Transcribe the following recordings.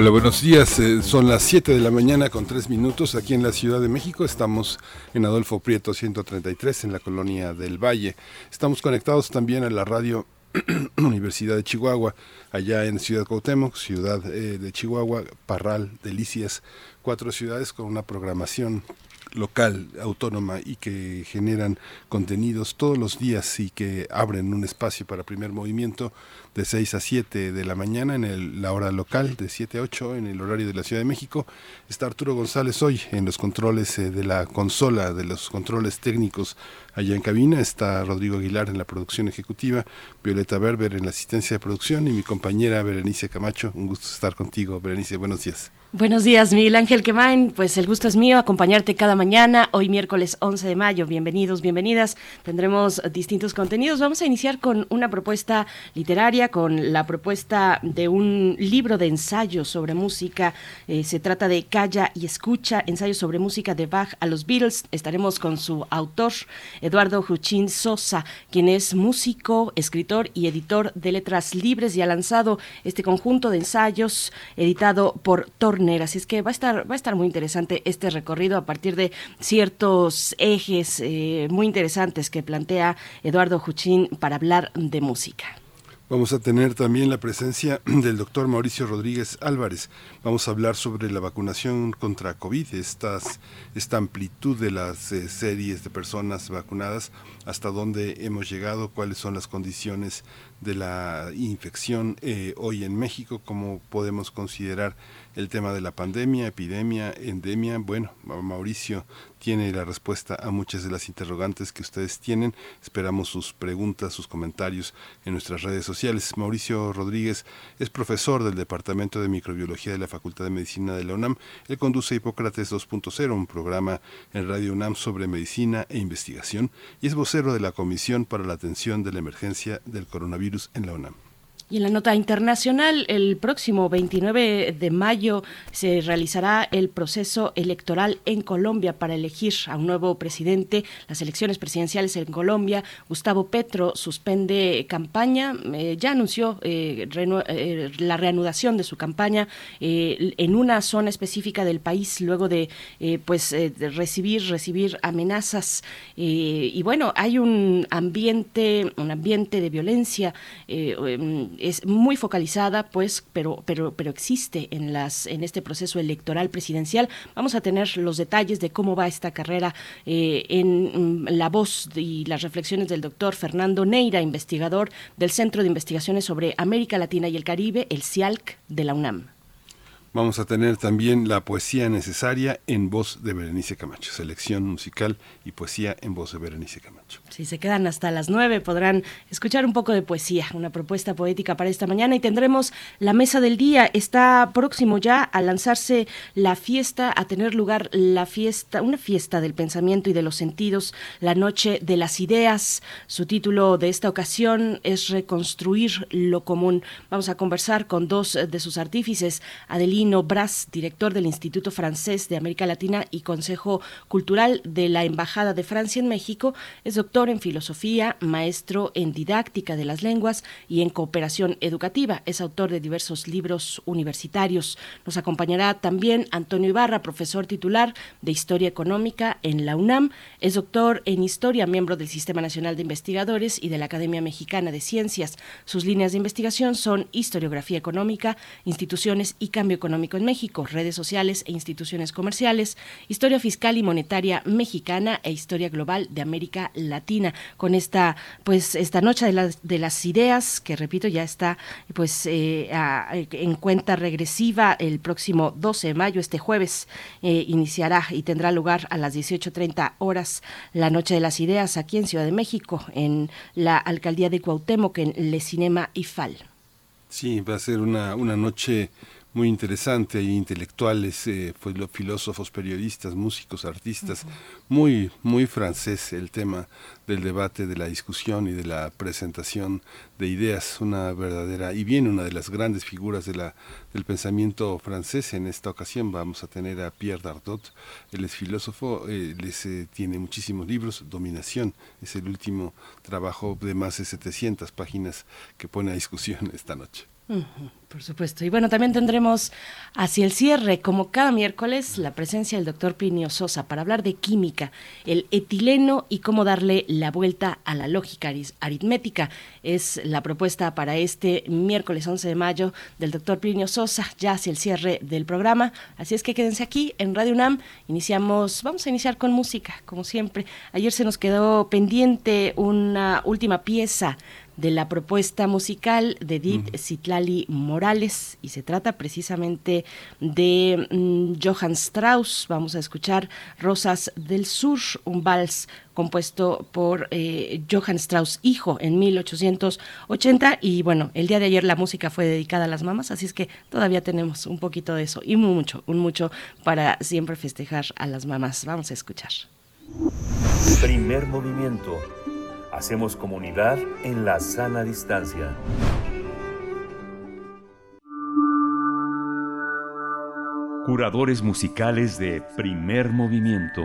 Hola, buenos días. Eh, son las 7 de la mañana con 3 minutos aquí en la Ciudad de México. Estamos en Adolfo Prieto 133 en la colonia del Valle. Estamos conectados también a la radio Universidad de Chihuahua, allá en Ciudad Cuauhtémoc, Ciudad eh, de Chihuahua, Parral, Delicias, cuatro ciudades con una programación local, autónoma y que generan contenidos todos los días y que abren un espacio para primer movimiento de 6 a 7 de la mañana en la hora local, de 7 a 8 en el horario de la Ciudad de México. Está Arturo González hoy en los controles eh, de la consola, de los controles técnicos allá en cabina. Está Rodrigo Aguilar en la producción ejecutiva, Violeta Berber en la asistencia de producción y mi compañera Berenice Camacho. Un gusto estar contigo, Berenice. Buenos días. Buenos días, Miguel Ángel Quemain. Pues el gusto es mío acompañarte cada mañana. Hoy miércoles 11 de mayo. Bienvenidos, bienvenidas. Tendremos distintos contenidos. Vamos a iniciar con una propuesta literaria, con la propuesta de un libro de ensayos sobre música. Eh, se trata de Calla y Escucha, ensayos sobre música de Bach a los Beatles. Estaremos con su autor, Eduardo Juchín Sosa, quien es músico, escritor y editor de Letras Libres y ha lanzado este conjunto de ensayos editado por Tor Así es que va a estar, va a estar muy interesante este recorrido a partir de ciertos ejes eh, muy interesantes que plantea Eduardo Juchín para hablar de música. Vamos a tener también la presencia del doctor Mauricio Rodríguez Álvarez. Vamos a hablar sobre la vacunación contra COVID, esta amplitud de las eh, series de personas vacunadas, hasta dónde hemos llegado, cuáles son las condiciones de la infección eh, hoy en México, cómo podemos considerar el tema de la pandemia, epidemia, endemia. Bueno, Mauricio tiene la respuesta a muchas de las interrogantes que ustedes tienen. Esperamos sus preguntas, sus comentarios en nuestras redes sociales. Mauricio Rodríguez es profesor del Departamento de Microbiología de la Facultad de Medicina de la UNAM. Él conduce Hipócrates 2.0, un programa en Radio UNAM sobre medicina e investigación, y es vocero de la Comisión para la Atención de la Emergencia del Coronavirus en la UNAM. Y en la nota internacional, el próximo 29 de mayo se realizará el proceso electoral en Colombia para elegir a un nuevo presidente. Las elecciones presidenciales en Colombia. Gustavo Petro suspende campaña. Eh, ya anunció eh, eh, la reanudación de su campaña en una zona específica del país luego de pues recibir recibir amenazas. y bueno, hay un ambiente un ambiente de violencia em, es muy focalizada, pues, pero, pero, pero existe en las, en este proceso electoral presidencial. Vamos a tener los detalles de cómo va esta carrera eh, en mm, la voz y las reflexiones del doctor Fernando Neira, investigador del Centro de Investigaciones sobre América Latina y el Caribe, el CIALC de la UNAM. Vamos a tener también la poesía necesaria en voz de Berenice Camacho, selección musical y poesía en voz de Berenice Camacho. Si se quedan hasta las nueve podrán escuchar un poco de poesía, una propuesta poética para esta mañana y tendremos la mesa del día. Está próximo ya a lanzarse la fiesta, a tener lugar la fiesta, una fiesta del pensamiento y de los sentidos, la noche de las ideas. Su título de esta ocasión es Reconstruir lo común. Vamos a conversar con dos de sus artífices, Adelina Lino Bras, director del Instituto Francés de América Latina y Consejo Cultural de la Embajada de Francia en México. Es doctor en filosofía, maestro en didáctica de las lenguas y en cooperación educativa. Es autor de diversos libros universitarios. Nos acompañará también Antonio Ibarra, profesor titular de Historia Económica en la UNAM. Es doctor en Historia, miembro del Sistema Nacional de Investigadores y de la Academia Mexicana de Ciencias. Sus líneas de investigación son historiografía económica, instituciones y cambio económico en México, redes sociales e instituciones comerciales, historia fiscal y monetaria mexicana e historia global de América Latina. Con esta, pues, esta noche de las, de las ideas, que repito, ya está pues eh, en cuenta regresiva el próximo 12 de mayo, este jueves, eh, iniciará y tendrá lugar a las 18.30 horas la Noche de las Ideas aquí en Ciudad de México, en la alcaldía de Cuauhtémoc, en Le Cinema IFAL. Sí, va a ser una, una noche muy interesante. Hay intelectuales, eh, filósofos, periodistas, músicos, artistas. Muy, muy francés el tema del debate, de la discusión y de la presentación de ideas. Una verdadera, y bien una de las grandes figuras de la, del pensamiento francés. En esta ocasión vamos a tener a Pierre Dardot. Él es filósofo, eh, eh, tiene muchísimos libros. Dominación es el último trabajo de más de 700 páginas que pone a discusión esta noche. Por supuesto. Y bueno, también tendremos hacia el cierre, como cada miércoles, la presencia del doctor Plinio Sosa para hablar de química, el etileno y cómo darle la vuelta a la lógica aritmética. Es la propuesta para este miércoles 11 de mayo del doctor Plinio Sosa, ya hacia el cierre del programa. Así es que quédense aquí en Radio UNAM. Iniciamos, vamos a iniciar con música, como siempre. Ayer se nos quedó pendiente una última pieza de la propuesta musical de Edith Citlali Morales y se trata precisamente de mm, Johann Strauss. Vamos a escuchar Rosas del Sur, un vals compuesto por eh, Johann Strauss hijo en 1880 y bueno, el día de ayer la música fue dedicada a las mamás, así es que todavía tenemos un poquito de eso y mucho, un mucho para siempre festejar a las mamás. Vamos a escuchar. Primer movimiento Hacemos comunidad en la sana distancia. Curadores musicales de primer movimiento.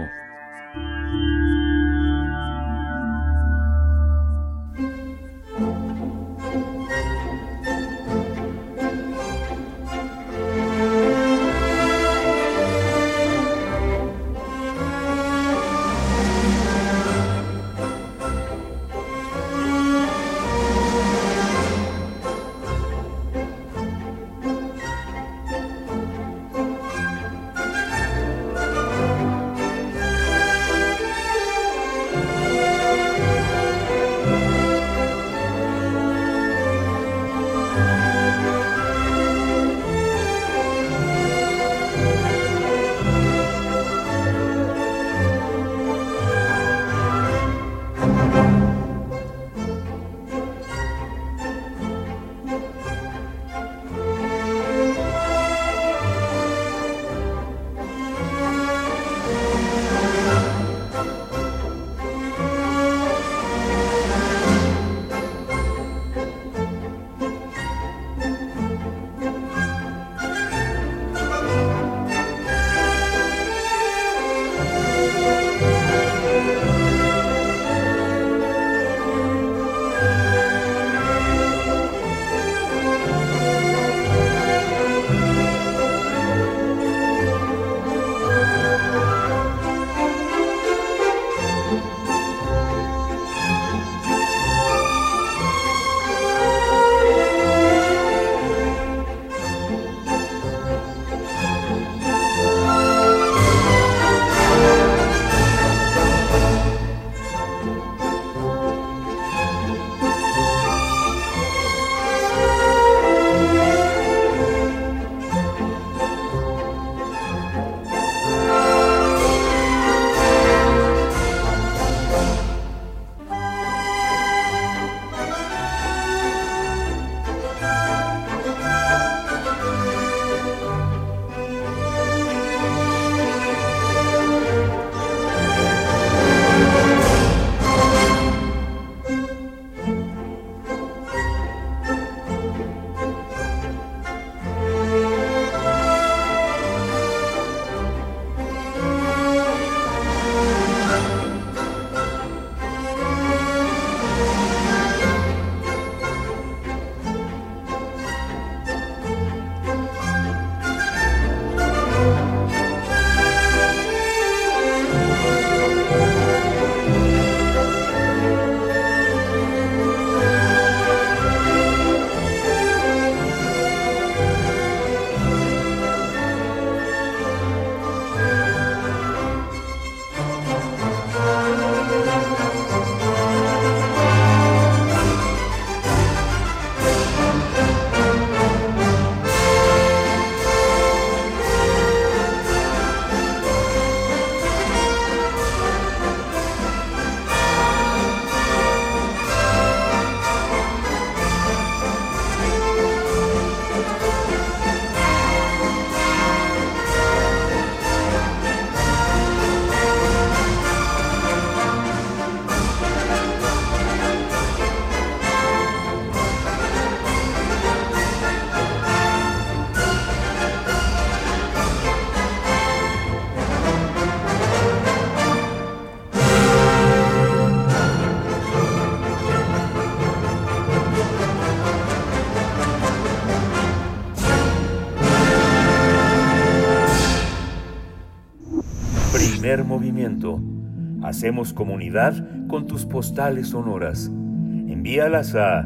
Hacemos comunidad con tus postales sonoras. Envíalas a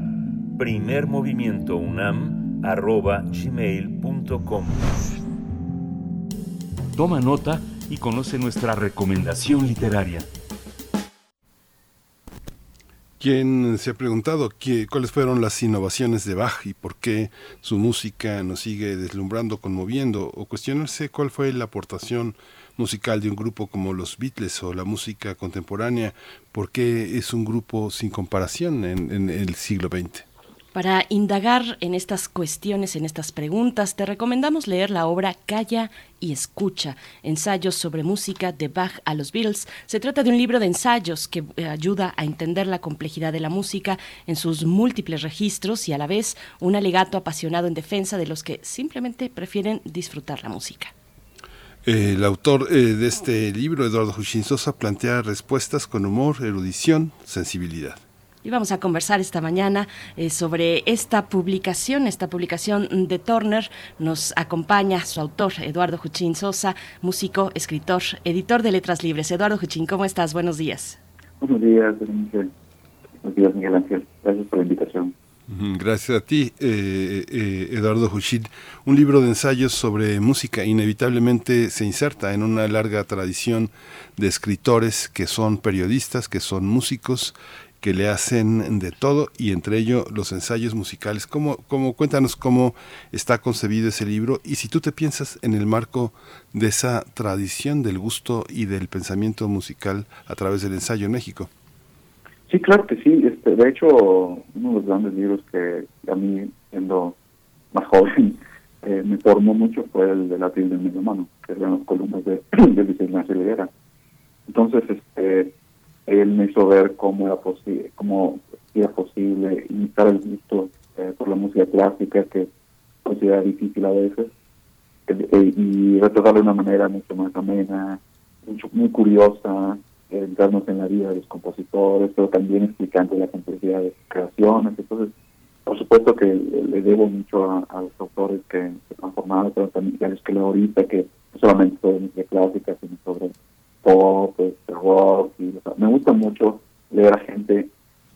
primermovimientounam.gmail.com Toma nota y conoce nuestra recomendación literaria. ¿Quién se ha preguntado qué, cuáles fueron las innovaciones de Bach y por qué su música nos sigue deslumbrando, conmoviendo? O cuestionarse cuál fue la aportación musical de un grupo como los Beatles o la música contemporánea, por qué es un grupo sin comparación en, en el siglo XX. Para indagar en estas cuestiones, en estas preguntas, te recomendamos leer la obra Calla y Escucha, ensayos sobre música de Bach a los Beatles. Se trata de un libro de ensayos que eh, ayuda a entender la complejidad de la música en sus múltiples registros y a la vez un alegato apasionado en defensa de los que simplemente prefieren disfrutar la música. El autor eh, de este libro, Eduardo Jushin Sosa, plantea respuestas con humor, erudición, sensibilidad. Y vamos a conversar esta mañana eh, sobre esta publicación, esta publicación de Turner. Nos acompaña su autor, Eduardo Juchín Sosa, músico, escritor, editor de Letras Libres. Eduardo Juchín, ¿cómo estás? Buenos días. Buenos días, Miguel. Buenos días, Miguel Ángel. Gracias por la invitación. Gracias a ti, eh, eh, Eduardo Juchín. Un libro de ensayos sobre música inevitablemente se inserta en una larga tradición de escritores que son periodistas, que son músicos que le hacen de todo y entre ello los ensayos musicales. ¿Cómo, cómo, cuéntanos cómo está concebido ese libro y si tú te piensas en el marco de esa tradición del gusto y del pensamiento musical a través del ensayo en México. Sí, claro que sí. Este, de hecho, uno de los grandes libros que a mí, siendo más joven, eh, me formó mucho fue el de la piel del medio humano, que eran las columnas de, de Luis Ignacio Entonces, este él me hizo ver cómo era posible, cómo era posible imitar el gusto eh, por la música clásica que considera difícil a veces eh, eh, y retratarlo de una manera mucho más amena, mucho, muy curiosa, entrarnos en la vida de los compositores, pero también explicando la complejidad de sus creaciones. Entonces, por supuesto que le debo mucho a, los autores que se han formado, pero también a los que leo ahorita, que no solamente sobre música clásica, sino sobre pop, este, rock. Y, me gusta mucho leer a gente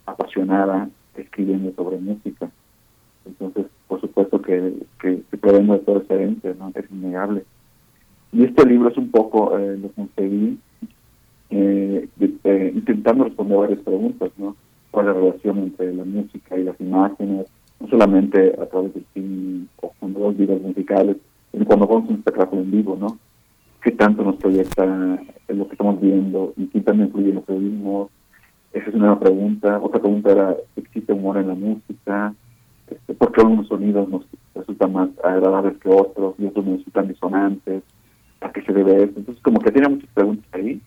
apasionada escribiendo sobre música. Entonces, por supuesto que, que, que podemos de diferente, ¿no? Es innegable. Y este libro es un poco, eh, lo conseguí eh, eh, intentando responder varias preguntas, ¿no? ¿Cuál es la relación entre la música y las imágenes? No solamente a través del cine o con dos videos musicales, sino cuando vamos a un espectáculo en vivo, ¿no? Qué tanto nos proyecta lo que estamos viendo y qué tanto influye lo que vimos. Esa es una pregunta. Otra pregunta era, ¿existe humor en la música? Este, ¿Por qué algunos sonidos nos resultan más agradables que otros y otros nos resultan disonantes? ¿A qué se debe eso? Entonces, como que tenía muchas preguntas ahí,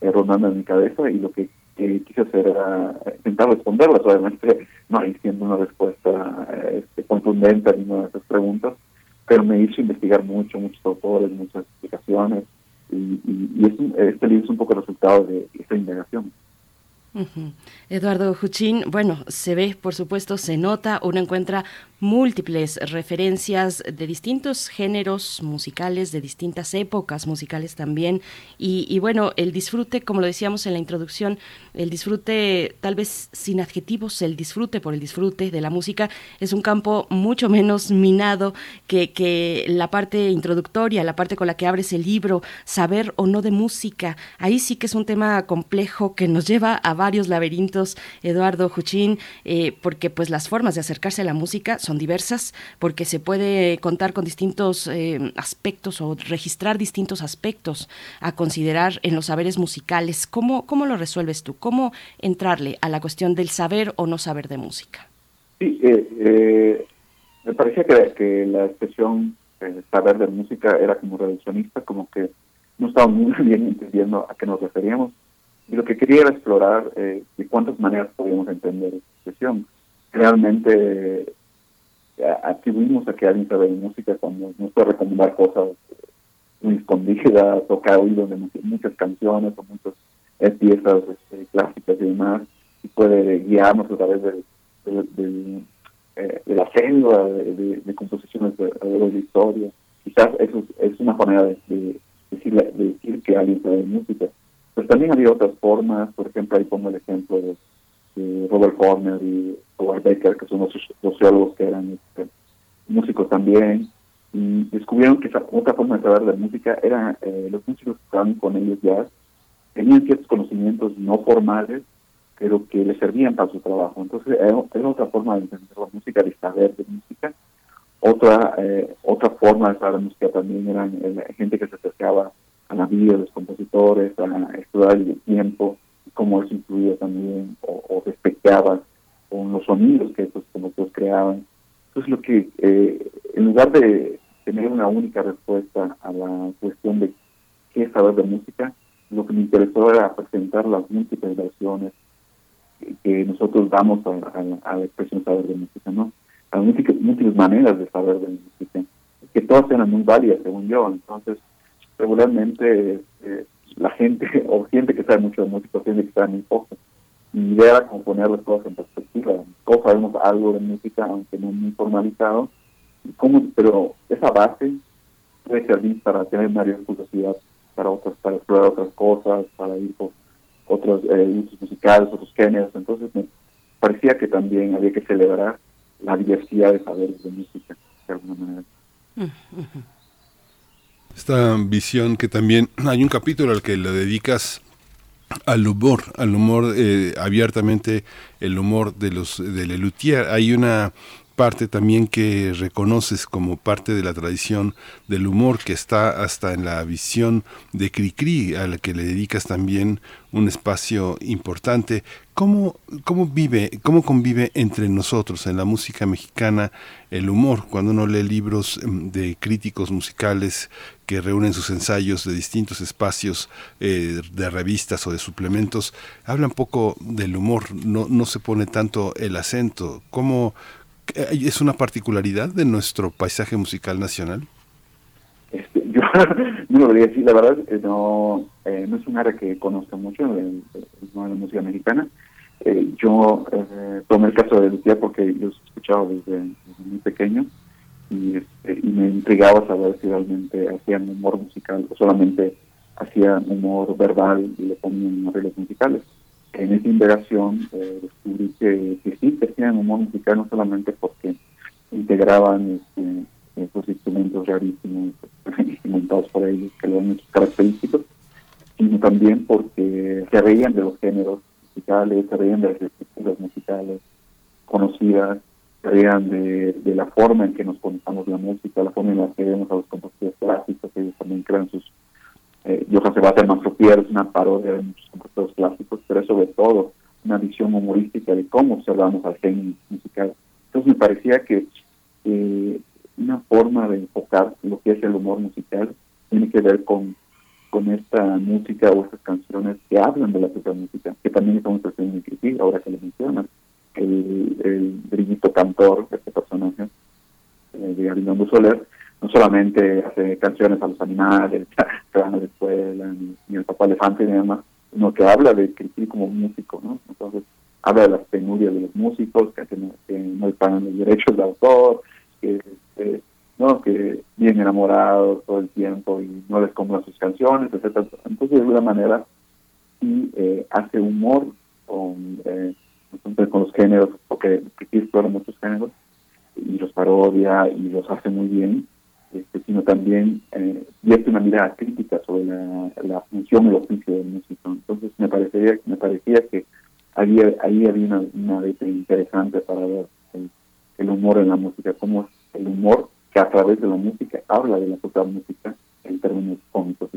eh, rondando en mi cabeza y lo que, quise hacer era intentar responderlas, obviamente no diciendo una respuesta este, contundente a ninguna de esas preguntas, pero me hizo investigar mucho, muchos autores, muchas explicaciones, y, y, este libro es un poco el resultado de esta indagación. Eduardo Juchín, bueno, se ve, por supuesto, se nota, uno encuentra múltiples referencias de distintos géneros musicales, de distintas épocas musicales también. Y, bueno, el disfrute, como lo decíamos en la introducción, el disfrute, tal vez sin adjetivos, el disfrute por el disfrute de la música es un campo mucho menos minado que, que la parte introductoria, la parte con la que abres el libro, saber o no de música. Ahí sí que es un tema complejo que nos lleva a varios laberintos, Eduardo Juchín, eh, porque pues las formas de acercarse a la música son diversas porque se puede contar con distintos eh, aspectos o registrar distintos aspectos a considerar en los saberes musicales. ¿Cómo, ¿Cómo lo resuelves tú? ¿Cómo entrarle a la cuestión del saber o no saber de música? Sí, eh, me parecía que, la expresión saber de música era como reduccionista, como que no estaba muy bien entendiendo a qué nos referíamos. Y lo que quería era explorar de cuántas maneras podíamos entender esta expresión. Realmente atribuimos a que alguien sabe de música cuando nos puede recomendar cosas muy escondidas o que ha oído de muchas canciones o muchas eh, piezas este, clásicas y demás y puede guiarnos a través de, de, eh, la senda de, composiciones de, de, historia. Quizás eso es, una manera de, decir, de decir que alguien sabe de música. también había otras formas, por ejemplo, ahí pongo el ejemplo de, Robert Horner y Howard Becker, que son los sociólogos que eran este, músicos también, y descubrieron que esa otra forma de saber de música era eh, los músicos que estaban con ellos ya tenían ciertos conocimientos no formales, pero que les servían para su trabajo. Entonces era, otra forma de entender la música, de saber de música. Otra eh, otra forma de saber de música también eran la gente que se acercaba a la vida de los compositores, a estudiar el tiempo, cómo eso influía también o, o respectaba con los sonidos que estos compositores creaban. Entonces lo que, eh, en lugar de tener una única respuesta a la cuestión de qué es saber de música, lo que me interesó era presentar las múltiples versiones que nosotros damos a, la expresión saber de música, ¿no? Las múltiples, múltiples maneras de saber de música, que todas eran muy válidas, según yo. Entonces, regularmente eh, la gente, o gente que sabe mucho de música, tiene que sabe muy poco. Mi idea era como poner las cosas en perspectiva. Todos sabemos algo de música, aunque no muy formalizado, ¿Cómo, pero esa base puede servir para tener mayor curiosidad para otras, para explorar otras cosas, para ir por otros eh, musicales, otros géneros. Entonces me parecía que también había que celebrar la diversidad de saberes de música, de alguna manera. Esta visión que también hay un capítulo al que le dedicas al humor, al humor eh, abiertamente, el humor de los de Lelutier. Hay una parte también que reconoces como parte de la tradición del humor que está hasta en la visión de Cricri, a la que le dedicas también un espacio importante. ¿Cómo, ¿Cómo vive, cómo convive entre nosotros en la música mexicana el humor? Cuando uno lee libros em, de críticos musicales que reúnen sus ensayos de distintos espacios eh, de revistas o de suplementos, habla un poco del humor, no, no se pone tanto el acento. ¿Cómo, ¿Es una particularidad de nuestro paisaje musical nacional? Este, yo no debería decir, la verdad, eh, no, eh, no es un área que conozco mucho, de, la música mexicana. Eh, yo tomé el caso de Lucía porque yo he escuchado desde, muy pequeño y, este, y me intrigaba saber si realmente hacían humor musical o solamente hacían humor verbal y le ponían arreglos musicales en esa indagación eh, descubrí que, que, sí, que hacían humor musical no solamente porque integraban este, esos instrumentos rarísimos inventados por ellos, que le dan muchos característicos, sino también porque se reían de los géneros musicales, se reían de las estructuras musicales conocidas, se reían de, la forma en que nos conectamos la música, la forma en la que vemos a los compositores clásicos, ellos también crean sus eh, Johann Sebastian Mastropier es una parodia de muchos compositores clásicos, pero es sobre todo una visión humorística de cómo observamos al genio musical. Entonces me parecía que eh, una forma de enfocar lo que es el humor musical tiene que ver con, con esta música o estas canciones que hablan de la propia música, que también estamos haciendo inclusive ahora que lo mencionas, el, el brillito cantor, este personaje eh, de Arinondo Soler, no solamente hace canciones a los animales, que a la escuela, ni, el papá elefante ni demás, sino que habla de Cristi como músico, ¿no? Entonces, habla de las penurias de los músicos, que, que no pagan los derechos de autor, que, este, ¿no? que bien enamorados todo el tiempo y no les compran sus canciones, etcétera Entonces, de alguna manera, sí eh, hace humor con, eh, con los géneros, porque Cristi explora muchos géneros, y los parodia y los hace muy bien este, sino también eh, vierte una mirada crítica sobre la, función y el oficio del músico. Entonces me parecía, me parecía que había, ahí había una, una interesante para ver el, humor en la música, cómo el humor que a través de la música habla de la propia música en términos cómicos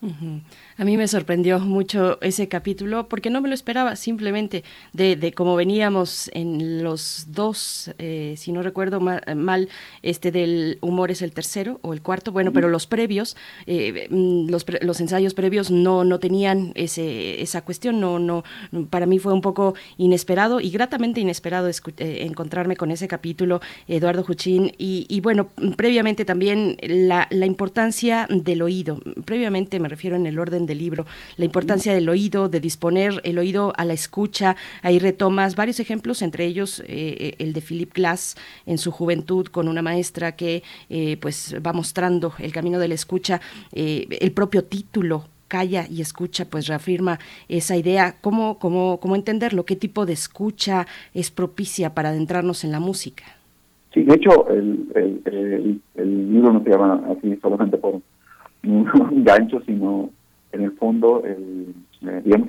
A mí me sorprendió mucho ese capítulo porque no me lo esperaba simplemente de, de cómo veníamos en los dos, eh, si no recuerdo mal, este del humor es el tercero o el cuarto, bueno, pero los previos, eh, mm, los, los, ensayos previos no, no tenían ese, esa cuestión, no, no, para mí fue un poco inesperado y gratamente inesperado eh, encontrarme con ese capítulo, Eduardo Juchín, y, y bueno, previamente también la, la importancia del oído, previamente me refiero en el orden del libro, la importancia del oído, de disponer el oído a la escucha. Ahí retomas varios ejemplos, entre ellos eh, el de Philip Glass en su juventud con una maestra que eh, pues va mostrando el camino de la escucha, eh, el propio título calla y escucha, pues reafirma esa idea. ¿Cómo, cómo, cómo entenderlo? ¿Qué tipo de escucha es propicia para adentrarnos en la música? Sí, de hecho, el, el, libro no se llama así solamente por un gancho, sino en el fondo, el, eh, digamos,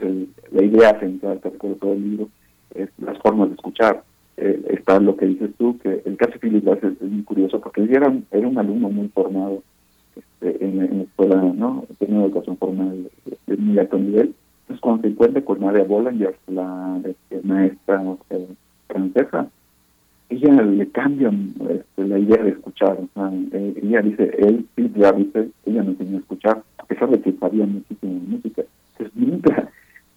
la idea central que todo el libro es las formas de escuchar. Eh, está lo que dices tú, que el caso de Philip Glass es, muy curioso porque él era, era un alumno muy formado este, en, la escuela, ¿no? Tenía una educación formal de, muy alto nivel. Entonces, cuando se encuentra con Nadia Bollinger, la este, maestra francesa, ella le cambian este, la idea de escuchar. O sea, eh, ella dice, él, Glass dice, ella no enseñó a escuchar, a pesar de que sabía muchísimo música. Entonces, nunca,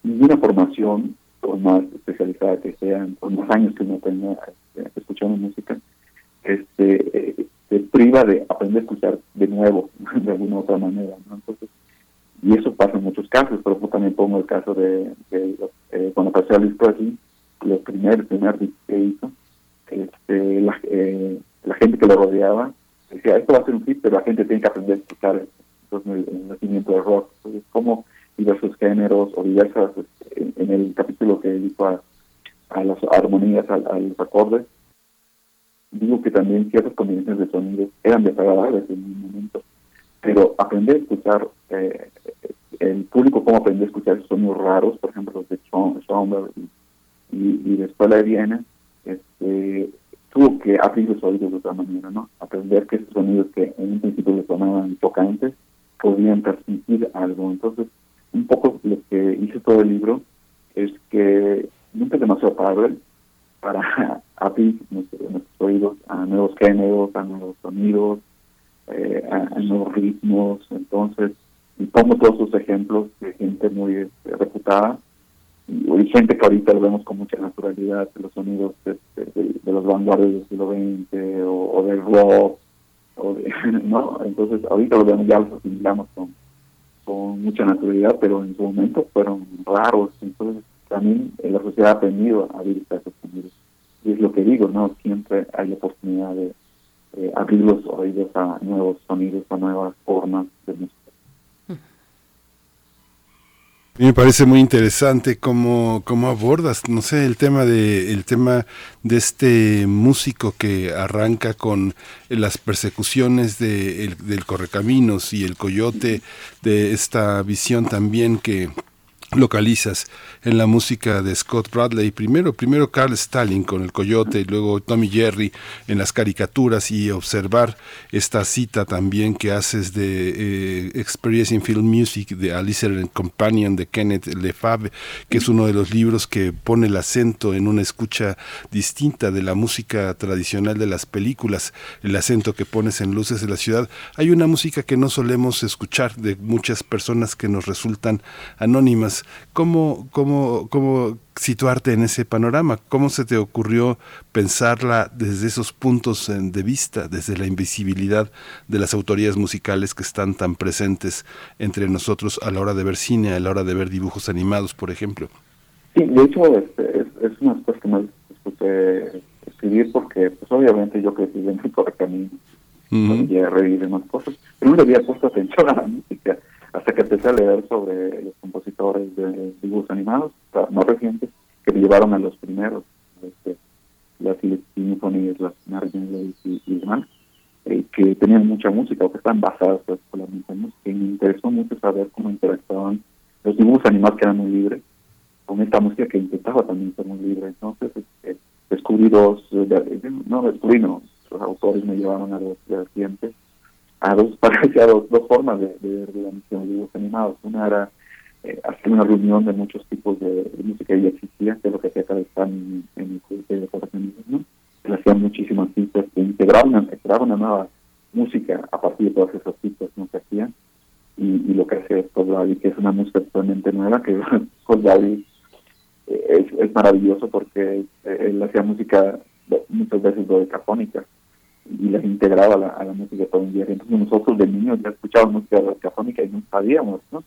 ninguna formación por más especializada que sean, por más años que uno tenga este, escuchando música, este, eh, se priva de aprender a escuchar de nuevo, de alguna otra manera. ¿no? Entonces, y eso pasa en muchos casos, pero yo también pongo el caso de, de eh, cuando pasé a Luis Presley, los primeros, primer que hizo, este, la, eh, la gente que lo rodeaba decía, esto va a ser un hit, pero la gente tiene que aprender a escuchar entonces, el, nacimiento del rock. Entonces, como diversos géneros o diversas, este, en, el capítulo que dijo a, a las armonías, a, los acordes, digo que también ciertas combinaciones de sonidos eran desagradables en un momento, pero aprender a escuchar, eh, el público cómo aprender a escuchar sonidos raros, por ejemplo los de Schoenberg y, y, después la de Viena, este, tuvo que abrir los oídos de otra manera, ¿no? Aprender que esos sonidos que en un principio le sonaban tocantes podían transmitir algo. Entonces, un poco lo que hice todo el libro es que nunca es demasiado tarde para abrir nuestros, oídos a nuevos géneros, a nuevos sonidos, eh, a, nuevos ritmos. Entonces, y pongo todos esos ejemplos de gente muy este, reputada y, gente que ahorita lo vemos con mucha naturalidad, de los sonidos de, los vanguardias del siglo XX o, del rock, o ¿no? Entonces, ahorita lo vemos, ya los asimilamos con con mucha naturalidad, pero en su momento fueron raros. Entonces, también la sociedad ha aprendido a vivir esos sonidos. Y es lo que digo, ¿no? Siempre hay la oportunidad de abrir los oídos a nuevos sonidos, a nuevas formas de música. Me parece muy interesante cómo, cómo abordas, no sé, el tema de el tema de este músico que arranca con las persecuciones de, del correcaminos y el coyote, de esta visión también que localizas en la música de Scott Bradley. Primero, primero Carl Stalin con el Coyote, y luego Tommy Jerry en las caricaturas y observar esta cita también que haces de eh, Experiencing Film Music de Alice and Companion de Kenneth Lefebvre, que es uno de los libros que pone el acento en una escucha distinta de la música tradicional de las películas, el acento que pones en Luces de la Ciudad. Hay una música que no solemos escuchar de muchas personas que nos resultan anónimas. ¿Cómo, cómo cómo, situarte en ese panorama. ¿Cómo se te ocurrió pensarla desde esos puntos de vista, desde la invisibilidad de las autorías musicales que están tan presentes entre nosotros a la hora de ver cine, a la hora de ver dibujos animados, por ejemplo? Sí, de hecho este, es, es, una de que me disfruté escribir porque pues obviamente yo crecí en el camino y revivir más cosas, pero no le había puesto atención a la música hasta que empecé a leer sobre los compositores de dibujos animados, más recientes, que me llevaron a los primeros, este, las sinfonías, las Margin y, y demás, eh, que tenían mucha música o que están basadas particularmente en música. Y me interesó mucho saber cómo interactuaban los dibujos animados que eran muy libres con esta música que intentaba también ser muy libre. Entonces, este, descubrí dos, no descubrí, no, los autores me llevaron a dos vertientes a dos, parecía dos, dos formas de, ver la misión de dibujos animados. Una era eh, hacer una reunión de muchos tipos de, música que ya existía, que es lo que hacía cada en, en el curso de Correcaminos, ¿no? Se hacían muchísimas citas que integraban, una nueva música a partir de todas esas citas que hacían. Y, y lo que hace Scott David, que es una música totalmente nueva, que Scott David eh, es, es maravilloso porque eh, él hacía música muchas veces dodecafónica y las integraba a la, a la música día. Entonces nosotros de niños ya escuchábamos música radiofónica y no sabíamos, ¿no?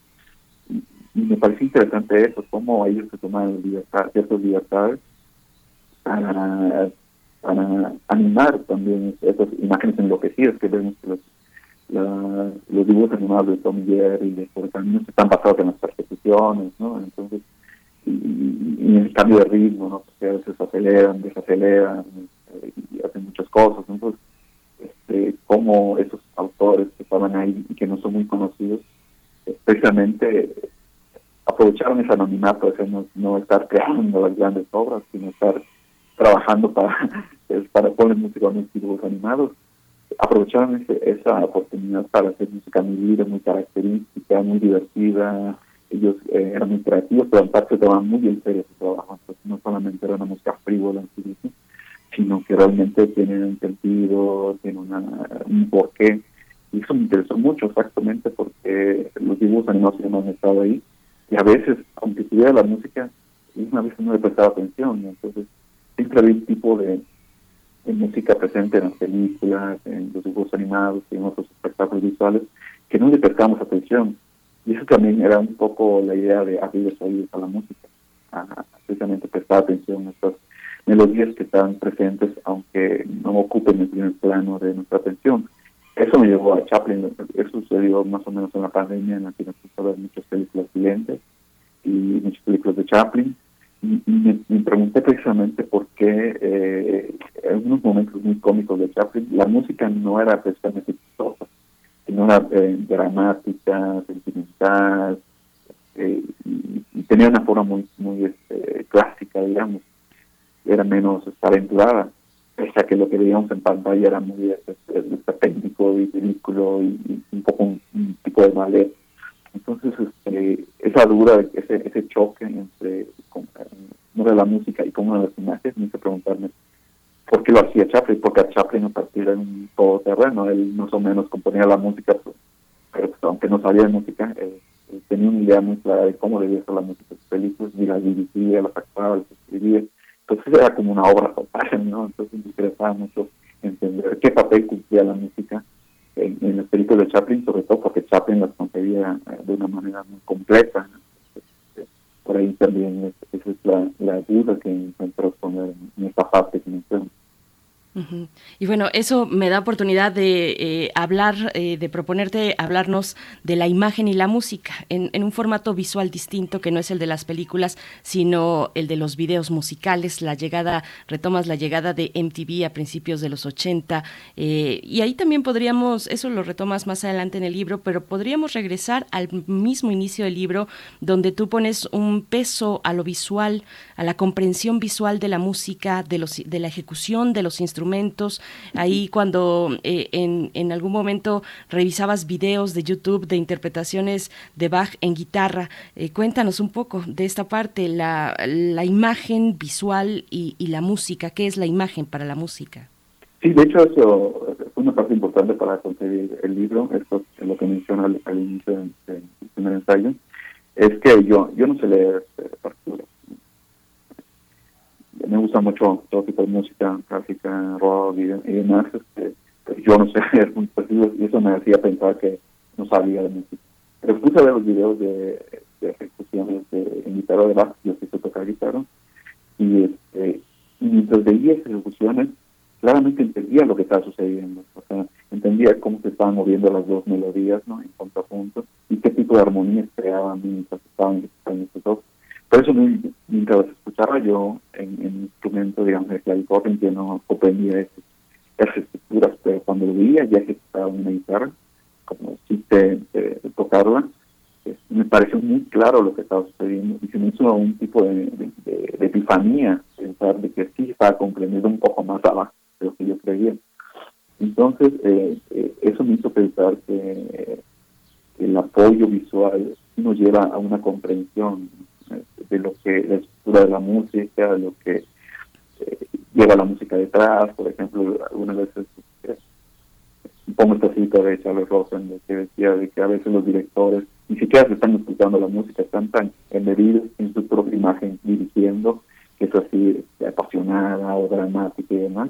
Y, me parece interesante eso, cómo ellos se toman libertad, ciertas libertades para, animar también esas imágenes enloquecidas que vemos que los los dibujos animados de Tom y Jerry, de se están basados en las persecuciones, ¿no? Entonces, y, y, el cambio de ritmo, ¿no? Porque a veces aceleran, desaceleran y hacen muchas cosas. Entonces, este, como esos autores que estaban ahí y que no son muy conocidos, especialmente aprovecharon ese anonimato, ese no, no estar creando las grandes obras, sino estar trabajando para, para poner música en dibujos animados aprovecharon esa oportunidad para hacer música muy libre, muy característica, muy divertida. Ellos eh, eran muy creativos, pero en parte tomaban muy en serio su trabajo. Entonces, no solamente era una música frívola en sí sino que realmente tienen un sentido, tienen una, un porqué. Y eso me interesó mucho exactamente porque los dibujos animados no han estado ahí. Y a veces, aunque estuviera la música, una vez no le prestaba atención. Entonces, siempre había un tipo de música presente en las películas, en los dibujos animados en otros espectáculos visuales, que no le prestamos atención. Y eso también era un poco la idea de abrir los oídos a la música, a precisamente prestar atención a estas melodías que están presentes, aunque no ocupen el primer plano de nuestra atención. Eso me llevó a Chaplin, eso sucedió más o menos en la pandemia en la que nos puso a ver muchas películas silentes y muchas películas de Chaplin. Y, me, pregunté precisamente por qué eh, en unos momentos muy cómicos de Chaplin. La música no era precisamente chistosa, sino era eh, dramática, sentimental, eh, y, tenía una forma muy muy este, clásica, digamos, era menos aventurada, pese que lo que veíamos en pantalla era muy este, este técnico y ridículo y, un poco un, tipo de ballet. Entonces, este, esa duda, ese, ese choque entre no de la música y como de las imágenes, me hice preguntarme por qué lo hacía Chaplin, porque a Chaplin a partir de un todoterreno, él más o menos componía la música, pues, pero pues, aunque no sabía de música, eh, tenía una idea muy clara de cómo debía ser la música de sus películas, y las dirigía, las actuaba, las escribía, entonces era como una obra total, ¿no? Entonces me interesaba mucho entender qué papel cumplía la música en, en las películas de Chaplin, sobre todo porque Chaplin las concebía eh, de una manera muy completa, por ahí también esa es la, duda que encuentro poner en esta parte que. Y bueno, eso me da oportunidad de eh, hablar, eh, de proponerte hablarnos de la imagen y la música en, un formato visual distinto que no es el de las películas, sino el de los videos musicales. La llegada, retomas la llegada de MTV a principios de los 80 eh, y ahí también podríamos, eso lo retomas más adelante en el libro, pero podríamos regresar al mismo inicio del libro donde tú pones un peso a lo visual, a la comprensión visual de la música, de, los, de la ejecución de los instrumentos Ahí cuando eh, en, en, algún momento revisabas videos de YouTube de interpretaciones de Bach en guitarra, eh, cuéntanos un poco de esta parte, la, la imagen visual y, la música. ¿Qué es la imagen para la música? Sí, de hecho eso fue una parte importante para conseguir el libro, esto es lo que menciona al, inicio del primer ensayo, es que yo yo no sé leer eh, partituras me gusta mucho todo tipo de música clásica, rock y, demás, este, yo no sé y eso me hacía pensar que no sabía de música. Pero puse a ver los videos de, de ejecuciones de, en guitarra de Bach, yo quise tocar guitarra, y, este, y mientras veía esas ejecuciones, claramente entendía lo que estaba sucediendo, o sea, entendía cómo se estaban moviendo las dos melodías, ¿no? En contrapunto, y qué tipo de armonías creaban mientras estaban ejecutando esos dos por eso, mientras escuchaba yo en, en instrumento, digamos, de clavicordio, yo no comprendía esas, estructuras, pero cuando lo veía ya que estaba una guitarra, como si te, tocarla, pues, me pareció muy claro lo que estaba sucediendo y se me hizo un tipo de, de, epifanía pensar de que sí estaba comprendiendo un poco más abajo de lo que yo creía. Entonces, eh, eh, eso me hizo pensar que el apoyo visual nos lleva a una comprensión de lo que la estructura de la música, de lo que eh, lleva la música detrás, por ejemplo, algunas veces eh, pongo esta cita de Charles Rosen que decía de que a veces los directores ni siquiera se están escuchando la música, están tan embebidos en su propia imagen dirigiendo, que es así este, apasionada o dramática y demás,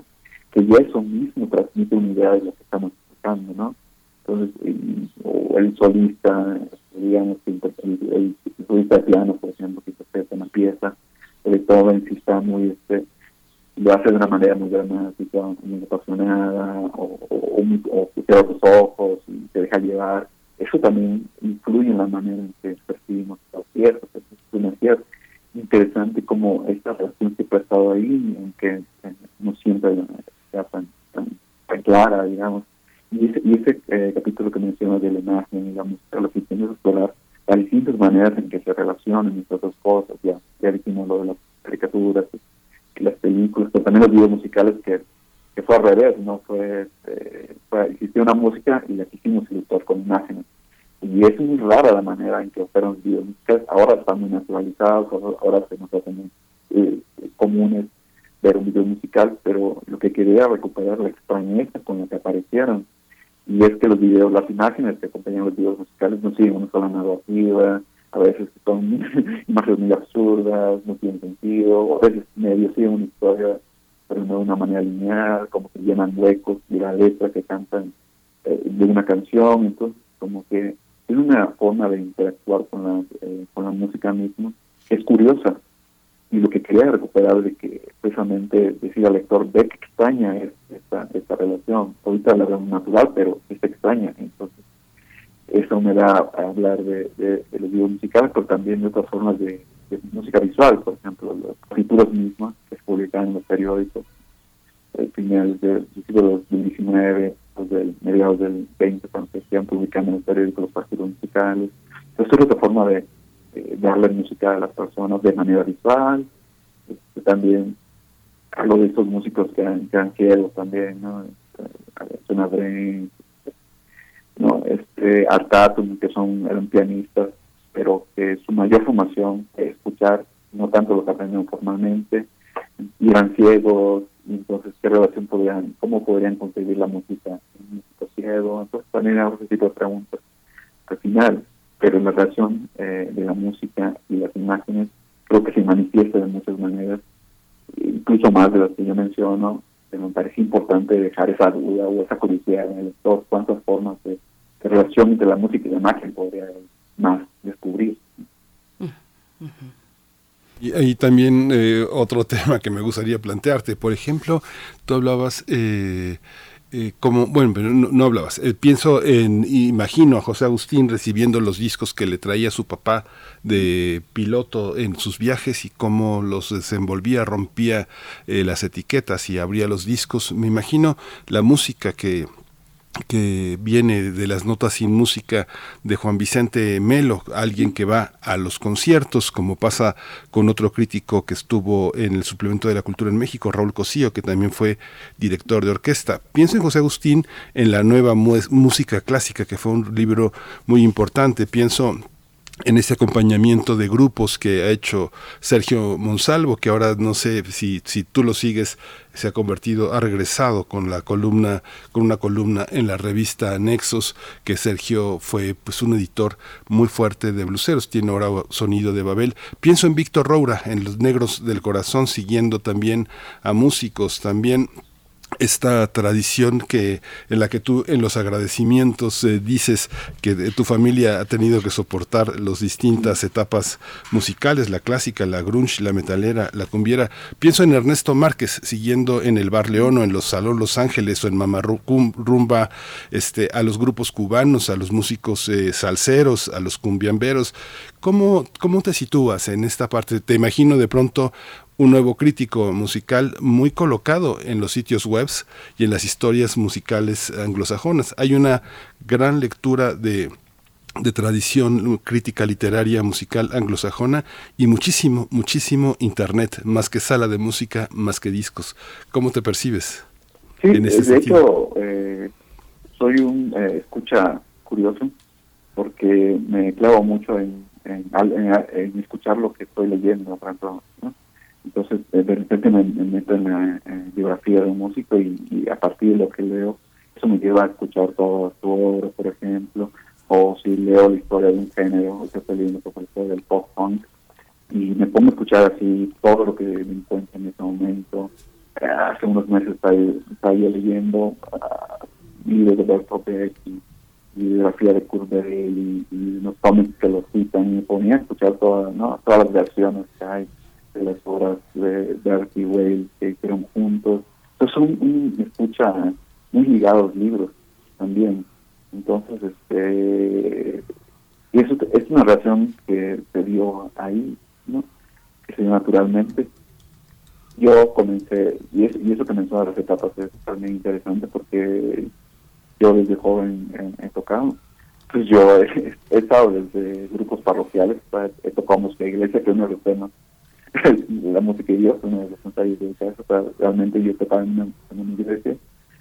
que ya eso mismo transmite una idea de lo que estamos escuchando, ¿no? Entonces, o el solista, digamos, el, el, de piano, por ejemplo, que interpreta una pieza, todo en sí está muy, este, lo hace de una manera muy dramática, muy apasionada, o, o, o, cierra los ojos y te deja llevar. Eso también influye en la manera en que percibimos los cierto, es. Interesante como esta relación siempre ha estado ahí, aunque no siempre sea tan, tan, clara, digamos. Y ese, y ese eh, capítulo que mencionas de la imagen y la música, lo que explorar las distintas maneras en que se relacionan estas dos cosas. Ya, ya dijimos lo de las caricaturas, las películas, pero también los videos musicales que, que fue al revés, ¿no? Fue, eh, fue, existió una música y la quisimos ilustrar con imágenes. Y es muy rara la manera en que operan los videos musicales. Ahora están muy naturalizados, ahora, se nos hacen eh, comunes ver un video musical, pero lo que quería recuperar la extrañeza con la que aparecieron. Y es que los videos, las imágenes que acompañan los videos musicales no siguen una sola narrativa, a veces son imágenes muy absurdas, no tienen sentido, o a veces medio siguen una historia, pero no de una manera lineal, como que llenan huecos y la letra que cantan eh, de una canción, entonces como que es una forma de interactuar con la, eh, con la música misma, es curiosa, y lo que quería recuperar de que precisamente decir al lector ve que extraña es esta, esta relación, ahorita la veo natural, pero es extraña, entonces eso me da a hablar de, de, los videos musicales, pero también de otras formas de, música visual, por ejemplo, las escrituras mismas que se publican en los periódicos, el finales del siglo XIX, pues del mediados del 20, cuando se están publicando en los periódicos los partidos musicales. Entonces, es otra forma de, darle música a las personas de manera visual. Este, también hablo de estos músicos que han, que también, ¿no? Brain, no este Artatum que son eran pianistas pero que su mayor formación es escuchar no tanto lo que formalmente y eran ciegos y entonces qué relación podrían cómo podrían conseguir la música en un músico ciego entonces también hago ese tipo de preguntas al final pero la relación eh, de la música y las imágenes creo que se manifiesta de muchas maneras incluso más de las que yo menciono me parece importante dejar esa duda o esa curiosidad en el lector, cuántas formas de, relación entre la música y la imagen podría más descubrir. Y ahí también eh, otro tema que me gustaría plantearte, por ejemplo, tú hablabas eh, eh, como, bueno, pero no, hablabas. Eh, pienso en, imagino a José Agustín recibiendo los discos que le traía su papá de piloto en sus viajes y cómo los desenvolvía, rompía eh, las etiquetas y abría los discos. Me imagino la música que, que viene de las notas sin música de Juan Vicente Melo, alguien que va a los conciertos, como pasa con otro crítico que estuvo en el suplemento de la cultura en México, Raúl Cosío, que también fue director de orquesta. Pienso en José Agustín en la nueva música clásica, que fue un libro muy importante. Pienso en ese acompañamiento de grupos que ha hecho Sergio Monsalvo, que ahora no sé si, si tú lo sigues, se ha convertido, ha regresado con la columna, con una columna en la revista Nexos, que Sergio fue pues un editor muy fuerte de bluseros, tiene ahora sonido de Babel. Pienso en Víctor Roura, en Los Negros del Corazón, siguiendo también a músicos, también esta tradición que en la que tú en los agradecimientos eh, dices que tu familia ha tenido que soportar las distintas etapas musicales, la clásica, la grunge, la metalera, la cumbiera. Pienso en Ernesto Márquez siguiendo en el Bar León o en los Salón Los Ángeles o en Rumba este a los grupos cubanos, a los músicos eh, salseros, a los cumbiamberos. ¿Cómo, ¿Cómo te sitúas en esta parte? Te imagino de pronto un nuevo crítico musical muy colocado en los sitios webs y en las historias musicales anglosajonas. Hay una gran lectura de, de tradición crítica literaria musical anglosajona y muchísimo, muchísimo internet, más que sala de música, más que discos. ¿Cómo te percibes? Sí, en ese de hecho, eh, soy un eh, escucha curioso porque me clavo mucho en, en, escuchar lo que estoy leyendo, ¿no? Entonces, de repente me, meto en la biografía de un músico y, a partir de lo que leo, eso me lleva a escuchar toda su obra, por ejemplo, o si leo la historia de un género, o estoy leyendo por historia del pop-punk, y me pongo a escuchar así todo lo que me encuentro en ese momento. Hace unos meses estaba, leyendo uh, libros de Bertolt y, biografía de Kurt y, y, los cómics que lo citan y me ponía a escuchar todas ¿no? todas las versiones que hay de las obras de Darcy Whale que hicieron juntos. Entonces son un, escucha muy ligados libros también. Entonces, este, y eso es una relación que se dio ahí, ¿no? Que se dio naturalmente. Yo comencé, y eso, y eso comenzó a las etapas es también interesante porque yo desde joven he, tocado. Pues yo he, estado desde grupos parroquiales, he tocado música de iglesia, que es uno de los temas. la música uno de los de casa. realmente yo tocaba en una, en una iglesia.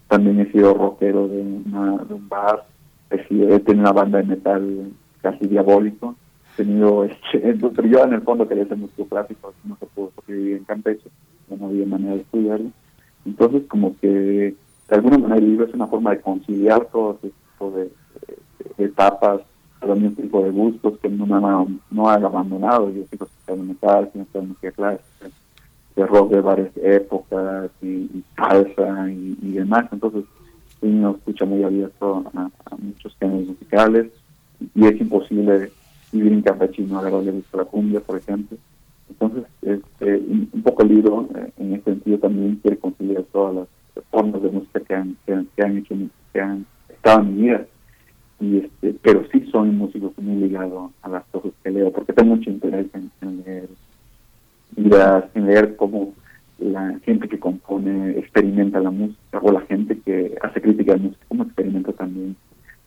También he sido rockero de, una, de un bar. He, he tenido una banda de metal casi diabólico. He tenido, este, pero yo en el fondo quería ser músico clásico, no se pudo porque vivía en Campeche, no había manera de estudiarlo. Entonces, como que de alguna manera el libro es una forma de conciliar todo ese de, etapas, los mismos tipo de gustos que no me han, no han abandonado. Yo sigo escuchando metal, sigo escuchando música clásica, de rock de varias épocas y, salsa y, demás. Entonces, uno escucha muy abierto a, muchos géneros musicales y es imposible vivir en campechino agarrarle gusto a la cumbia, por ejemplo. Entonces, este, un, poco libro, eh, en ese sentido, también quiere conciliar todas las formas de música que han, que, han hecho, que han estado en mi vida. Y este, pero sí soy músico muy ligado a las cosas que leo, porque tengo mucho interés en, leer, en leer cómo la gente que compone experimenta la música, o la gente que hace crítica de música, cómo experimenta también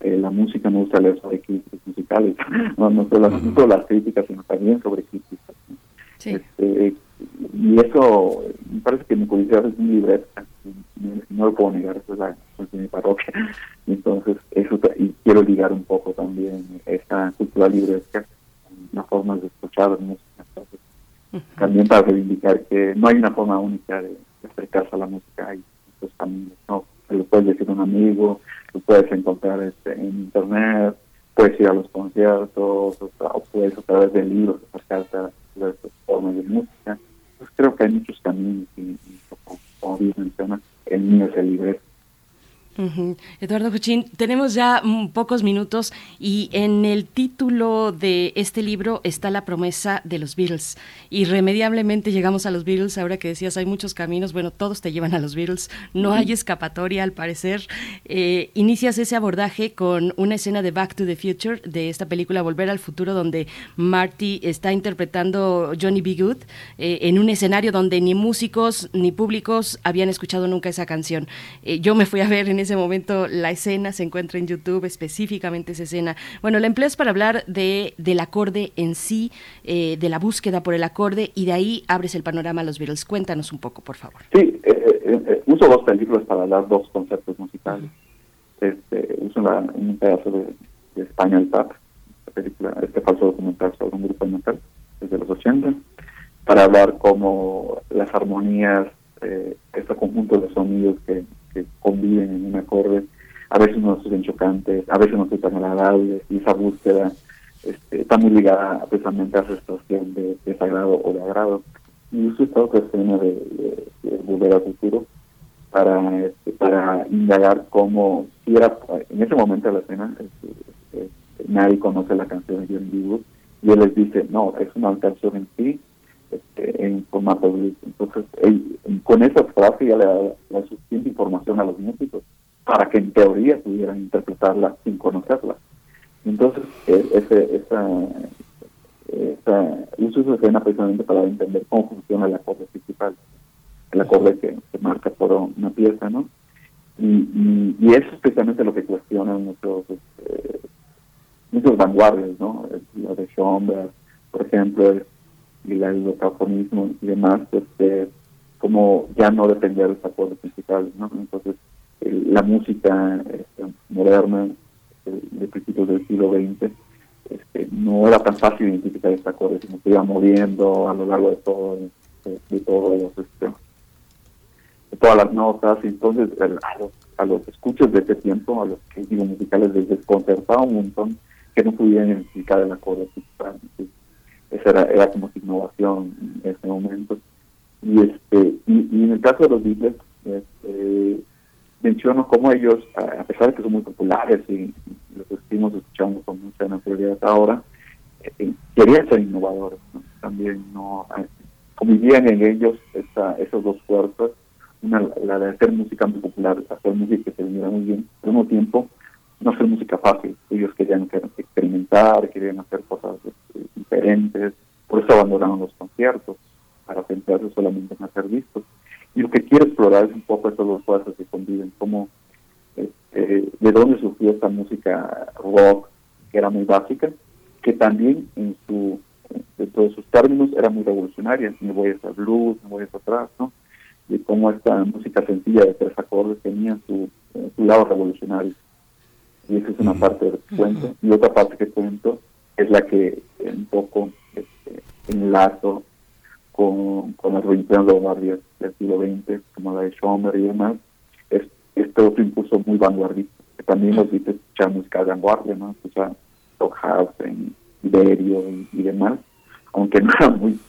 eh, la música, me gusta leer sobre críticas musicales, no, no, solo, las críticas, sino también sobre críticas. Este, y eso, me parece que mi curiosidad es muy libreta, no lo puedo negar, eso es, la, mi parroquia. Entonces, eso y quiero ligar un poco también esta cultura libresca las formas de escuchar la música. También para reivindicar que no hay una forma única de, acercarse a la música, hay muchos caminos, ¿no? Lo puedes decir a un amigo, lo puedes encontrar este, en internet, puedes ir a los conciertos, o, puedes a través de libros acercarte a las formas de música. Pues creo que hay muchos caminos y, como bien menciona, el mío es el libreto. Eduardo Juchín, tenemos ya pocos minutos y en el título de este libro está la promesa de los Beatles. Irremediablemente llegamos a los Beatles, ahora que decías hay muchos caminos, bueno, todos te llevan a los Beatles, no hay escapatoria al parecer. Eh, inicias ese abordaje con una escena de Back to the Future, de esta película Volver al Futuro, donde Marty está interpretando Johnny B. Good eh, en un escenario donde ni músicos ni públicos habían escuchado nunca esa canción. Eh, yo me fui a ver en ese momento la escena, se encuentra en YouTube específicamente esa escena. Bueno, la empleas para hablar de, del acorde en sí, eh, de la búsqueda por el acorde, y de ahí abres el panorama a los Beatles. Cuéntanos un poco, por favor. Sí, eh, eh, uso dos películas para hablar dos conceptos musicales. Este, uso un pedazo de, España el Tap, película, este falso documental sobre un grupo de metal desde los 80, para hablar cómo las armonías, este conjunto de sonidos que conviven en un acorde, a veces no son chocantes, a veces no son tan agradables, y esa búsqueda este, está muy ligada precisamente a esa situación de desagrado o de agrado. Y uso esta otra escena de, Volver al Futuro para, este, para indagar cómo, si era, en ese momento de la escena, este, nadie conoce la canción de John y él les dice, no, es una canción en sí, este, en formato blues. Entonces, con esa frase ya le da la suficiente información a los músicos para que en teoría pudieran interpretarla sin conocerla. Entonces, e, ese, esa, esa, uso esa escena precisamente para entender cómo funciona el acorde principal, el acorde que, se marca por una pieza, ¿no? Y, eso es precisamente lo que cuestionan muchos, este, muchos vanguardias, ¿no? Lo de por ejemplo, y el locafonismo y demás, este, como ya no dependía de los acordes principales, ¿no? Entonces, la música este, moderna de principios del siglo XX este, no era tan fácil identificar estos acordes, sino se iba moviendo a lo largo de todo, de, todos los, este, todas las notas, y entonces a los, a los escuchos de ese tiempo, a los críticos musicales les desconcertaba un montón que no pudieran identificar el acorde principal. Esa era, era como su innovación en ese momento. Y, este, y, en el caso de los Beatles, este, menciono cómo ellos, a pesar de que son muy populares y los estamos escuchando con mucha naturalidad ahora, eh, querían ser innovadores. También no convivían en ellos esta, esas dos fuerzas, una, la de hacer música muy popular, hacer música que se venía muy bien, al mismo tiempo no hacer música fácil, ellos querían experimentar, querían hacer cosas este, diferentes, por eso abandonaron los conciertos, para centrarse solamente en hacer discos. Y lo que quiero explorar es un poco esas dos fuerzas que conviven, cómo, este, de dónde surgió esta música rock, que era muy básica, que también en su de sus términos era muy revolucionaria, me voy a hacer blues, me voy a hacer atrás, ¿no? De cómo esta música sencilla de tres acordes tenía su lado revolucionario. Y esa es una parte del cuento. Y otra parte que cuento es la que un poco este, enlazo con, con las revoluciones de vanguardias del siglo XX, como la de Schomer y demás, es este otro impulso muy vanguardista, que también nos dice escuchar música de vanguardia, ¿no? Escuchar Stock House en Iberio y, demás, aunque no era muy,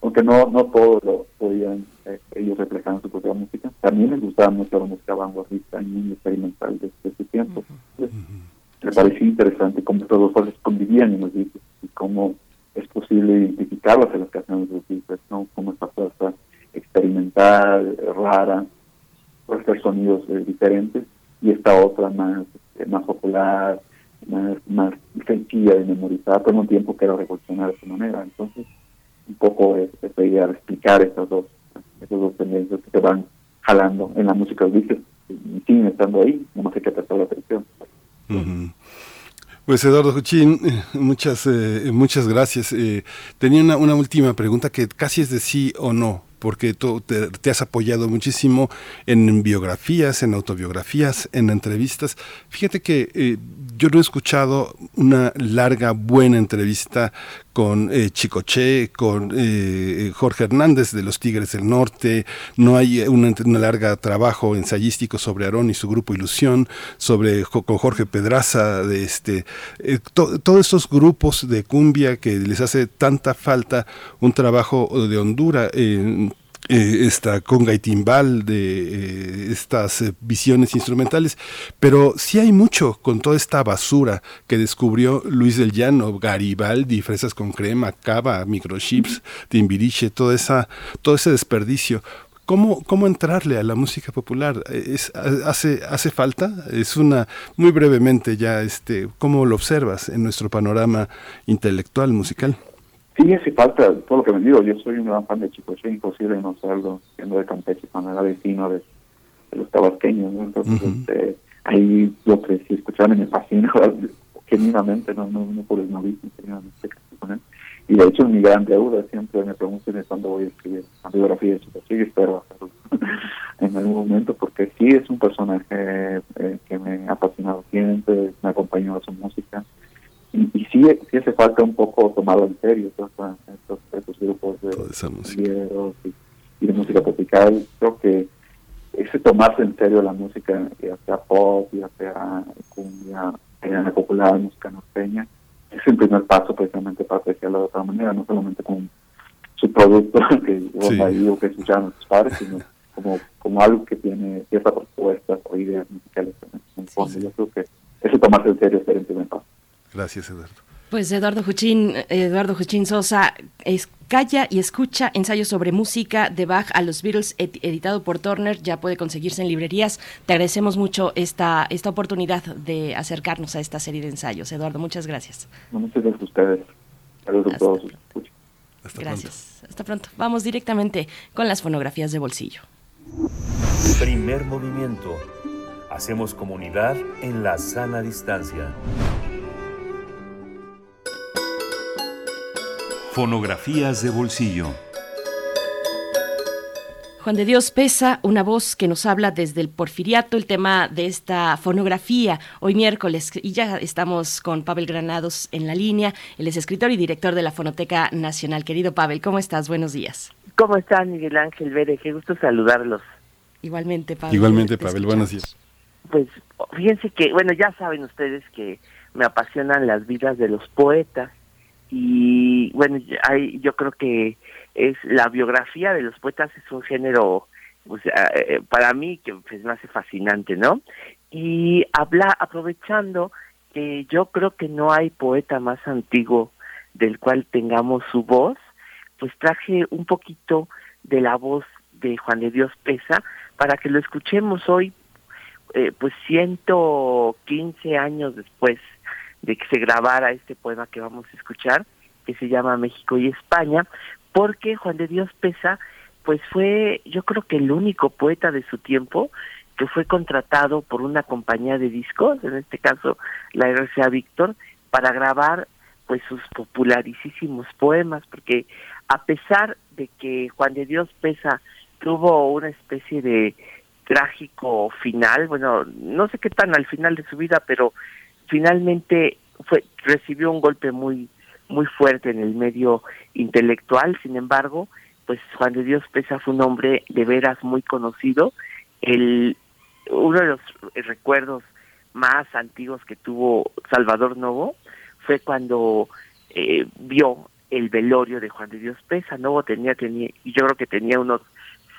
aunque no, no todo lo podían eh, ellos reflejar en su propia música, también les gustaba mucho la música vanguardista y muy experimental de, ese tiempo. me parecía interesante cómo todos los convivían en los discos y cómo es posible identificarlos en las canciones de los discos, ¿no? Como esta fuerza experimental, rara, por hacer sonidos eh, diferentes, y esta otra más, eh, más popular, más, más sencilla de memorizar, pero un tiempo que era revolucionar de esa manera. Entonces, un poco es, es idea de explicar estas dos, esas dos tendencias que se van jalando en la música y siguen estando ahí, nomás hay que prestar la atención. Pues Eduardo Juchín, eh, muchas, eh, muchas gracias. Eh, tenía una, una última pregunta que casi es de sí o no porque tú te, has apoyado muchísimo en biografías, en autobiografías, en entrevistas. Fíjate que eh, yo no he escuchado una larga, buena entrevista con eh, Chicoche, con eh, Jorge Hernández de los Tigres del Norte, no hay una, larga trabajo ensayístico sobre Aarón y su grupo Ilusión, sobre con Jorge Pedraza, de este, todos estos grupos de cumbia que les hace tanta falta un trabajo de Honduras. Eh, esta conga y timbal, de eh, estas eh, visiones instrumentales, pero sí hay mucho con toda esta basura que descubrió Luis del Llano, Garibaldi, fresas con crema, cava, microchips, timbiriche, toda esa, todo ese desperdicio. ¿Cómo, ¿Cómo entrarle a la música popular? Es, hace, ¿Hace falta? Es una, muy brevemente ya, este, ¿cómo lo observas en nuestro panorama intelectual, musical? Sí, hace falta todo lo que me digo. Yo soy un gran fan de Chico, es imposible no serlo, siendo de Campeche, cuando era vecino de, los tabasqueños. ¿no? Entonces, este, ahí lo que si escucharon me fascina, genuinamente, no, no, no por el novicio, genuinamente. Y de hecho, mi gran deuda siempre me preguntan cuándo voy a escribir la biografía de Chico, sí, espero hacerlo en algún momento, porque sí es un personaje eh, que me ha apasionado siempre, me ha acompañado a su música y, y sí, sí, hace falta un poco tomarlo en serio estos, estos, grupos de y, y, de música tropical. Creo que ese tomarse en serio la música ya sea pop ya sea cumbia ya popular música norteña. Es el primer paso precisamente para apreciarlo de otra manera no solamente con su producto que sí. ahí o que escucharon sus padres sino como como algo que tiene ciertas propuestas o ideas musicales en el fondo yo creo que ese tomarse en serio es el primer paso Gracias, Eduardo. Pues Eduardo Juchín, Eduardo Juchín Sosa, es Calla y escucha ensayo sobre música de Bach a los Beatles, editado por Turner, ya puede conseguirse en librerías. Te agradecemos mucho esta, esta oportunidad de acercarnos a esta serie de ensayos. Eduardo, muchas gracias. muchas gracias a ustedes. Saludos a todos. Hasta gracias. Hasta pronto. Vamos directamente con las fonografías de bolsillo. Primer movimiento. Hacemos comunidad en la sana distancia. Fonografías de bolsillo. Juan de Dios Pesa, una voz que nos habla desde el porfiriato, el tema de esta fonografía, hoy miércoles, y ya estamos con Pavel Granados en la línea, él es escritor y director de la Fonoteca Nacional. Querido Pavel, ¿cómo estás? Buenos días. ¿Cómo están, Miguel Ángel Vélez? Qué gusto saludarlos. Igualmente, Pavel. Igualmente, Pavel, buenos días. Pues fíjense que, bueno, ya saben ustedes que me apasionan las vidas de los poetas y bueno, hay, yo creo que es la biografía de los poetas es un género pues, eh, para mí que pues, me hace fascinante, ¿no? Y habla aprovechando que yo creo que no hay poeta más antiguo del cual tengamos su voz, pues traje un poquito de la voz de Juan de Dios Pesa para que lo escuchemos hoy, eh, pues 115 años después de que se grabara este poema que vamos a escuchar, que se llama México y España, porque Juan de Dios Pesa, pues fue, yo creo que el único poeta de su tiempo que fue contratado por una compañía de discos, en este caso la RCA Víctor, para grabar pues sus popularísimos poemas, porque a pesar de que Juan de Dios Pesa tuvo una especie de trágico final, bueno, no sé qué tan al final de su vida, pero finalmente fue recibió un golpe muy muy fuerte en el medio intelectual, sin embargo, pues Juan de Dios Pesa fue un hombre de veras muy conocido, el uno de los recuerdos más antiguos que tuvo Salvador Novo fue cuando eh, vio el velorio de Juan de Dios Pesa. Novo tenía, tenía, yo creo que tenía unos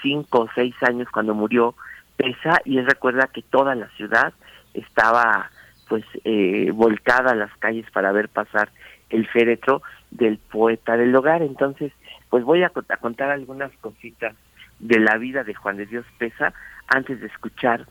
cinco o seis años cuando murió Pesa y él recuerda que toda la ciudad estaba pues eh, volcada a las calles para ver pasar el féretro del poeta del hogar. Entonces, pues voy a, contar algunas cositas de la vida de Juan de Dios Pesa antes de escuchar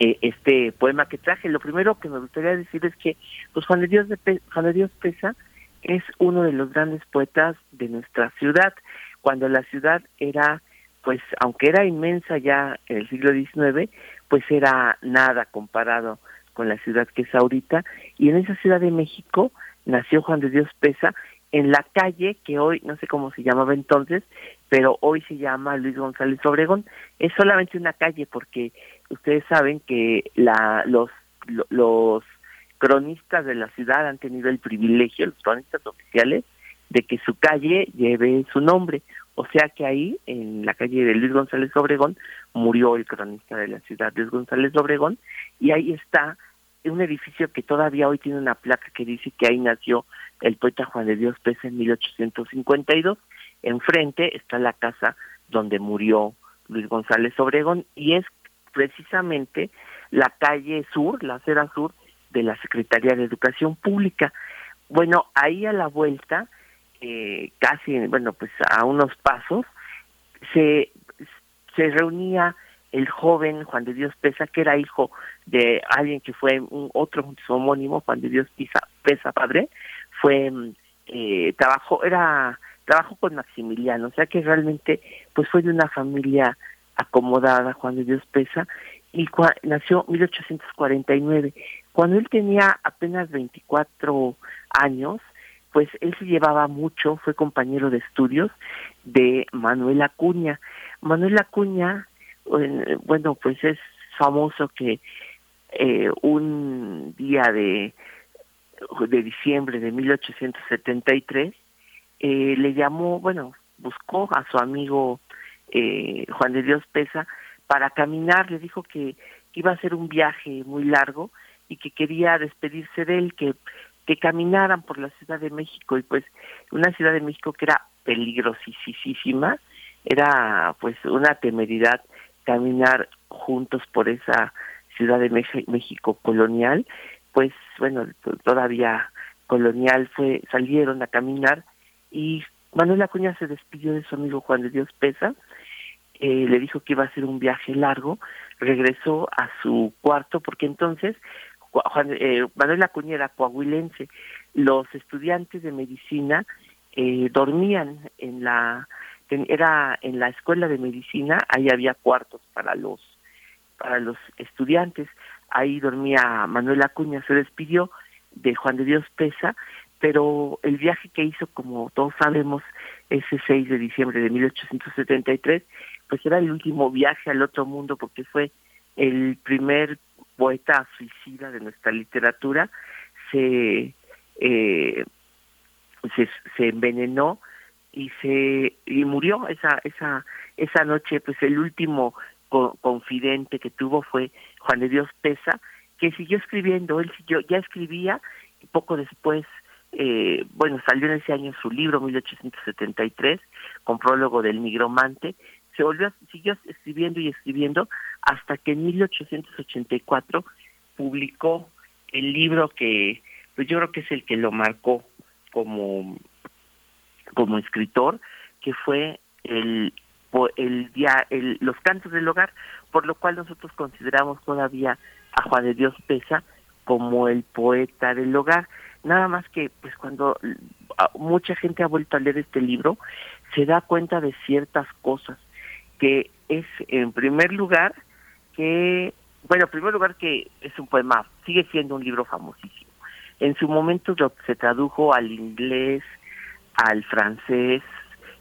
eh, este poema que traje. Lo primero que me gustaría decir es que pues Juan de Dios de Juan de Dios Pesa es uno de los grandes poetas de nuestra ciudad. Cuando la ciudad era, pues, aunque era inmensa ya en el siglo XIX, pues era nada comparado con la ciudad que es ahorita. Y en esa Ciudad de México nació Juan de Dios Pesa en la calle que hoy, no sé cómo se llamaba entonces, pero hoy se llama Luis González Obregón. Es solamente una calle porque ustedes saben que la, los, los cronistas de la ciudad han tenido el privilegio, los cronistas oficiales, de que su calle lleve su nombre. O sea que ahí, en la calle de Luis González Obregón, murió el cronista de la ciudad, Luis González Obregón, y ahí está un edificio que todavía hoy tiene una placa que dice que ahí nació el poeta Juan de Dios Pérez en 1852. Enfrente está la casa donde murió Luis González Obregón y es precisamente la calle sur, la acera sur de la Secretaría de Educación Pública. Bueno, ahí a la vuelta, eh, casi, bueno, pues a unos pasos, se, se reunía el joven Juan de Dios Pesa, que era hijo de alguien que fue un otro su homónimo, Juan de Dios Pesa padre, fue eh, trabajó era trabajó con Maximiliano, o sea que realmente pues fue de una familia acomodada, Juan de Dios Pesa, y nació en 1849. Cuando él tenía apenas 24 años, pues él se llevaba mucho, fue compañero de estudios de Manuel Acuña. Manuel Acuña, bueno, pues es famoso que eh, un día de, de diciembre de 1873 eh, le llamó, bueno, buscó a su amigo eh, Juan de Dios Pesa para caminar, le dijo que iba a hacer un viaje muy largo y que quería despedirse de él, que, que caminaran por la Ciudad de México y pues una Ciudad de México que era peligrosísima, era pues una temeridad caminar juntos por esa Ciudad de México colonial, pues bueno, todavía colonial fue salieron a caminar y Manuel Acuña se despidió de su amigo Juan de Dios Pesa eh, le dijo que iba a ser un viaje largo, regresó a su cuarto porque entonces Juan, eh, Manuel Acuña era coahuilense, los estudiantes de medicina eh, dormían en la era en la escuela de medicina ahí había cuartos para los para los estudiantes. Ahí dormía Manuel Acuña se despidió de Juan de Dios Pesa pero el viaje que hizo como todos sabemos ese 6 de diciembre de 1873 pues era el último viaje al otro mundo porque fue el primer poeta suicida de nuestra literatura, se, eh, se, envenenó y se y murió esa esa esa noche pues el último confidente que tuvo fue Juan de Dios Pesa que siguió escribiendo él siguió, ya escribía y poco después eh, bueno salió en ese año su libro 1873 con prólogo del nigromante se volvió, siguió escribiendo y escribiendo hasta que en 1884 publicó el libro que pues yo creo que es el que lo marcó como como escritor, que fue el, el, el, los cantos del hogar, por lo cual nosotros consideramos todavía a Juan de Dios Pesa como el poeta del hogar. Nada más que, pues cuando mucha gente ha vuelto a leer este libro, se da cuenta de ciertas cosas, que es, en primer lugar, que, bueno, en primer lugar que es un poema, sigue siendo un libro famosísimo. En su momento se tradujo al inglés, al francés,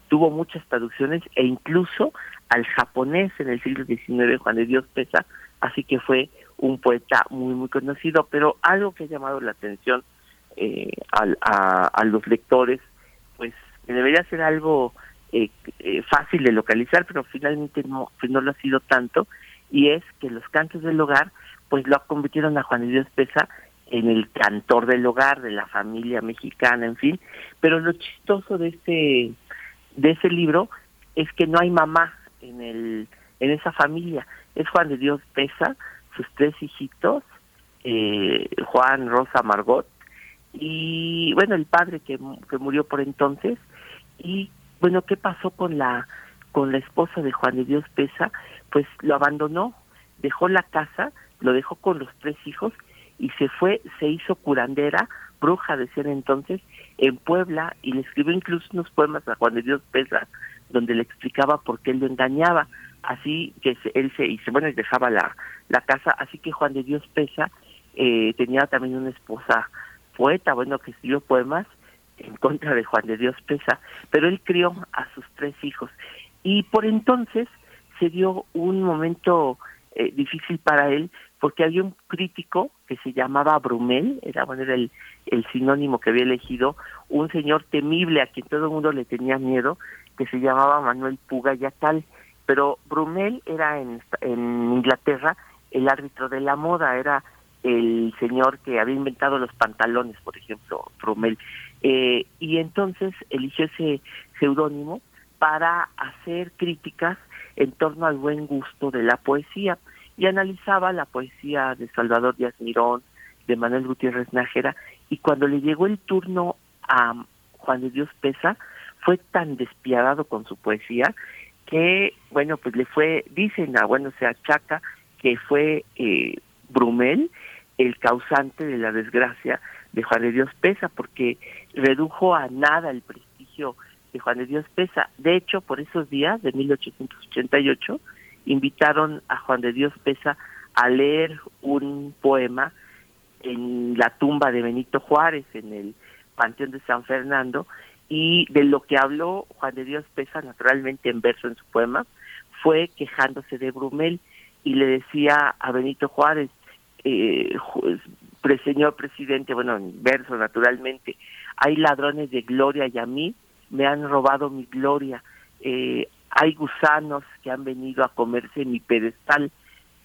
tuvo muchas traducciones e incluso al japonés en el siglo XIX, Juan de Dios Pesa, así que fue un poeta muy, muy conocido, pero algo que ha llamado la atención eh, a, los lectores, pues debería ser algo eh, eh, fácil de localizar, pero finalmente no, pues no lo ha sido tanto, y es que los cantos del hogar, pues lo convirtieron a Juan de Dios Pesa en el cantor del hogar, de la familia mexicana, en fin, pero lo chistoso de este de ese libro es que no hay mamá en el en esa familia, es Juan de Dios Pesa, sus tres hijitos, eh, Juan, Rosa, Margot, y bueno, el padre que, que murió por entonces, y bueno, ¿qué pasó con la con la esposa de Juan de Dios Pesa? Pues lo abandonó, dejó la casa, lo dejó con los tres hijos y se fue, se hizo curandera, bruja decían entonces, en Puebla y le escribió incluso unos poemas a Juan de Dios Pesa donde le explicaba por qué él lo engañaba, así que él se, y se bueno, dejaba la, la casa, así que Juan de Dios Pesa eh, tenía también una esposa poeta, bueno, que escribió poemas en contra de Juan de Dios Pesa, pero él crió a sus tres hijos y por entonces se dio un momento eh, difícil para él porque había un crítico que se llamaba Brumel, era bueno, era el, el sinónimo que había elegido, un señor temible a quien todo el mundo le tenía miedo, que se llamaba Manuel Puga Yacal, pero Brumel era en, en Inglaterra el árbitro de la moda, era el señor que había inventado los pantalones, por ejemplo, Brumel, eh, y entonces eligió ese seudónimo para hacer críticas en torno al buen gusto de la poesía. Y analizaba la poesía de Salvador Díaz Mirón, de Manuel Gutiérrez Nájera, y cuando le llegó el turno a Juan de Dios Pesa, fue tan despiadado con su poesía que, bueno, pues le fue, dicen, a, bueno, se achaca que fue eh, Brumel el causante de la desgracia de Juan de Dios Pesa, porque redujo a nada el prestigio Juan de Dios Pesa. De hecho, por esos días de 1888, invitaron a Juan de Dios Pesa a leer un poema en la tumba de Benito Juárez, en el Panteón de San Fernando, y de lo que habló Juan de Dios Pesa, naturalmente en verso en su poema, fue quejándose de Brumel y le decía a Benito Juárez, eh, señor presidente, bueno, en verso naturalmente, hay ladrones de gloria y a mí me han robado mi gloria, eh, hay gusanos que han venido a comerse mi pedestal.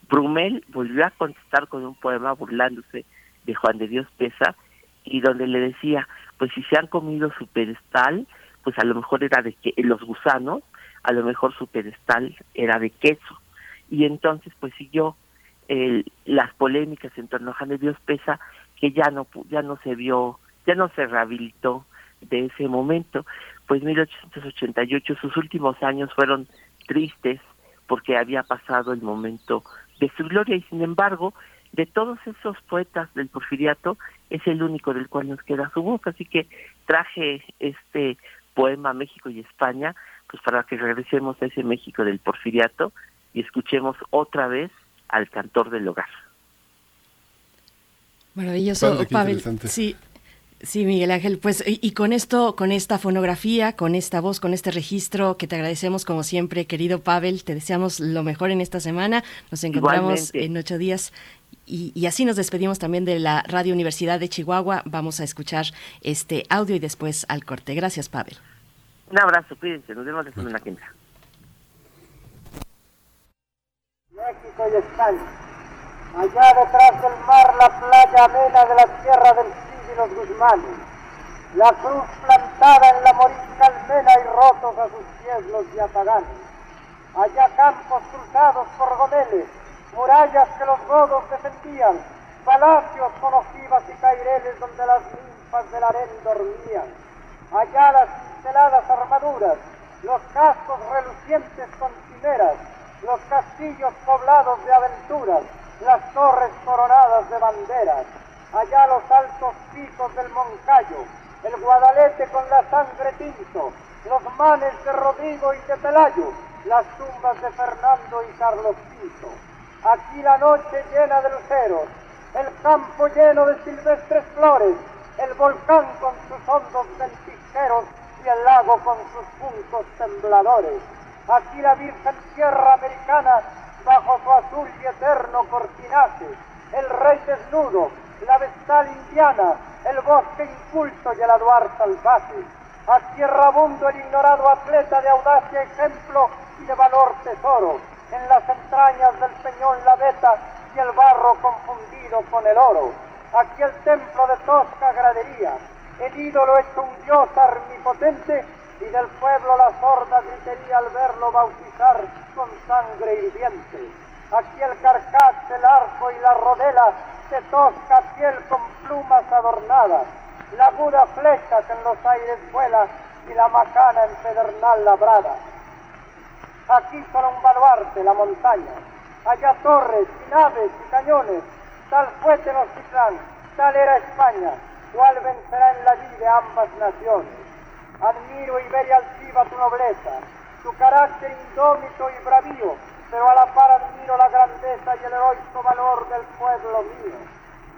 Brumel volvió a contestar con un poema burlándose de Juan de Dios Pesa y donde le decía, pues si se han comido su pedestal, pues a lo mejor era de que los gusanos, a lo mejor su pedestal era de queso. Y entonces pues siguió el, las polémicas en torno a Juan de Dios Pesa que ya no ya no se vio, ya no se rehabilitó de ese momento pues 1888 sus últimos años fueron tristes porque había pasado el momento de su gloria. Y sin embargo de todos esos poetas del porfiriato es el único del cual nos queda su voz. Así que traje este poema México y España pues para que regresemos a ese México del porfiriato y escuchemos otra vez al cantor del hogar. Maravilloso, Pavel. Sí, Sí, Miguel Ángel, pues y, con esto, con esta fonografía, con esta voz, con este registro que te agradecemos como siempre, querido Pavel, te deseamos lo mejor en esta semana. Nos encontramos en ocho días y, así nos despedimos también de la Radio Universidad de Chihuahua. Vamos a escuchar este audio y después al corte. Gracias, Pavel. Un abrazo, cuídense, nos vemos la semana que México y España. Allá detrás del mar, la playa amena de la tierra del los Guzmanes, la cruz plantada en la morisca almena y rotos a sus pies los yataganes. Allá campos cruzados por gomeles, murallas que los godos defendían, palacios con ojivas y caireles donde las ninfas del harén dormían. allá las cinceladas armaduras, los cascos relucientes con cimeras, los castillos poblados de aventuras, las torres coronadas de banderas, allá los altos picos del Moncayo, el Guadalete con la sangre tinto, los manes de Rodrigo y de Pelayo, las tumbas de Fernando y Carlos V. Aquí la noche llena de luceros, el campo lleno de silvestres flores, el volcán con sus hondos ventisqueros y el lago con sus puntos tembladores. Aquí la virgen tierra americana bajo su azul y eterno cortinaje, el rey desnudo, la vestal indiana, el bosque inculto y el aduar salvaje. Aquí errabundo el ignorado atleta de audacia ejemplo y de valor tesoro, en las entrañas del peñón la veta y el barro confundido con el oro. Aquí el templo de tosca gradería, el ídolo hecho un dios armipotente y del pueblo la sorda gritería al verlo bautizar con sangre hirviente. Aquí el carcaj, el arco y la rodela de tosca piel con plumas adornadas, la aguda flecha que en los aires vuela y la macana en pedernal labrada. Aquí solo un baluarte, la montaña, allá torres y naves y cañones, tal fue Tenochtitlán, tal era España, cual vencerá en la vida ambas naciones. Admiro y veré altiva tu nobleza, tu carácter indómito y bravío, pero a la par admiro la grandeza y el heroico valor del pueblo mío.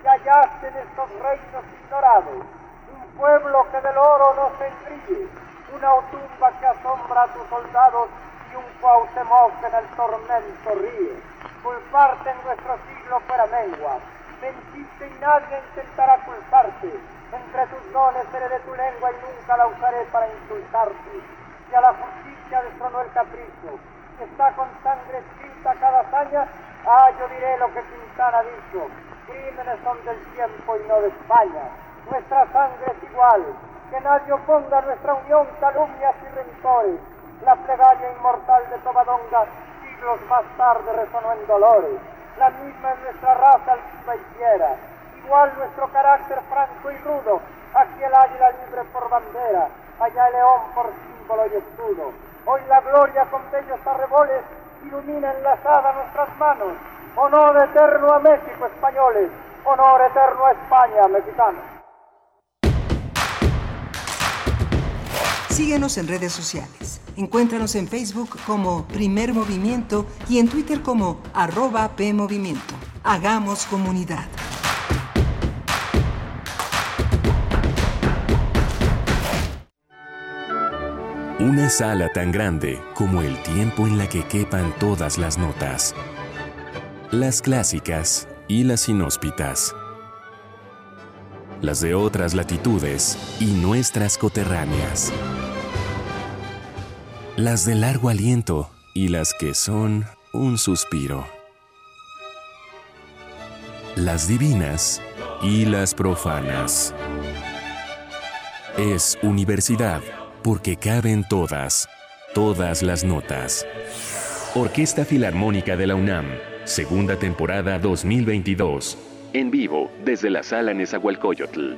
Y hallaste en estos reinos ignorados un pueblo que del oro no se engríe, una tumba que asombra a tus soldados y un Cuauhtémoc que en el tormento ríe. Culparte en nuestro siglo fuera mengua, mentiste y nadie intentará culparte. Entre tus dones de tu lengua y nunca la usaré para insultarte. Y a la justicia destronó el capricho, está con sangre escrita cada hazaña, ah, yo diré lo que Quintana dicho, crímenes son del tiempo y no de España. Nuestra sangre es igual, que nadie oponga nuestra unión calumnias y rencores. La plegaria inmortal de Tobadonga siglos más tarde resonó en dolores. La misma es nuestra raza altiva y fiera, igual nuestro carácter franco y rudo. Aquí el águila libre por bandera, allá el león por símbolo y escudo. Hoy la gloria con bellos arreboles ilumina enlazada nuestras manos. Honor eterno a México, españoles. Honor eterno a España, mexicanos. Síguenos en redes sociales. Encuéntranos en Facebook como Primer Movimiento y en Twitter como arroba PMovimiento. Hagamos comunidad. Una sala tan grande como el tiempo en la que quepan todas las notas. Las clásicas y las inhóspitas. Las de otras latitudes y nuestras coterráneas. Las de largo aliento y las que son un suspiro. Las divinas y las profanas. Es universidad porque caben todas, todas las notas. Orquesta Filarmónica de la UNAM, segunda temporada 2022. En vivo desde la sala Nezahualcóyotl.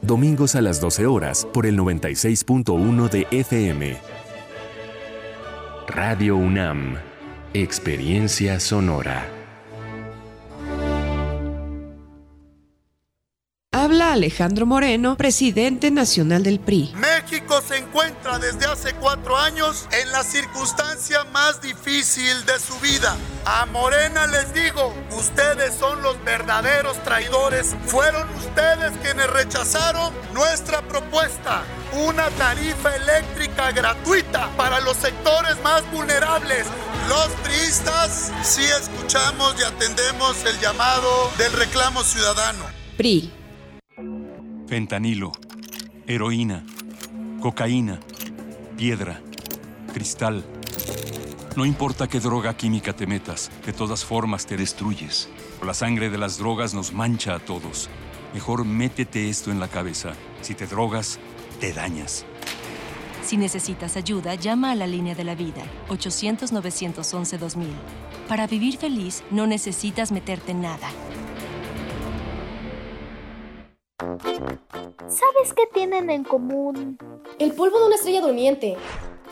Domingos a las 12 horas por el 96.1 de FM. Radio UNAM. Experiencia sonora. Alejandro Moreno, presidente nacional del PRI. México se encuentra desde hace cuatro años en la circunstancia más difícil de su vida. A Morena les digo, ustedes son los verdaderos traidores. Fueron ustedes quienes rechazaron nuestra propuesta. Una tarifa eléctrica gratuita para los sectores más vulnerables. Los priistas sí escuchamos y atendemos el llamado del reclamo ciudadano. PRI. Fentanilo, heroína, cocaína, piedra, cristal. No importa qué droga química te metas, de todas formas te destruyes. La sangre de las drogas nos mancha a todos. Mejor métete esto en la cabeza. Si te drogas, te dañas. Si necesitas ayuda, llama a la línea de la vida, 800-911-2000. Para vivir feliz, no necesitas meterte en nada. ¿Sabes qué tienen en común? El polvo de una estrella durmiente,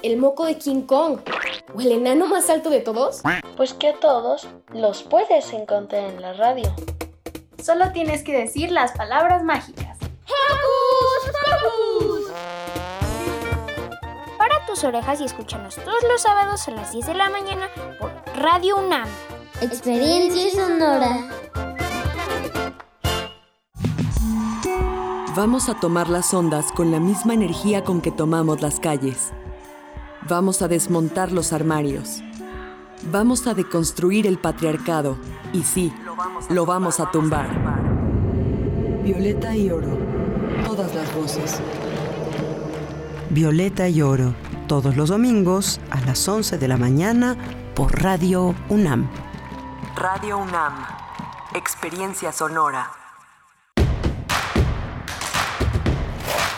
el moco de King Kong o el enano más alto de todos. Pues que a todos los puedes encontrar en la radio. Solo tienes que decir las palabras mágicas. ¡Hocus Pocus! Para tus orejas y escúchanos todos los sábados a las 10 de la mañana por Radio UNAM. Experiencia sonora. Vamos a tomar las ondas con la misma energía con que tomamos las calles. Vamos a desmontar los armarios. Vamos a deconstruir el patriarcado. Y sí, lo vamos a tumbar. Violeta y oro. Todas las voces. Violeta y oro. Todos los domingos a las 11 de la mañana por Radio UNAM. Radio UNAM. Experiencia sonora.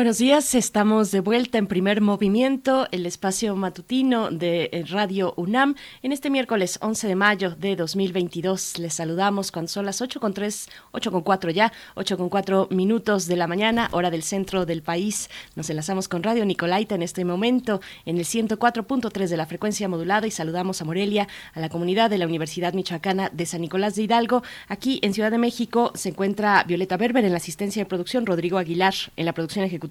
Buenos días, estamos de vuelta en primer movimiento, el espacio matutino de eh, Radio UNAM. En este miércoles 11 de mayo de 2022 les saludamos cuando son las 8 con 3, 8 con 4 ya, 8 con 4 minutos de la mañana, hora del centro del país. Nos enlazamos con Radio Nicolaita en este momento en el 104.3 de la frecuencia modulada y saludamos a Morelia, a la comunidad de la Universidad Michoacana de San Nicolás de Hidalgo. Aquí en Ciudad de México se encuentra Violeta Berber en la asistencia de producción, Rodrigo Aguilar en la producción ejecutiva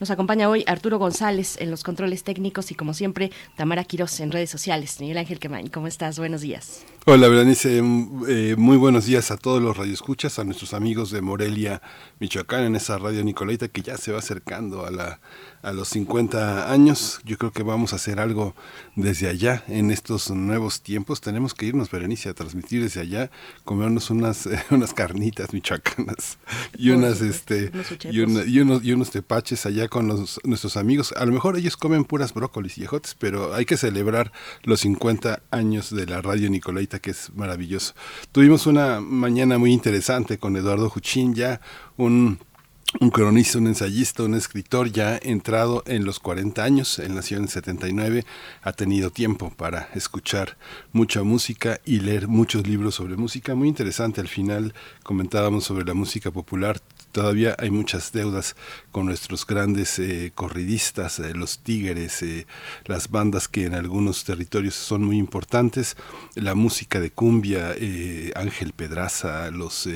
nos acompaña hoy Arturo González en los controles técnicos y como siempre Tamara Quiroz en redes sociales. Miguel Ángel Quemain, ¿cómo estás? Buenos días. Hola, Berenice. Eh, muy buenos días a todos los radioescuchas, a nuestros amigos de Morelia, Michoacán, en esa radio Nicolaita que ya se va acercando a la a los 50 años. Yo creo que vamos a hacer algo desde allá en estos nuevos tiempos. Tenemos que irnos, Berenice, a transmitir desde allá, comernos unas, unas carnitas michoacanas y unas este y, y, unos, y unos tepaches allá con los, nuestros amigos. A lo mejor ellos comen puras brócolis y ejotes, pero hay que celebrar los 50 años de la radio Nicolaita, que es maravilloso. Tuvimos una mañana muy interesante con Eduardo Juchín, ya un un cronista, un ensayista, un escritor ya entrado en los 40 años, él nació en 79, ha tenido tiempo para escuchar mucha música y leer muchos libros sobre música, muy interesante, al final comentábamos sobre la música popular, todavía hay muchas deudas con nuestros grandes eh, corridistas, eh, los tigres, eh, las bandas que en algunos territorios son muy importantes, la música de cumbia, Ángel Pedraza, los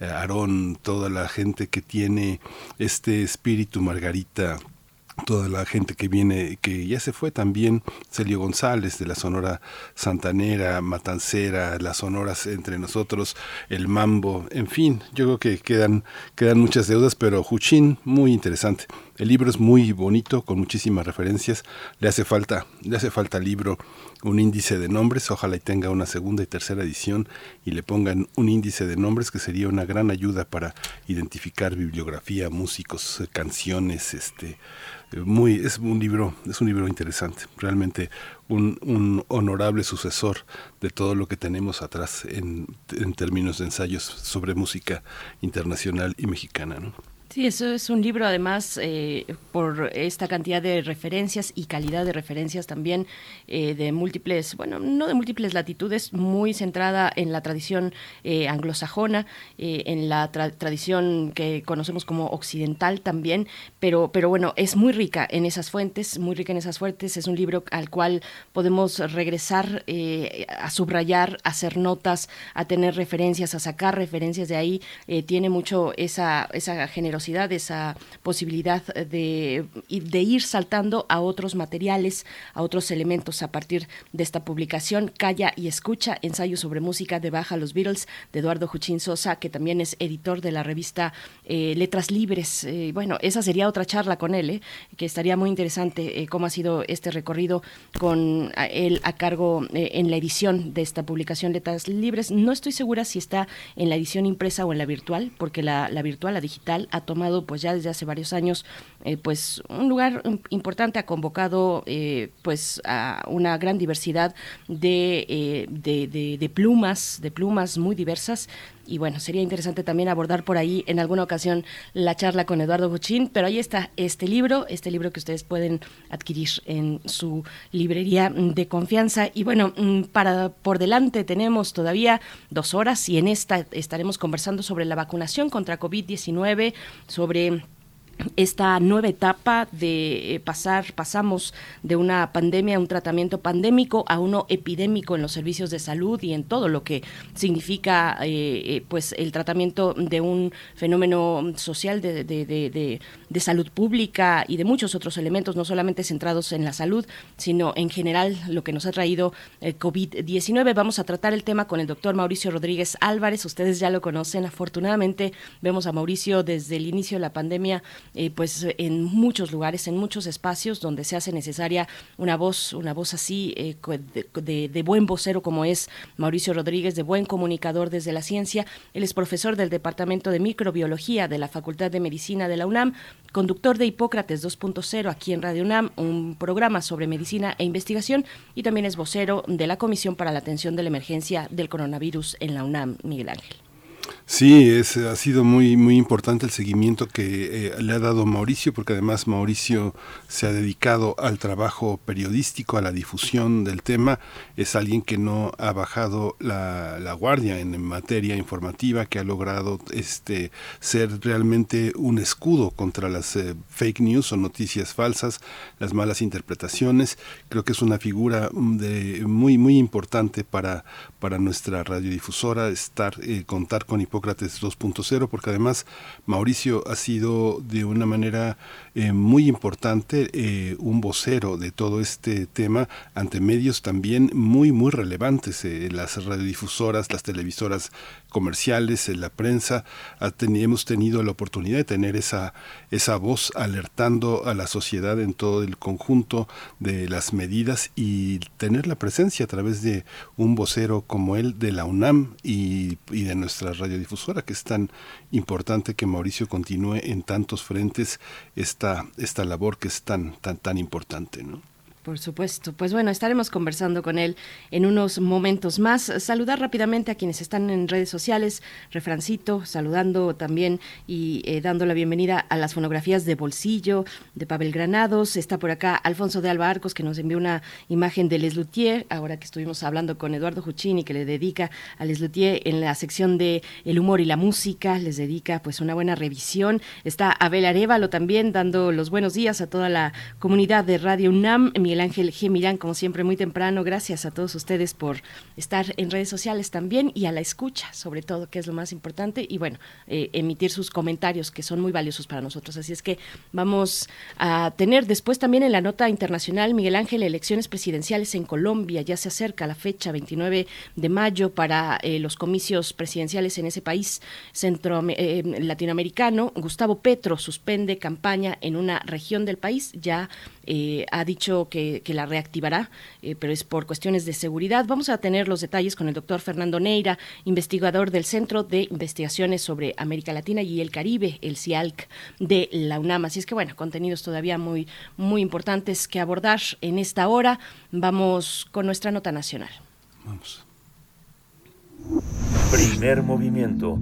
Aarón, toda la gente que tiene este espíritu Margarita toda la gente que viene, que ya se fue también, Celio González de la Sonora Santanera, Matancera, las Sonoras entre nosotros, el Mambo, en fin, yo creo que quedan, quedan muchas deudas, pero Juchín, muy interesante. El libro es muy bonito, con muchísimas referencias. Le hace falta, le hace falta al libro un índice de nombres. Ojalá y tenga una segunda y tercera edición y le pongan un índice de nombres que sería una gran ayuda para identificar bibliografía, músicos, canciones, este, muy, es un libro, es un libro interesante, realmente un, un honorable sucesor de todo lo que tenemos atrás en, en términos de ensayos sobre música internacional y mexicana. ¿no? Sí, eso es un libro además eh, por esta cantidad de referencias y calidad de referencias también eh, de múltiples, bueno, no de múltiples latitudes, muy centrada en la tradición eh, anglosajona, en la tradición que conocemos como occidental también, pero, pero bueno, es muy rica en esas fuentes, muy rica en esas fuentes, es un libro al cual podemos regresar a subrayar, a hacer notas, a tener referencias, a sacar referencias de ahí, tiene mucho esa, esa generosidad esa posibilidad de, de ir saltando a otros materiales, a otros elementos a partir de esta publicación. Calla y escucha, ensayo sobre música de Baja los Beatles, de Eduardo Juchín Sosa, que también es editor de la revista eh, Letras Libres. Eh, bueno, esa sería otra charla con él, eh, que estaría muy interesante cómo ha sido este recorrido con él a cargo en la edición de esta publicación Letras Libres. No estoy segura si está en la edición impresa o en la virtual, porque la, la virtual, la digital, ha tomado pues ya desde hace varios años eh, pues un lugar importante ha convocado eh, pues a una gran diversidad eh, de, de, plumas de plumas muy diversas y bueno, sería interesante también abordar por ahí en alguna ocasión la charla con Eduardo Buchín, pero ahí está este libro, este libro que ustedes pueden adquirir en su librería de confianza. Y bueno, mm, para por delante tenemos todavía dos horas y en esta estaremos conversando sobre la vacunación contra COVID-19, sobre esta nueva etapa de eh, pasar, pasamos de una pandemia un tratamiento pandémico a uno epidémico en los servicios de salud y en todo lo que significa eh, eh, pues el tratamiento de un fenómeno social de, de, de, de, salud pública y de muchos otros elementos, no solamente centrados en la salud, sino en general lo que nos ha traído el COVID-19. Vamos a tratar el tema con el doctor Mauricio Rodríguez Álvarez, ustedes ya lo conocen, afortunadamente vemos a Mauricio desde el inicio de la pandemia eh, pues en muchos lugares, en muchos espacios donde se hace necesaria una voz, una voz así eh, de, de, buen vocero como es Mauricio Rodríguez, de buen comunicador desde la ciencia. Él es profesor del Departamento de Microbiología de la Facultad de Medicina de la UNAM, conductor de Hipócrates 2.0 aquí en Radio UNAM, un programa sobre medicina e investigación y también es vocero de la Comisión para la Atención de la Emergencia del Coronavirus en la UNAM, Miguel Ángel. Sí, es, ha sido muy, muy importante el seguimiento que eh, le ha dado Mauricio, porque además Mauricio se ha dedicado al trabajo periodístico, a la difusión del tema. Es alguien que no ha bajado la, la guardia en, materia informativa, que ha logrado este, ser realmente un escudo contra las eh, fake news o noticias falsas, las malas interpretaciones. Creo que es una figura mm, de, muy, muy importante para, para nuestra radiodifusora, estar, eh, contar con Hipócrates 2.0, porque además Mauricio ha sido de una manera eh, muy importante eh, un vocero de todo este tema ante medios también muy, muy relevantes, las radiodifusoras, las televisoras comerciales, la prensa, hemos tenido la oportunidad de tener esa, esa voz alertando a la sociedad en todo el conjunto de las medidas y tener la presencia a través de un vocero como él de la UNAM y, de nuestra radiodifusora, que es tan importante que Mauricio continúe en tantos frentes esta, esta labor que es tan, tan, tan importante. ¿no? Por supuesto. Pues bueno, estaremos conversando con él en unos momentos más. Saludar rápidamente a quienes están en redes sociales. Refrancito, saludando también y eh, dando la bienvenida a las fonografías de Bolsillo, de Pavel Granados. Está por acá Alfonso de Alba Arcos, que nos envió una imagen de Les Luthier, ahora que estuvimos hablando con Eduardo Juchini, que le dedica a Les Luthier en la sección de El humor y la música. Les dedica pues una buena revisión. Está Abel Arevalo también dando los buenos días a toda la comunidad de Radio UNAM. Miguel Ángel G. como siempre, muy temprano. Gracias a todos ustedes por estar en redes sociales también y a la escucha, sobre todo, que es lo más importante. Y bueno, eh, emitir sus comentarios, que son muy valiosos para nosotros. Así es que vamos a tener después también en la nota internacional, Miguel Ángel, elecciones presidenciales en Colombia. Ya se acerca la fecha 29 de mayo para eh, los comicios presidenciales en ese país centro eh, latinoamericano. Gustavo Petro suspende campaña en una región del país. Ya eh, ha dicho que, la reactivará, eh, pero es por cuestiones de seguridad. Vamos a tener los detalles con el doctor Fernando Neira, investigador del Centro de Investigaciones sobre América Latina y el Caribe, el CIALC de la UNAM. Así es que, bueno, contenidos todavía muy, muy importantes que abordar en esta hora. Vamos con nuestra nota nacional. Vamos. Primer movimiento.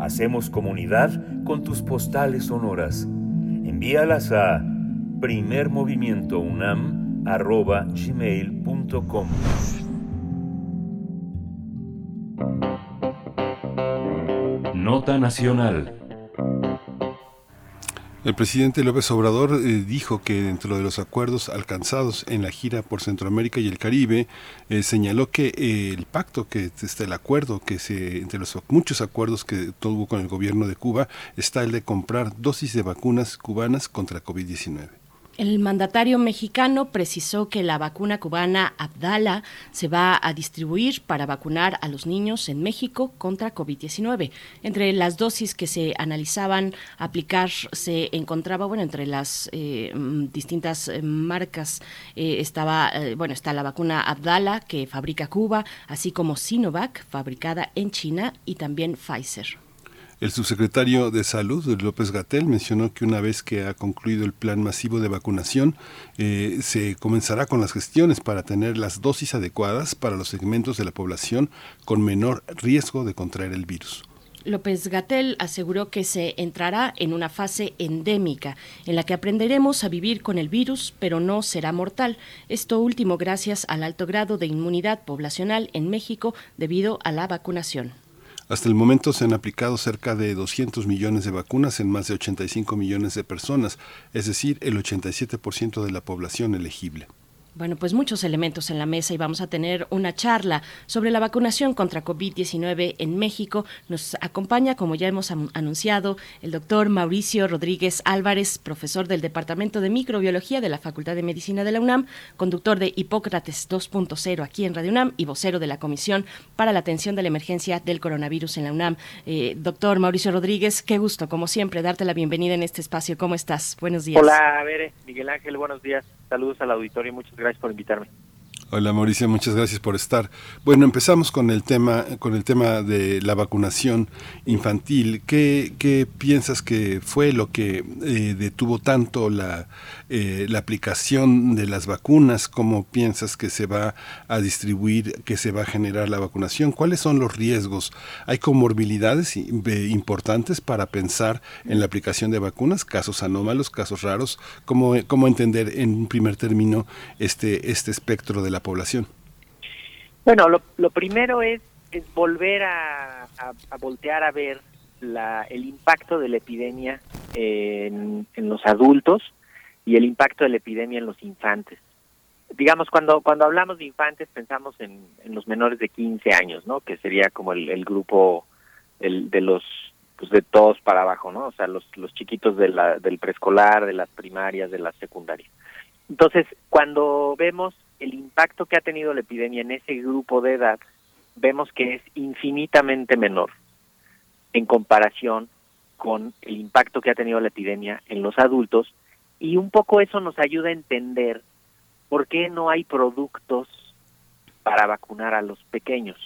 Hacemos comunidad con tus postales sonoras. Envíalas a primermovimientounam.gmail.com Nota Nacional el presidente López Obrador eh, dijo que dentro de los acuerdos alcanzados en la gira por Centroamérica y el Caribe, eh, señaló que eh, el pacto, que está el acuerdo, que se, entre los muchos acuerdos que tuvo con el gobierno de Cuba, está el de comprar dosis de vacunas cubanas contra COVID-19. El mandatario mexicano precisó que la vacuna cubana Abdala se va a distribuir para vacunar a los niños en México contra COVID-19. Entre las dosis que se analizaban aplicar se encontraba, bueno, entre las eh, mm, distintas eh, marcas eh, estaba, bueno, está la vacuna Abdala que fabrica Cuba, así como Sinovac fabricada en China y también Pfizer. El subsecretario de Salud, López Gatel, mencionó que una vez que ha concluido el plan masivo de vacunación, eh, se comenzará con las gestiones para tener las dosis adecuadas para los segmentos de la población con menor riesgo de contraer el virus. López Gatel aseguró que se entrará en una fase endémica, en la que aprenderemos a vivir con el virus, pero no será mortal. Esto último gracias al alto grado de inmunidad poblacional en México debido a la vacunación. Hasta el momento se han aplicado cerca de 200 millones de vacunas en más de 85 millones de personas, es decir, el 87% de la población elegible. Bueno, pues muchos elementos en la mesa y vamos a tener una charla sobre la vacunación contra COVID-19 en México. Nos acompaña, como ya hemos anunciado, el doctor Mauricio Rodríguez Álvarez, profesor del Departamento de Microbiología de la Facultad de Medicina de la UNAM, conductor de Hipócrates 2.0 aquí en Radio UNAM y vocero de la Comisión para la Atención de la Emergencia del Coronavirus en la UNAM. Eh, doctor Mauricio Rodríguez, qué gusto, como siempre, darte la bienvenida en este espacio. ¿Cómo estás? Buenos días. Hola, Bere, Miguel Ángel, buenos días. Saludos al auditorio y muchas gracias por invitarme. Hola Mauricio, muchas gracias por estar. Bueno, empezamos con el tema, con el tema de la vacunación infantil. ¿Qué, qué piensas que fue lo que eh, detuvo tanto la, eh, la aplicación de las vacunas? ¿Cómo piensas que se va a distribuir, que se va a generar la vacunación? ¿Cuáles son los riesgos? ¿Hay comorbilidades importantes para pensar en la aplicación de vacunas? ¿Casos anómalos, casos raros? ¿Cómo, cómo entender en primer término este, este espectro de la población? Bueno, lo, primero es, es volver a, voltear a ver la, el impacto de la epidemia en, los adultos y el impacto de la epidemia en los infantes. Digamos, cuando, cuando hablamos de infantes pensamos en, los menores de 15 años, ¿no? Que sería como el, grupo el, de los pues de todos para abajo, ¿no? O sea, los, los chiquitos de la, del preescolar, de las primarias, de las secundarias. Entonces, cuando vemos el impacto que ha tenido la epidemia en ese grupo de edad, vemos que es infinitamente menor en comparación con el impacto que ha tenido la epidemia en los adultos y un poco eso nos ayuda a entender por qué no hay productos para vacunar a los pequeños.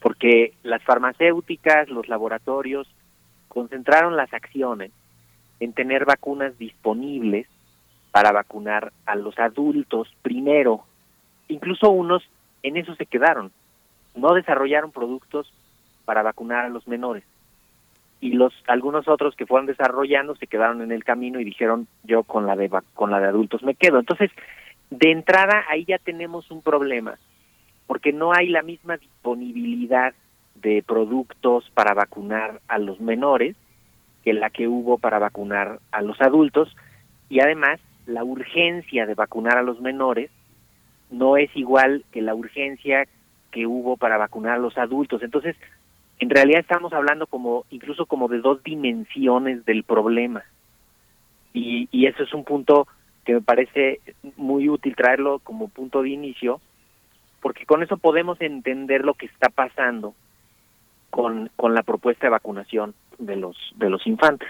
Porque las farmacéuticas, los laboratorios concentraron las acciones en tener vacunas disponibles para vacunar a los adultos primero. Incluso unos en eso se quedaron. No desarrollaron productos para vacunar a los menores. Y los algunos otros que fueron desarrollando se quedaron en el camino y dijeron, "Yo con la de con la de adultos me quedo." Entonces, de entrada ahí ya tenemos un problema, porque no hay la misma disponibilidad de productos para vacunar a los menores que la que hubo para vacunar a los adultos y además la urgencia de vacunar a los menores no es igual que la urgencia que hubo para vacunar a los adultos. Entonces, en realidad estamos hablando como incluso como de dos dimensiones del problema. Y, y eso es un punto que me parece muy útil traerlo como punto de inicio, porque con eso podemos entender lo que está pasando con, la propuesta de vacunación de los de los infantes.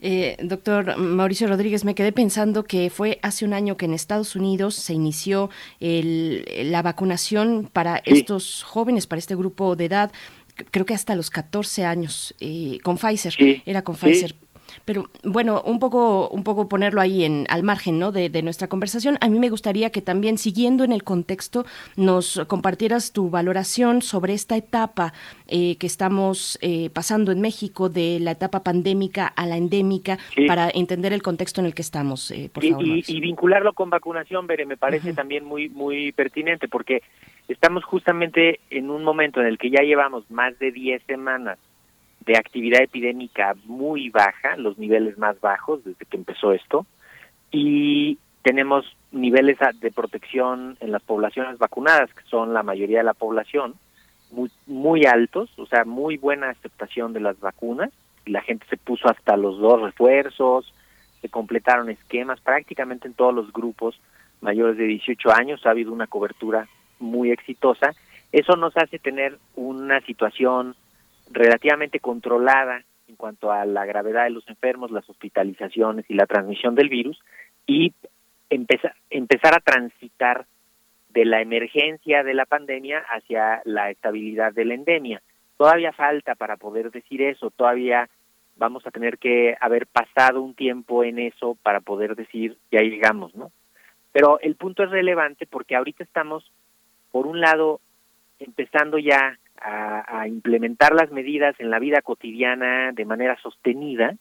Eh, doctor Mauricio Rodríguez, me quedé pensando que fue hace un año que en Estados Unidos se inició la vacunación para estos jóvenes, para este grupo de edad, creo que hasta los 14 años, eh, con Pfizer, era con Pfizer. Pero bueno, un poco, un poco ponerlo ahí en, al margen ¿no? de, nuestra conversación. A mí me gustaría que también, siguiendo en el contexto, nos compartieras tu valoración sobre esta etapa eh, que estamos eh, pasando en México, de la etapa pandémica a la endémica, para entender el contexto en el que estamos, eh, por favor. Y, vincularlo con vacunación, Bere, me parece también muy, muy pertinente, porque estamos justamente en un momento en el que ya llevamos más de 10 semanas de actividad epidémica muy baja, los niveles más bajos desde que empezó esto, y tenemos niveles de protección en las poblaciones vacunadas, que son la mayoría de la población, muy, muy altos, o sea, muy buena aceptación de las vacunas, la gente se puso hasta los dos refuerzos, se completaron esquemas prácticamente en todos los grupos mayores de 18 años, ha habido una cobertura muy exitosa. Eso nos hace tener una situación relativamente controlada en cuanto a la gravedad de los enfermos, las hospitalizaciones y la transmisión del virus y empezar, empezar a transitar de la emergencia de la pandemia hacia la estabilidad de la endemia. Todavía falta para poder decir eso, todavía vamos a tener que haber pasado un tiempo en eso para poder decir ya llegamos, ¿no? Pero el punto es relevante porque ahorita estamos, por un lado, empezando ya a, implementar las medidas en la vida cotidiana de manera sostenida.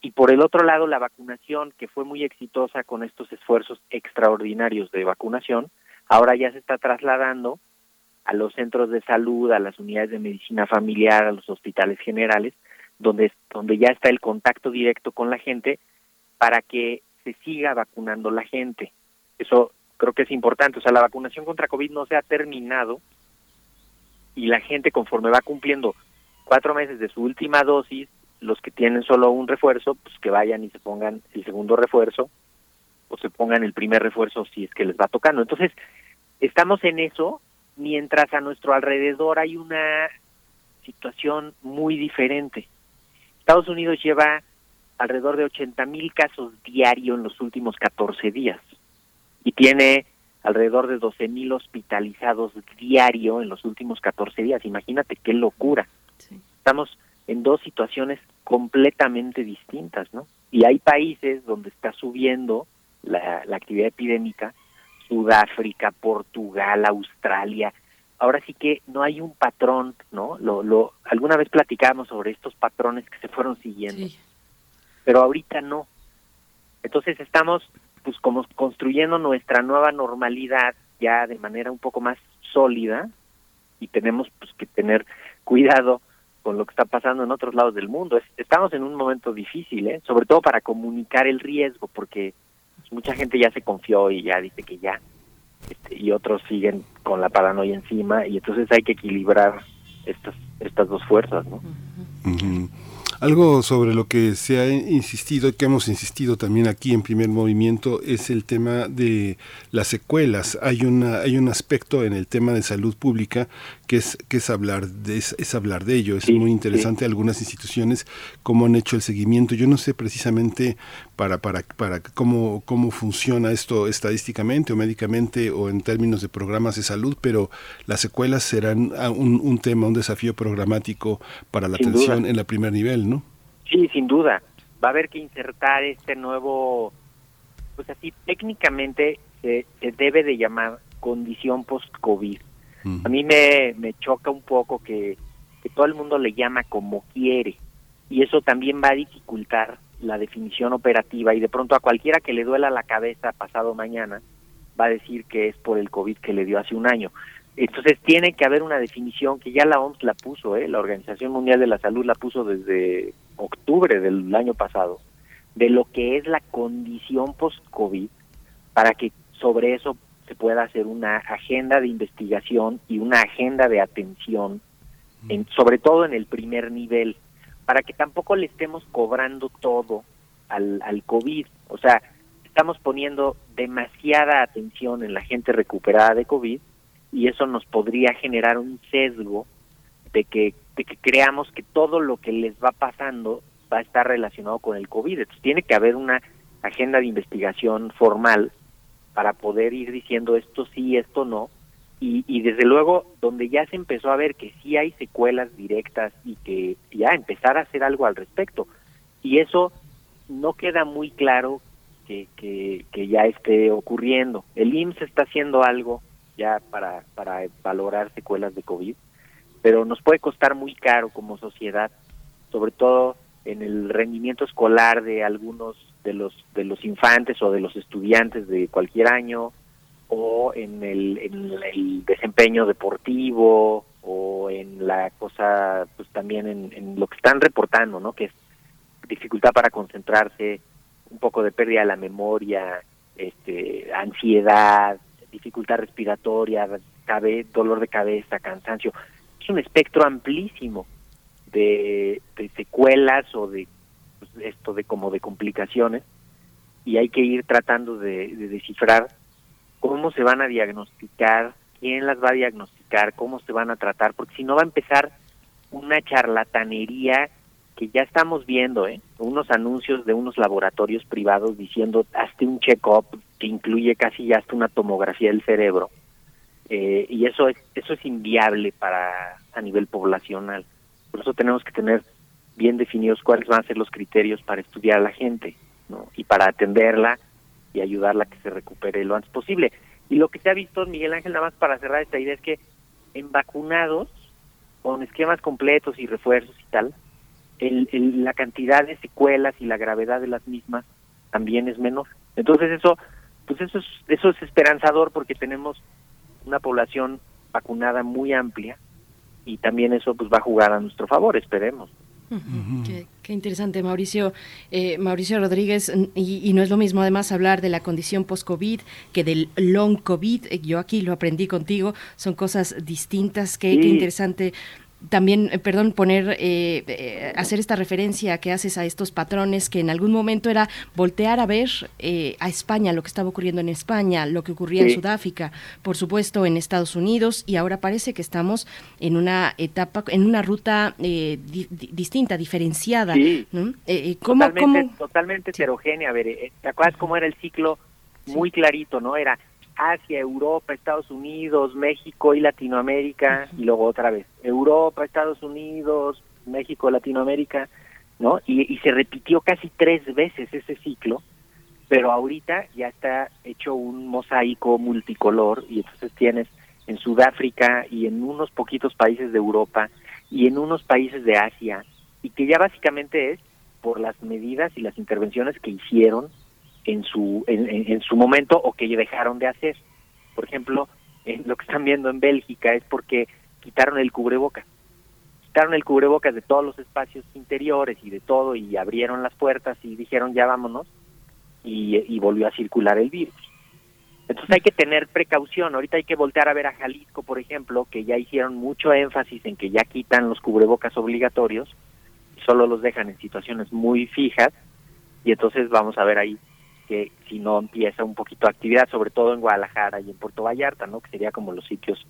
Y por el otro lado, la vacunación, que fue muy exitosa con estos esfuerzos extraordinarios de vacunación, ahora ya se está trasladando a los centros de salud, a las unidades de medicina familiar, a los hospitales generales, donde, donde ya está el contacto directo con la gente para que se siga vacunando la gente. Eso creo que es importante. O sea, la vacunación contra COVID no se ha terminado y la gente conforme va cumpliendo cuatro meses de su última dosis, los que tienen solo un refuerzo, pues que vayan y se pongan el segundo refuerzo o se pongan el primer refuerzo si es que les va tocando. Entonces, estamos en eso mientras a nuestro alrededor hay una situación muy diferente. Estados Unidos lleva alrededor de 80 mil casos diarios en los últimos 14 días y tiene alrededor de 12 mil hospitalizados diario en los últimos 14 días. Imagínate qué locura. Estamos en dos situaciones completamente distintas, ¿no? Y hay países donde está subiendo la, la actividad epidémica, Sudáfrica, Portugal, Australia. Ahora sí que no hay un patrón, ¿no? Lo, lo, alguna vez platicábamos sobre estos patrones que se fueron siguiendo, pero ahorita no. Entonces estamos pues como construyendo nuestra nueva normalidad ya de manera un poco más sólida y tenemos pues que tener cuidado con lo que está pasando en otros lados del mundo. Estamos en un momento difícil, ¿eh? sobre todo para comunicar el riesgo, porque pues, mucha gente ya se confió y ya dice que ya, este, y otros siguen con la paranoia encima, y entonces hay que equilibrar estas estas dos fuerzas, ¿no? Algo sobre lo que se ha insistido, y que hemos insistido también aquí en primer movimiento, es el tema de las secuelas. Hay, una, hay un aspecto en el tema de salud pública que es, que es, hablar, de, es, hablar de ello. Es muy interesante algunas instituciones cómo han hecho el seguimiento. Yo no sé precisamente para, para, para cómo, cómo funciona esto estadísticamente o médicamente o en términos de programas de salud, pero las secuelas serán un, un tema, un desafío programático para la atención en el primer nivel, ¿no? Sí, sin duda. Va a haber que insertar este nuevo, pues así técnicamente se, se debe de llamar condición post-COVID a mí me, me choca un poco que, todo el mundo le llama como quiere y eso también va a dificultar la definición operativa y de pronto a cualquiera que le duela la cabeza pasado mañana va a decir que es por el COVID que le dio hace un año. Entonces tiene que haber una definición que ya la OMS la puso, ¿eh? la Organización Mundial de la Salud la puso desde octubre del año pasado, de lo que es la condición post-COVID para que sobre eso se pueda hacer una agenda de investigación y una agenda de atención, en, sobre todo en el primer nivel, para que tampoco le estemos cobrando todo al, al COVID. O sea, estamos poniendo demasiada atención en la gente recuperada de COVID y eso nos podría generar un sesgo de que, de que creamos que todo lo que les va pasando va a estar relacionado con el COVID. Entonces tiene que haber una agenda de investigación formal para poder ir diciendo esto sí, esto no. Y, y desde luego, donde ya se empezó a ver que sí hay secuelas directas y que ya empezar a hacer algo al respecto. Y eso no queda muy claro que, que, que ya esté ocurriendo. El IMSS está haciendo algo ya para, para valorar secuelas de COVID, pero nos puede costar muy caro como sociedad, sobre todo en el rendimiento escolar de algunos de los de los infantes o de los estudiantes de cualquier año o en el, en el desempeño deportivo o en la cosa pues también en, lo que están reportando no que es dificultad para concentrarse un poco de pérdida de la memoria este ansiedad dificultad respiratoria cabe, dolor de cabeza cansancio. Es un espectro amplísimo de, secuelas o de esto de como de complicaciones y hay que ir tratando de, descifrar cómo se van a diagnosticar, quién las va a diagnosticar, cómo se van a tratar, porque si no va a empezar una charlatanería que ya estamos viendo, ¿eh? unos anuncios de unos laboratorios privados diciendo hazte un check-up que incluye casi ya hasta una tomografía del cerebro eh, y eso es eso es inviable para a nivel poblacional. Por eso tenemos que tener bien definidos cuáles van a ser los criterios para estudiar a la gente ¿no? y para atenderla y ayudarla a que se recupere lo antes posible. Y lo que se ha visto, Miguel Ángel, nada más para cerrar esta idea, es que en vacunados con esquemas completos y refuerzos y tal, el, la cantidad de secuelas y la gravedad de las mismas también es menor. Entonces eso, pues eso es, eso es esperanzador porque tenemos una población vacunada muy amplia y también eso pues va a jugar a nuestro favor, esperemos. qué, interesante, Mauricio. Eh, Mauricio Rodríguez, y, no es lo mismo además hablar de la condición post-COVID que del long COVID. Eh, yo aquí lo aprendí contigo, son cosas distintas. Qué, qué interesante también, eh, perdón, poner, eh, eh, hacer esta referencia que haces a estos patrones que en algún momento era voltear a ver a España, lo que estaba ocurriendo en España, lo que ocurría en Sudáfrica, por supuesto en Estados Unidos, y ahora parece que estamos en una etapa, en una ruta distinta, diferenciada. Sí. totalmente, totalmente heterogénea. A ver, ¿te acuerdas cómo era el ciclo? Muy clarito, ¿no? Era Asia, Europa, Estados Unidos, México y Latinoamérica, y luego otra vez, Europa, Estados Unidos, México, Latinoamérica, ¿no? Y, se repitió casi tres veces ese ciclo, pero ahorita ya está hecho un mosaico multicolor y entonces tienes en Sudáfrica y en unos poquitos países de Europa y en unos países de Asia, y que ya básicamente es por las medidas y las intervenciones que hicieron en su, en, su momento o que dejaron de hacer. Por ejemplo, lo que están viendo en Bélgica es porque quitaron el cubrebocas. Quitaron el cubrebocas de todos los espacios interiores y de todo y abrieron las puertas y dijeron ya vámonos y, y volvió a circular el virus. Entonces hay que tener precaución. Ahorita hay que voltear a ver a Jalisco, por ejemplo, que ya hicieron mucho énfasis en que ya quitan los cubrebocas obligatorios, solo los dejan en situaciones muy fijas, y entonces vamos a ver ahí que si no empieza un poquito actividad, sobre todo en Guadalajara y en Puerto Vallarta, ¿no? Que sería como los sitios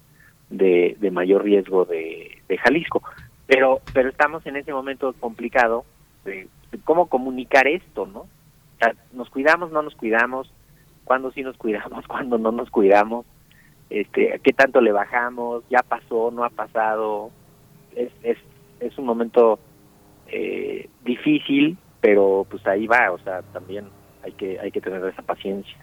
de, de mayor riesgo de, Jalisco. Pero, pero estamos en ese momento complicado de, cómo comunicar esto, ¿no? Nos cuidamos, no nos cuidamos, cuándo sí nos cuidamos, cuándo no nos cuidamos, este, qué tanto le bajamos, ya pasó, no ha pasado. Es, es, es un momento eh, difícil, pero pues ahí va, o sea, también hay que, hay que tener esa paciencia.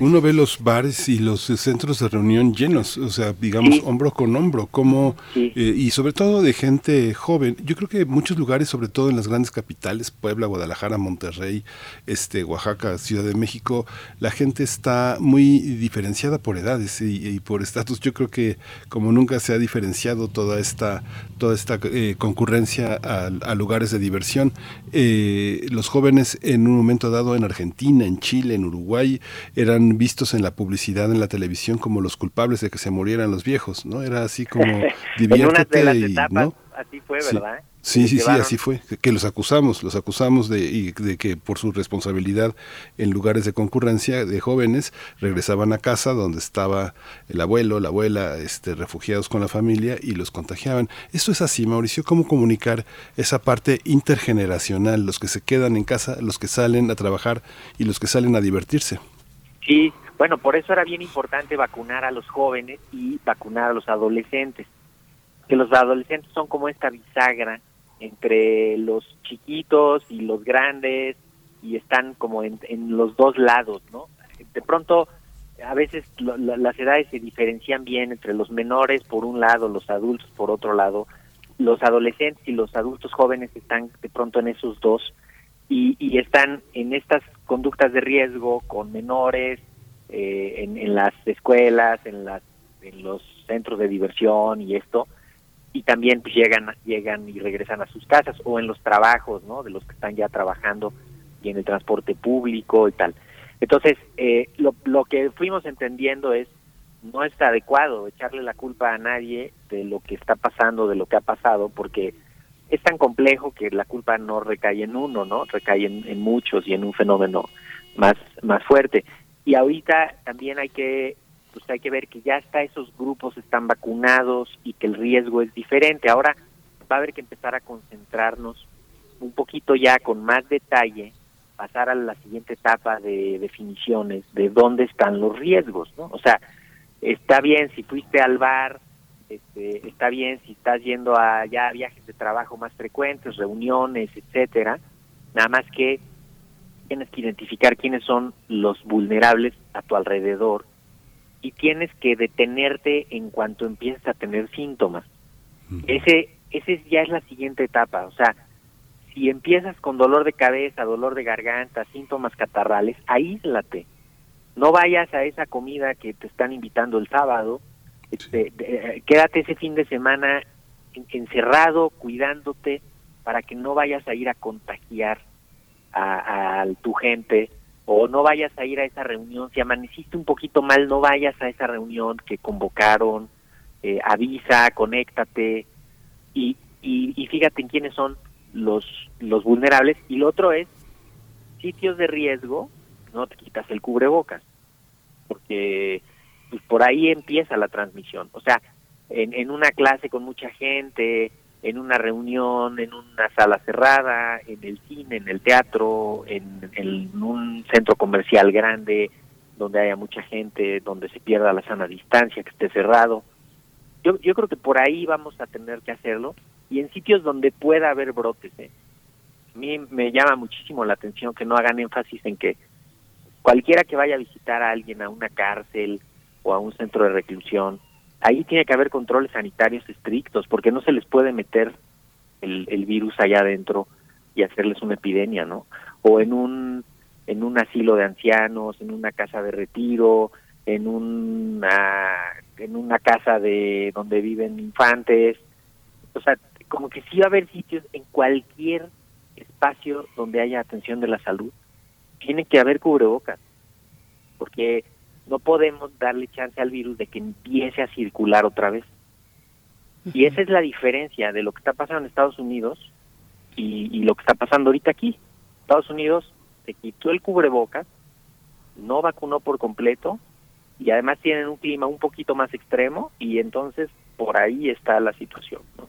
Uno ve los bares y los centros de reunión llenos, o sea, digamos, hombro con hombro, como, eh, y sobre todo de gente joven. Yo creo que muchos lugares, sobre todo en las grandes capitales, Puebla, Guadalajara, Monterrey, este, Oaxaca, Ciudad de México, la gente está muy diferenciada por edades y, por estatus. Yo creo que como nunca se ha diferenciado toda esta, toda esta eh, concurrencia a, lugares de diversión. Eh, los jóvenes en un momento dado en Argentina, en Chile, en Uruguay, eran vistos en la publicidad, en la televisión, como los culpables de que se murieran los viejos, ¿no? Era así como diviértete y, ¿no? Así fue, ¿verdad? Sí, sí, sí, así fue. Que, los acusamos, los acusamos de, de que por su responsabilidad en lugares de concurrencia de jóvenes regresaban a casa donde estaba el abuelo, la abuela, este, refugiados con la familia y los contagiaban. Esto es así, Mauricio. ¿Cómo comunicar esa parte intergeneracional, los que se quedan en casa, los que salen a trabajar y los que salen a divertirse? Sí, bueno, por eso era bien importante vacunar a los jóvenes y vacunar a los adolescentes que los adolescentes son como esta bisagra entre los chiquitos y los grandes y están como en, los dos lados, ¿no? De pronto, a veces las edades se diferencian bien entre los menores por un lado, los adultos por otro lado, los adolescentes y los adultos jóvenes están de pronto en esos dos y, y están en estas conductas de riesgo con menores, eh, en, en, las escuelas, en, las, en los centros de diversión y esto, y también pues llegan llegan y regresan a sus casas o en los trabajos no de los que están ya trabajando y en el transporte público y tal. Entonces eh, lo, lo que fuimos entendiendo es no es adecuado echarle la culpa a nadie de lo que está pasando de lo que ha pasado porque es tan complejo que la culpa no recae en uno no recae en, en muchos y en un fenómeno más más fuerte. Y ahorita también hay que pues hay que ver que ya está esos grupos están vacunados y que el riesgo es diferente. Ahora va a haber que empezar a concentrarnos un poquito ya con más detalle, pasar a la siguiente etapa de definiciones de dónde están los riesgos, ¿no? O sea, está bien si fuiste al bar, este, está bien si estás yendo a ya viajes de trabajo más frecuentes, reuniones, etcétera, nada más que tienes que identificar quiénes son los vulnerables a tu alrededor y tienes que detenerte en cuanto empiezas a tener síntomas. Ese, ese ya es la siguiente etapa. O sea, si empiezas con dolor de cabeza, dolor de garganta, síntomas catarrales, aíslate. No vayas a esa comida que te están invitando el sábado. Este, de- quédate ese fin de semana en- encerrado, cuidándote, para que no vayas a ir a contagiar a, a tu gente o no vayas a ir a esa reunión. Si amaneciste un poquito mal, no vayas a esa reunión que convocaron. Eh, avisa, conéctate y, y, y fíjate en quiénes son los, los vulnerables. Y lo otro es sitios de riesgo, no te quitas el cubrebocas, porque pues, por ahí empieza la transmisión. O sea, en, en una clase con mucha gente, en una reunión, en una sala cerrada, en el cine, en el teatro, en, un centro comercial grande, donde haya mucha gente, donde se pierda la sana distancia, que esté cerrado. Yo, yo creo que por ahí vamos a tener que hacerlo y en sitios donde pueda haber brotes. ¿eh? A mí me llama muchísimo la atención que no hagan énfasis en que cualquiera que vaya a visitar a alguien a una cárcel o a un centro de reclusión, ahí tiene que haber controles sanitarios estrictos porque no se les puede meter el, el virus allá adentro y hacerles una epidemia, ¿no? O en un en un asilo de ancianos, en una casa de retiro, en una en una casa de donde viven infantes, o sea, como que sí va a haber sitios en cualquier espacio donde haya atención de la salud, tiene que haber cubrebocas, porque no podemos darle chance al virus de que empiece a circular otra vez. Y esa es la diferencia de lo que está pasando en Estados Unidos y, y lo que está pasando ahorita aquí. Estados Unidos se quitó el cubrebocas, no vacunó por completo y además tienen un clima un poquito más extremo y entonces por ahí está la situación. ¿no?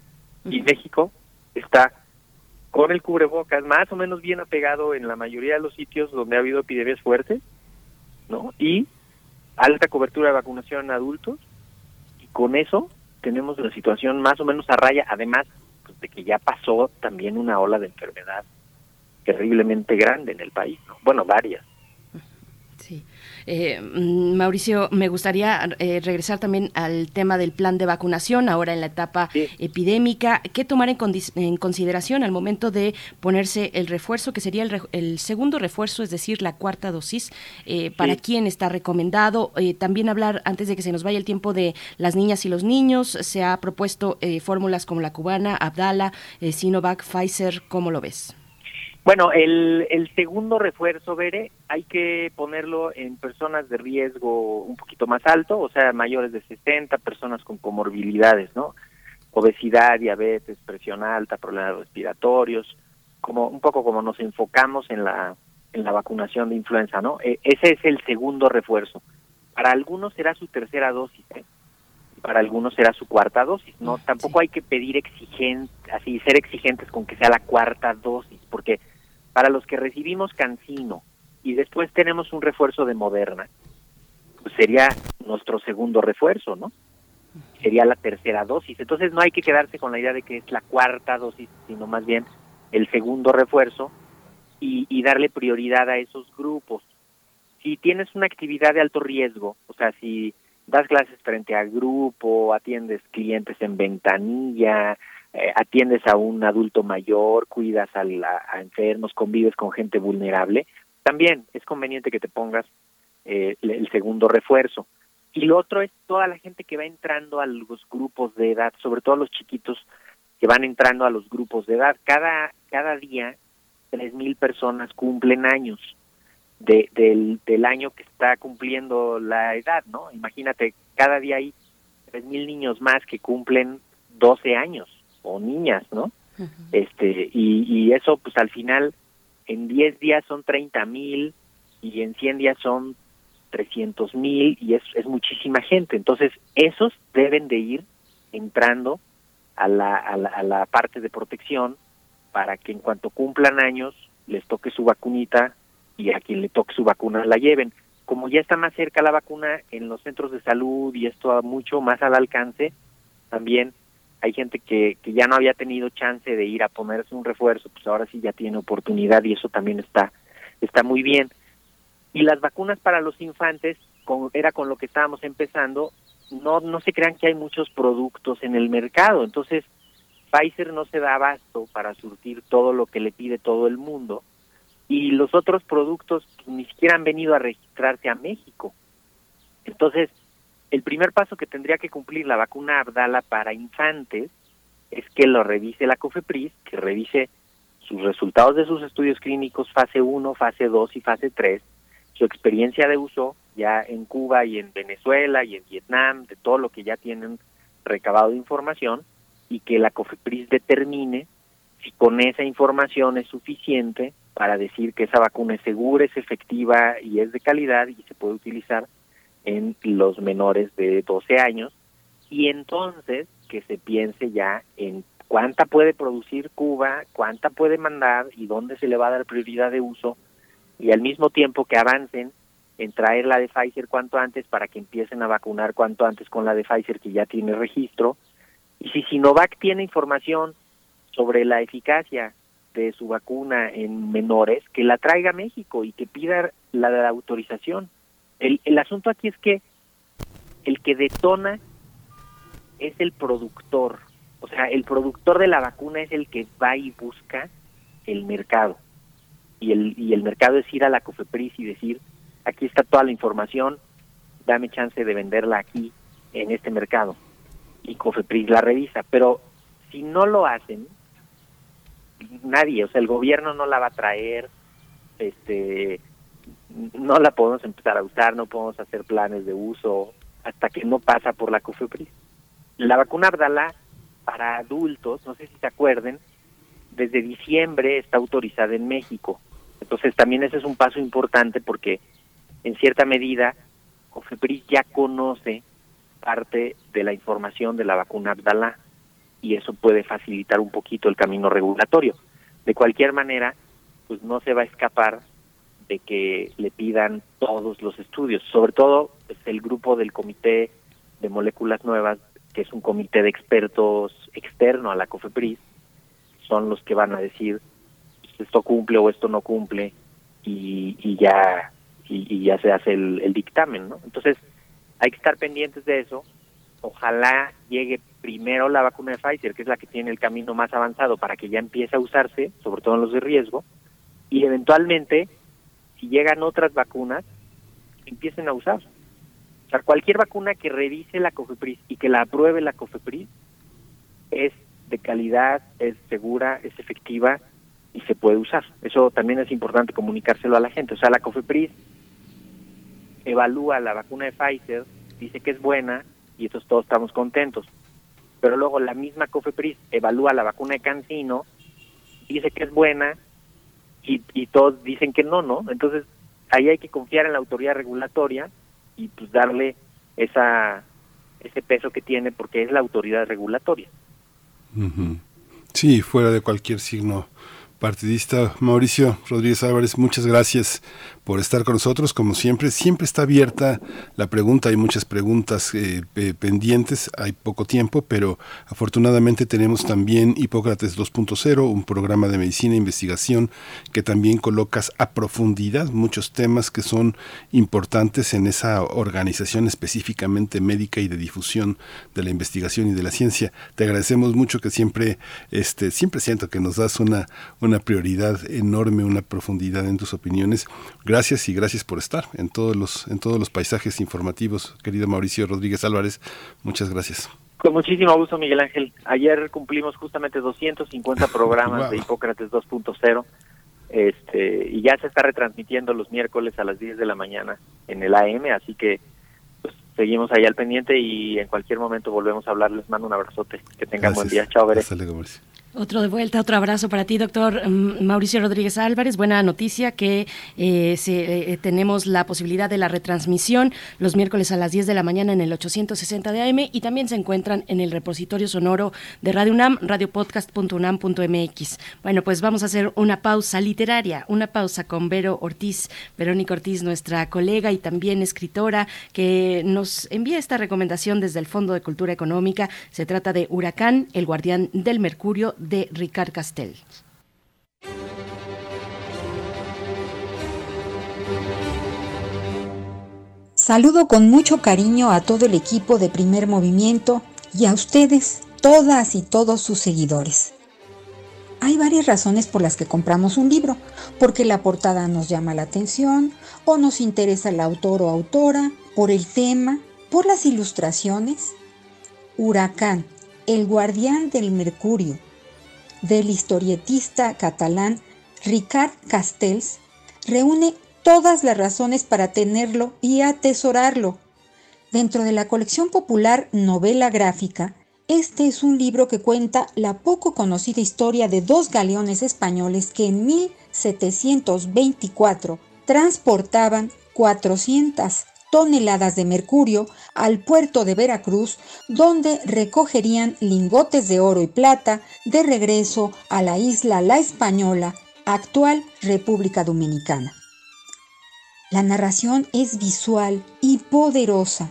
Y México está con el cubrebocas más o menos bien apegado en la mayoría de los sitios donde ha habido epidemias fuertes, ¿no? Y alta cobertura de vacunación en adultos y con eso tenemos la situación más o menos a raya, además pues, de que ya pasó también una ola de enfermedad terriblemente grande en el país, ¿no? bueno, varias. Eh, mm, Mauricio, me gustaría eh, regresar también al tema del plan de vacunación, ahora en la etapa epidémica. ¿Qué tomar en, consideración al momento de ponerse el refuerzo, que sería el, re- el segundo refuerzo, es decir, la cuarta dosis? Eh, ¿Para Sí. quién está recomendado? Eh, también hablar, antes de que se nos vaya el tiempo, de las niñas y los niños. Se ha propuesto eh, fórmulas como la cubana, Abdala, Sinovac, Pfizer. ¿Cómo lo ves? Bueno, el, el segundo refuerzo, Bere, hay que ponerlo en personas de riesgo un poquito más alto, o sea, mayores de 60, personas con comorbilidades, ¿no? Obesidad, diabetes, presión alta, problemas respiratorios, como un poco como nos enfocamos en la en la vacunación de influenza, ¿no? E- ese es el segundo refuerzo. Para algunos será su tercera dosis, ¿eh? Para algunos será su cuarta dosis. No, tampoco hay que pedir exigente, así ser exigentes con que sea la cuarta dosis, porque para los que recibimos Cancino y después tenemos un refuerzo de Moderna, pues sería nuestro segundo refuerzo, ¿no? Sería la tercera dosis. Entonces no hay que quedarse con la idea de que es la cuarta dosis, sino más bien el segundo refuerzo y, y darle prioridad a esos grupos. Si tienes una actividad de alto riesgo, o sea, si das clases frente a grupo, atiendes clientes en ventanilla, eh, atiendes a un adulto mayor, cuidas a, la- enfermos, convives con gente vulnerable, también es conveniente que te pongas eh, el- segundo refuerzo. Y lo otro es toda la gente que va entrando a los grupos de edad, sobre todo los chiquitos que van entrando a los grupos de edad. Cada, cada día, tres mil personas cumplen años de, del, del año que está cumpliendo la edad, ¿no? Imagínate, cada día hay tres mil niños más que cumplen 12 años, o niñas, ¿no? este y, y eso pues al final en 10 días son 30 mil y en 100 días son 300 mil y es, es muchísima gente. Entonces esos deben de ir entrando a la, a la, a la parte de protección para que en cuanto cumplan años les toque su vacunita y a quien le toque su vacuna la lleven. Como ya está más cerca la vacuna en los centros de salud y esto mucho más al alcance también hay gente que, que ya no había tenido chance de ir a ponerse un refuerzo, pues ahora sí ya tiene oportunidad y eso también está, está muy bien. Y las vacunas para los infantes, con, era con lo que estábamos empezando, no, no se crean que hay muchos productos en el mercado. Entonces, Pfizer no se da abasto para surtir todo lo que le pide todo el mundo y los otros productos ni siquiera han venido a registrarse a México. Entonces, el primer paso que tendría que cumplir la vacuna Abdala para infantes es que lo revise la COFEPRIS, que revise sus resultados de sus estudios clínicos fase 1, fase 2 y fase 3, su experiencia de uso ya en Cuba y en Venezuela y en Vietnam, de todo lo que ya tienen recabado de información, y que la COFEPRIS determine si con esa información es suficiente para decir que esa vacuna es segura, es efectiva y es de calidad y se puede utilizar en los menores de 12 años y entonces que se piense ya en cuánta puede producir Cuba, cuánta puede mandar y dónde se le va a dar prioridad de uso y al mismo tiempo que avancen en traer la de Pfizer cuanto antes para que empiecen a vacunar cuanto antes con la de Pfizer que ya tiene registro y si Sinovac tiene información sobre la eficacia de su vacuna en menores, que la traiga a México y que pida la, la autorización. El, el asunto aquí es que el que detona es el productor, o sea, el productor de la vacuna es el que va y busca el mercado. Y el, y el mercado es ir a la COFEPRIS y decir, aquí está toda la información, dame chance de venderla aquí, en este mercado. Y COFEPRIS la revisa. Pero si no lo hacen, nadie, o sea, el gobierno no la va a traer, este, no la podemos empezar a usar, no podemos hacer planes de uso hasta que no pasa por la COFEPRIS. La vacuna Abdala para adultos, no sé si se acuerden, desde diciembre está autorizada en México. Entonces también ese es un paso importante porque en cierta medida COFEPRIS ya conoce parte de la información de la vacuna Abdala y eso puede facilitar un poquito el camino regulatorio. De cualquier manera, pues no se va a escapar de que le pidan todos los estudios, sobre todo pues, el grupo del Comité de Moléculas Nuevas, que es un comité de expertos externo a la COFEPRIS, son los que van a decir pues, esto cumple o esto no cumple y, y ya y, ya se hace el, el dictamen, ¿no? Entonces hay que estar pendientes de eso. Ojalá llegue primero la vacuna de Pfizer, que es la que tiene el camino más avanzado para que ya empiece a usarse, sobre todo en los de riesgo, y eventualmente si llegan otras vacunas, empiecen a usar. O sea, cualquier vacuna que revise la COFEPRIS y que la apruebe la COFEPRIS es de calidad, es segura, es efectiva y se puede usar. Eso también es importante comunicárselo a la gente. O sea, la COFEPRIS evalúa la vacuna de Pfizer, dice que es buena y entonces todos estamos contentos. Pero luego la misma COFEPRIS evalúa la vacuna de Cancino, dice que es buena y, y todos dicen que no, ¿no? Entonces ahí hay que confiar en la autoridad regulatoria y pues darle esa ese peso que tiene porque es la autoridad regulatoria. Sí, fuera de cualquier signo partidista. Mauricio Rodríguez Álvarez, muchas gracias por estar con nosotros. Como siempre, siempre está abierta la pregunta. Hay muchas preguntas eh, pendientes, hay poco tiempo, pero afortunadamente tenemos también Hipócrates 2.0, un programa de medicina e investigación que también colocas a profundidad muchos temas que son importantes en esa organización específicamente médica y de difusión de la investigación y de la ciencia. Te agradecemos mucho que siempre, este, siempre siento que nos das una, una prioridad enorme, una profundidad en tus opiniones gracias y gracias por estar en todos los, en todos los paisajes informativos, querido Mauricio Rodríguez Álvarez. Muchas gracias. Con muchísimo gusto, Miguel Ángel. Ayer cumplimos justamente 250 programas de Hipócrates 2.0 este, y ya se está retransmitiendo los miércoles a las 10 de la mañana en el AM, así que pues, seguimos ahí al pendiente y en cualquier momento volvemos a hablar. Les mando un abrazote. Que tengan buen día. Chao, Veré. Otro de vuelta, otro abrazo para ti, doctor mm, Mauricio Rodríguez Álvarez. Buena noticia que eh, se, eh, tenemos la posibilidad de la retransmisión los miércoles a las 10 de la mañana en el 860 de AM y también se encuentran en el repositorio sonoro de Radio UNAM, radiopodcast.unam.mx. Bueno, pues vamos a hacer una pausa literaria, una pausa con Vero Ortiz, Verónica Ortiz, nuestra colega y también escritora, que nos envía esta recomendación desde el Fondo de Cultura Económica. Se trata de Huracán, el guardián del Mercurio de Ricard Castell. Saludo con mucho cariño a todo el equipo de Primer Movimiento y a ustedes, todas y todos sus seguidores. Hay varias razones por las que compramos un libro, porque la portada nos llama la atención, o nos interesa el autor o autora, por el tema, por las ilustraciones. Huracán, el guardián del Mercurio, del historietista catalán Ricard Castells, reúne todas las razones para tenerlo y atesorarlo. Dentro de la colección popular Novela Gráfica, este es un libro que cuenta la poco conocida historia de dos galeones españoles que en 1724 transportaban 400 toneladas de mercurio al puerto de Veracruz, donde recogerían lingotes de oro y plata de regreso a la isla La Española, actual República Dominicana. La narración es visual y poderosa.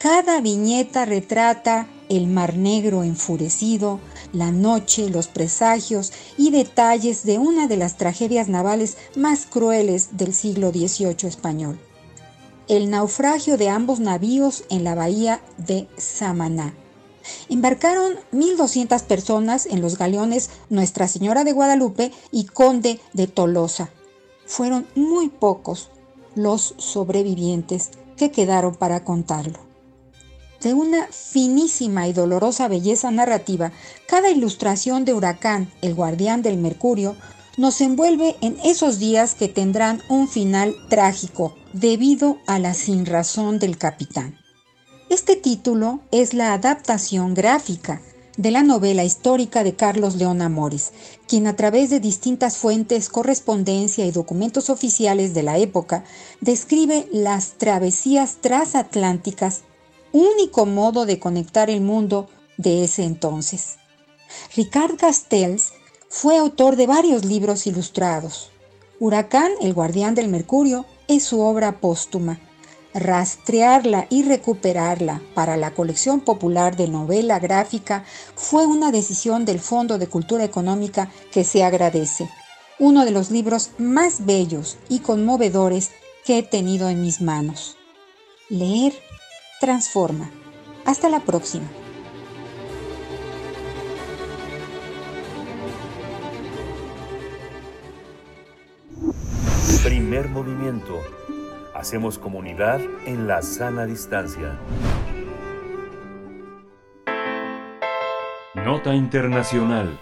Cada viñeta retrata el mar negro enfurecido, la noche, los presagios y detalles de una de las tragedias navales más crueles del siglo XVIII español. El naufragio de ambos navíos en la bahía de Samaná. Embarcaron 1.200 personas en los galeones Nuestra Señora de Guadalupe y Conde de Tolosa. Fueron muy pocos los sobrevivientes que quedaron para contarlo. De una finísima y dolorosa belleza narrativa, cada ilustración de Huracán, el guardián del Mercurio, nos envuelve en esos días que tendrán un final trágico debido a la sinrazón del capitán. Este título es la adaptación gráfica de la novela histórica de Carlos León Amores, quien a través de distintas fuentes, correspondencia y documentos oficiales de la época describe las travesías transatlánticas, único modo de conectar el mundo de ese entonces. Ricard Castells fue autor de varios libros ilustrados. Huracán, el guardián del Mercurio, es su obra póstuma Rastrearla y recuperarla para la colección popular de novela gráfica fue una decisión del Fondo de Cultura Económica que se agradece. Uno de los libros más bellos y conmovedores que he tenido en mis manos. Leer transforma. Hasta la próxima. Primer movimiento Hacemos comunidad en la sana distancia. Nota Internacional.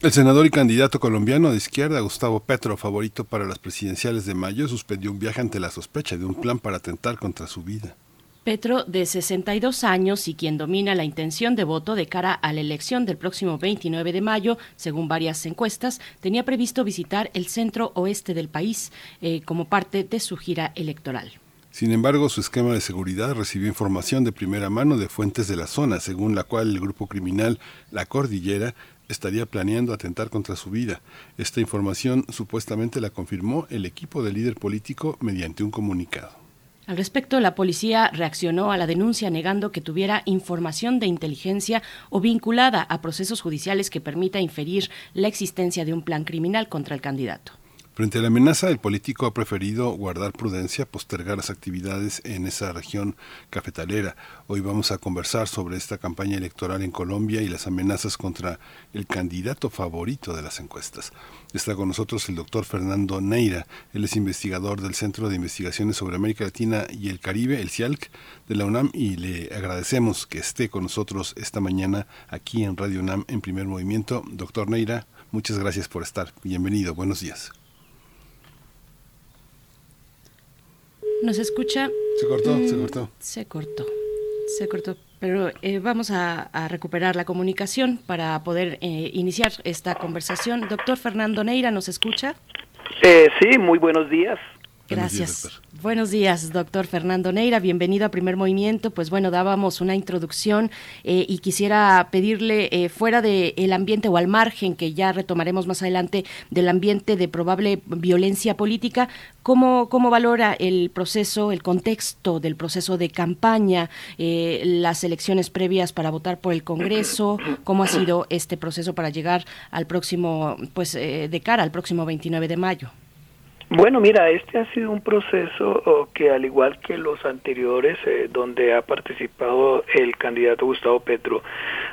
El senador y candidato colombiano de izquierda, Gustavo Petro, favorito para las presidenciales de mayo, suspendió un viaje ante la sospecha de un plan para atentar contra su vida. Petro, de 62 años y quien domina la intención de voto de cara a la elección del próximo 29 de mayo, según varias encuestas, tenía previsto visitar el centro oeste del país eh, como parte de su gira electoral. Sin embargo, su esquema de seguridad recibió información de primera mano de fuentes de la zona, según la cual el grupo criminal La Cordillera estaría planeando atentar contra su vida. Esta información supuestamente la confirmó el equipo del líder político mediante un comunicado. Al respecto, la policía reaccionó a la denuncia negando que tuviera información de inteligencia o vinculada a procesos judiciales que permita inferir la existencia de un plan criminal contra el candidato. Frente a la amenaza, el político ha preferido guardar prudencia, postergar las actividades en esa región cafetalera. Hoy vamos a conversar sobre esta campaña electoral en Colombia y las amenazas contra el candidato favorito de las encuestas. Está con nosotros el doctor Fernando Neira. Él es investigador del Centro de Investigaciones sobre América Latina y el Caribe, el CIALC, de la UNAM, y le agradecemos que esté con nosotros esta mañana aquí en Radio UNAM en primer movimiento. Doctor Neira, muchas gracias por estar. Bienvenido, buenos días. ¿Nos escucha? Se cortó, se cortó. Se cortó, se cortó. Pero eh, vamos a, recuperar la comunicación para poder eh, iniciar esta conversación. Doctor Fernando Neira, ¿nos escucha? Eh, sí, muy buenos días. Gracias. Buenos días, doctor Fernando Neira. Bienvenido a Primer Movimiento. Pues bueno, dábamos una introducción eh, y quisiera pedirle, eh, fuera del ambiente o al margen, que ya retomaremos más adelante, del ambiente de probable violencia política, ¿cómo, cómo valora el proceso, el contexto del proceso de campaña, eh, las elecciones previas para votar por el Congreso? ¿Cómo ha sido este proceso para llegar al próximo, pues de cara al próximo 29 de mayo? Bueno, mira, este ha sido un proceso que al igual que los anteriores, eh, donde ha participado el candidato Gustavo Petro,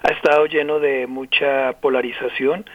ha estado lleno de mucha polarización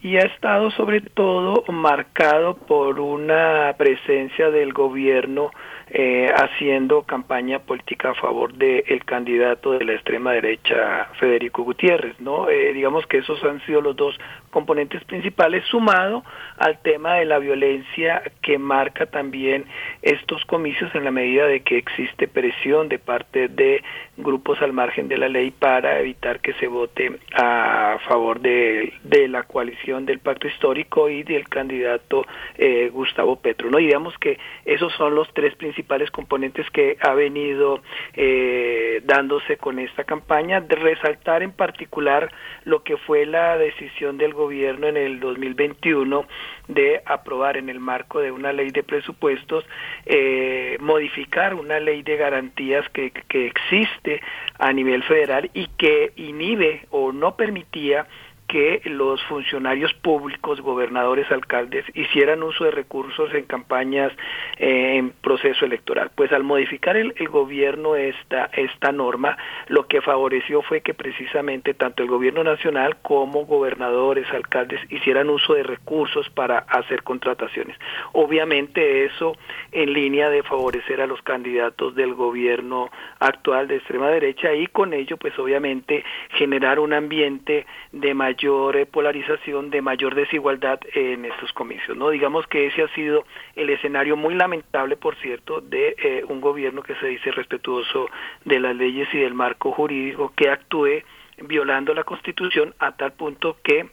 y ha estado sobre todo marcado por una presencia del gobierno eh, haciendo campaña política a favor del candidato de la extrema derecha Federico Gutiérrez, ¿no? Eh, digamos que esos han sido los dos componentes principales, sumado al tema de la violencia que marca también estos comicios en la medida de que existe presión de parte de grupos al margen de la ley para evitar que se vote a favor de, de la coalición del pacto histórico y del candidato eh, Gustavo Petro. ¿no? Y digamos que esos son los tres principales componentes que ha venido eh, dándose con esta campaña, de resaltar en particular lo que fue la decisión del gobierno en el 2021 de aprobar en el marco de una ley de presupuestos, eh, modificar una ley de garantías que, que existe a nivel federal y que inhibe o no permitía que los funcionarios públicos, gobernadores, alcaldes, hicieran uso de recursos en campañas eh, en proceso electoral. Pues al modificar el, gobierno esta, esta norma, lo que favoreció fue que precisamente tanto el gobierno nacional como gobernadores, alcaldes, hicieran uso de recursos para hacer contrataciones. Obviamente eso en línea de favorecer a los candidatos del gobierno actual de extrema derecha y con ello pues obviamente generar un ambiente de mayor mayor eh, polarización, de mayor desigualdad en estos comicios. No digamos que ese ha sido el escenario muy lamentable, por cierto, de eh, un gobierno que se dice respetuoso de las leyes y del marco jurídico que actúe violando la Constitución a tal punto que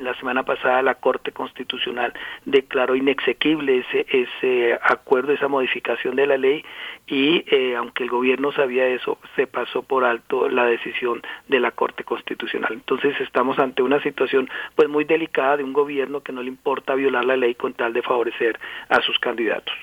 la semana pasada la Corte Constitucional declaró inexequible ese, ese acuerdo, esa modificación de la ley y eh, aunque el gobierno sabía eso, se pasó por alto la decisión de la Corte Constitucional. Entonces estamos ante una situación pues muy delicada de un gobierno que no le importa violar la ley con tal de favorecer a sus candidatos.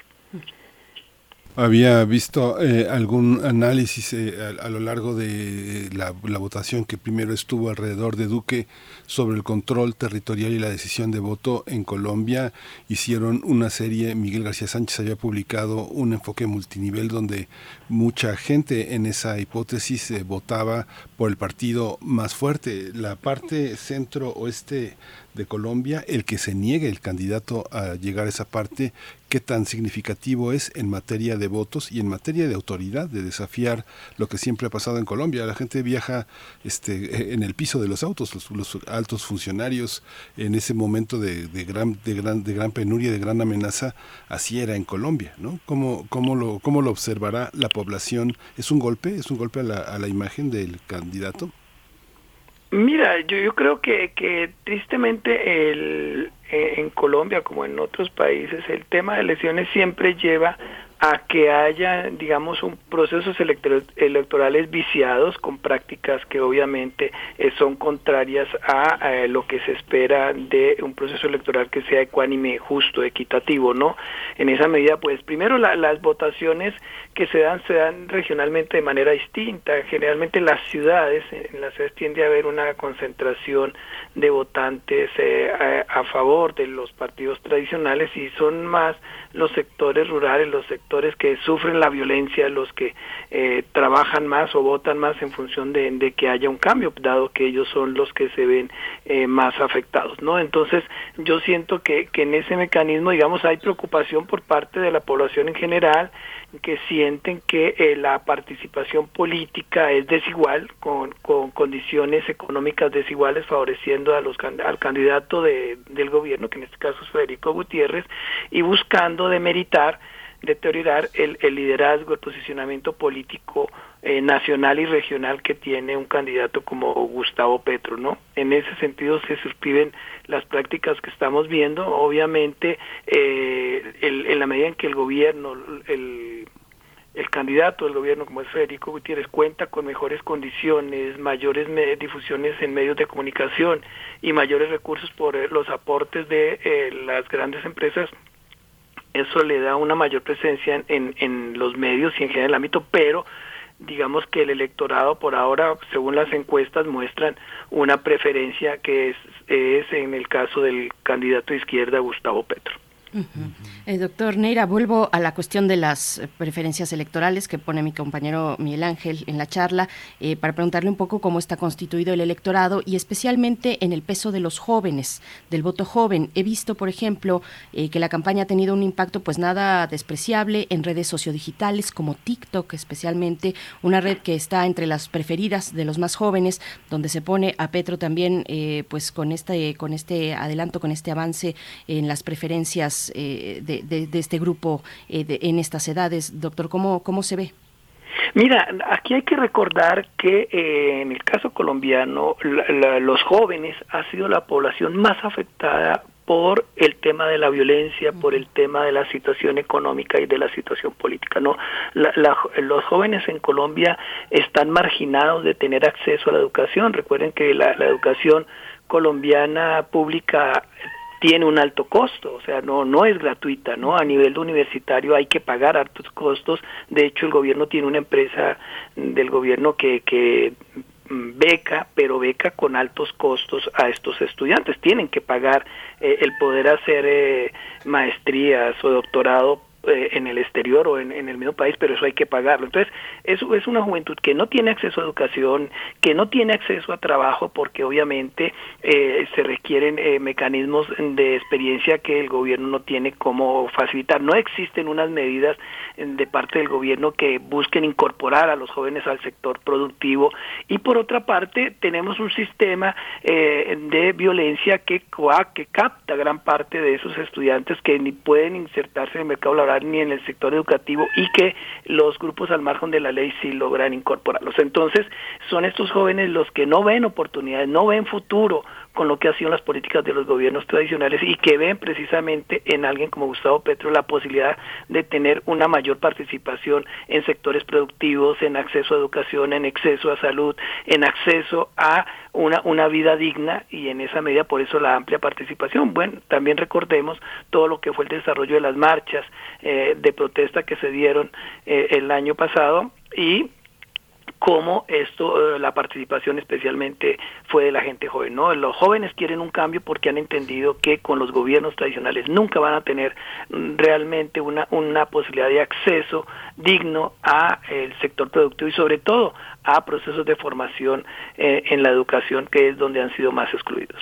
Había visto eh, algún análisis eh, a, lo largo de la, votación que primero estuvo alrededor de Duque sobre el control territorial y la decisión de voto en Colombia. Hicieron una serie, Miguel García Sánchez había publicado un enfoque multinivel donde mucha gente en esa hipótesis eh, votaba por el partido más fuerte. La parte centro-oeste de Colombia, el que se niegue el candidato a llegar a esa parte, qué tan significativo es en materia de votos y en materia de autoridad, de desafiar lo que siempre ha pasado en Colombia. La gente viaja este, en el piso de los autos, los, altos funcionarios en ese momento de, gran, de, gran, de gran penuria, de gran amenaza, así era en Colombia. ¿no? ¿Cómo, cómo, lo, ¿Cómo lo observará la población? ¿Es un golpe? ¿Es un golpe a la, a la imagen del candidato? Mira, yo, yo creo que, que tristemente el, eh, en Colombia como en otros países el tema de elecciones siempre lleva a que haya, digamos, un procesos electorales viciados con prácticas que obviamente eh, son contrarias a, lo que se espera de un proceso electoral que sea ecuánime, justo, equitativo, ¿no? En esa medida, pues, primero las votaciones que se dan se dan regionalmente de manera distinta. Generalmente en las ciudades, en las ciudades tiende a haber una concentración de votantes eh, a, a favor de los partidos tradicionales y son más los sectores rurales, los sectores que sufren la violencia, los que eh, trabajan más o votan más en función de, que haya un cambio, dado que ellos son los que se ven eh, más afectados, ¿no? Entonces, yo siento que, que en ese mecanismo, digamos, hay preocupación por parte de la población en general, que sienten que eh, la participación política es desigual, con, con condiciones económicas desiguales, favoreciendo a los, al candidato de, del gobierno, que en este caso es Federico Gutiérrez, y buscando demeritar, deteriorar el, el liderazgo, el posicionamiento político eh, nacional y regional que tiene un candidato como Gustavo Petro, ¿no? En ese sentido se suscriben las prácticas que estamos viendo, obviamente eh, en la medida en que el gobierno, el, el candidato del gobierno como es Federico Gutiérrez cuenta con mejores condiciones, mayores difusiones en medios de comunicación y mayores recursos por eh, los aportes de las grandes empresas, eso le da una mayor presencia en, en los medios y en general el ámbito, pero digamos que el electorado por ahora, según las encuestas, muestran una preferencia que es, es en el caso del candidato de izquierda Gustavo Petro. Eh, doctor Neira, vuelvo a la cuestión de las preferencias electorales que pone mi compañero Miguel Ángel en la charla, eh, para preguntarle un poco cómo está constituido el electorado y especialmente en el peso de los jóvenes, del voto joven. He visto, por ejemplo, eh, que la campaña ha tenido un impacto pues nada despreciable en redes sociodigitales como TikTok, especialmente una red que está entre las preferidas de los más jóvenes, donde se pone a Petro también pues con este, con este adelanto, con este avance en las preferencias eh, de, este grupo eh, en estas edades. Doctor, ¿cómo, cómo se ve? Mira, aquí hay que recordar que eh, en el caso colombiano los jóvenes ha sido la población más afectada por el tema de la violencia, por el tema de la situación económica y de la situación política. No, los jóvenes en Colombia están marginados de tener acceso a la educación. Recuerden que la educación colombiana pública tiene un alto costo, o sea, no no es gratuita, ¿no? A nivel universitario hay que pagar altos costos. De hecho, el gobierno tiene una empresa del gobierno que que mm, beca, pero beca con altos costos a estos estudiantes. Tienen que pagar eh, el poder hacer eh, maestrías o doctorado eh, en el exterior o en, el mismo país, pero eso hay que pagarlo. Entonces, eso es una juventud que no tiene acceso a educación, que no tiene acceso a trabajo, porque obviamente eh, se requieren eh, mecanismos de experiencia que el gobierno no tiene cómo facilitar. No existen unas medidas de parte del gobierno que busquen incorporar a los jóvenes al sector productivo. Y por otra parte, tenemos un sistema de violencia que, que capta gran parte de esos estudiantes que ni pueden insertarse en el mercado laboral ni en el sector educativo y que los grupos al margen de la ley sí logran incorporarlos. Entonces, son estos jóvenes los que no ven oportunidades, no ven futuro con lo que han sido las políticas de los gobiernos tradicionales y que ven precisamente en alguien como Gustavo Petro la posibilidad de tener una mayor participación en sectores productivos, en acceso a educación, en acceso a salud, en acceso a una, una vida digna y en esa medida por eso la amplia participación. Bueno, también recordemos todo lo que fue el desarrollo de las marchas eh, de protesta que se dieron eh, el año pasado y cómo esto, eh, la participación especialmente fue de la gente joven. ¿no? Los jóvenes quieren un cambio porque han entendido que con los gobiernos tradicionales nunca van a tener mm, realmente una, una posibilidad de acceso digno a el sector productivo y sobre todo a procesos de formación eh, en la educación que es donde han sido más excluidos.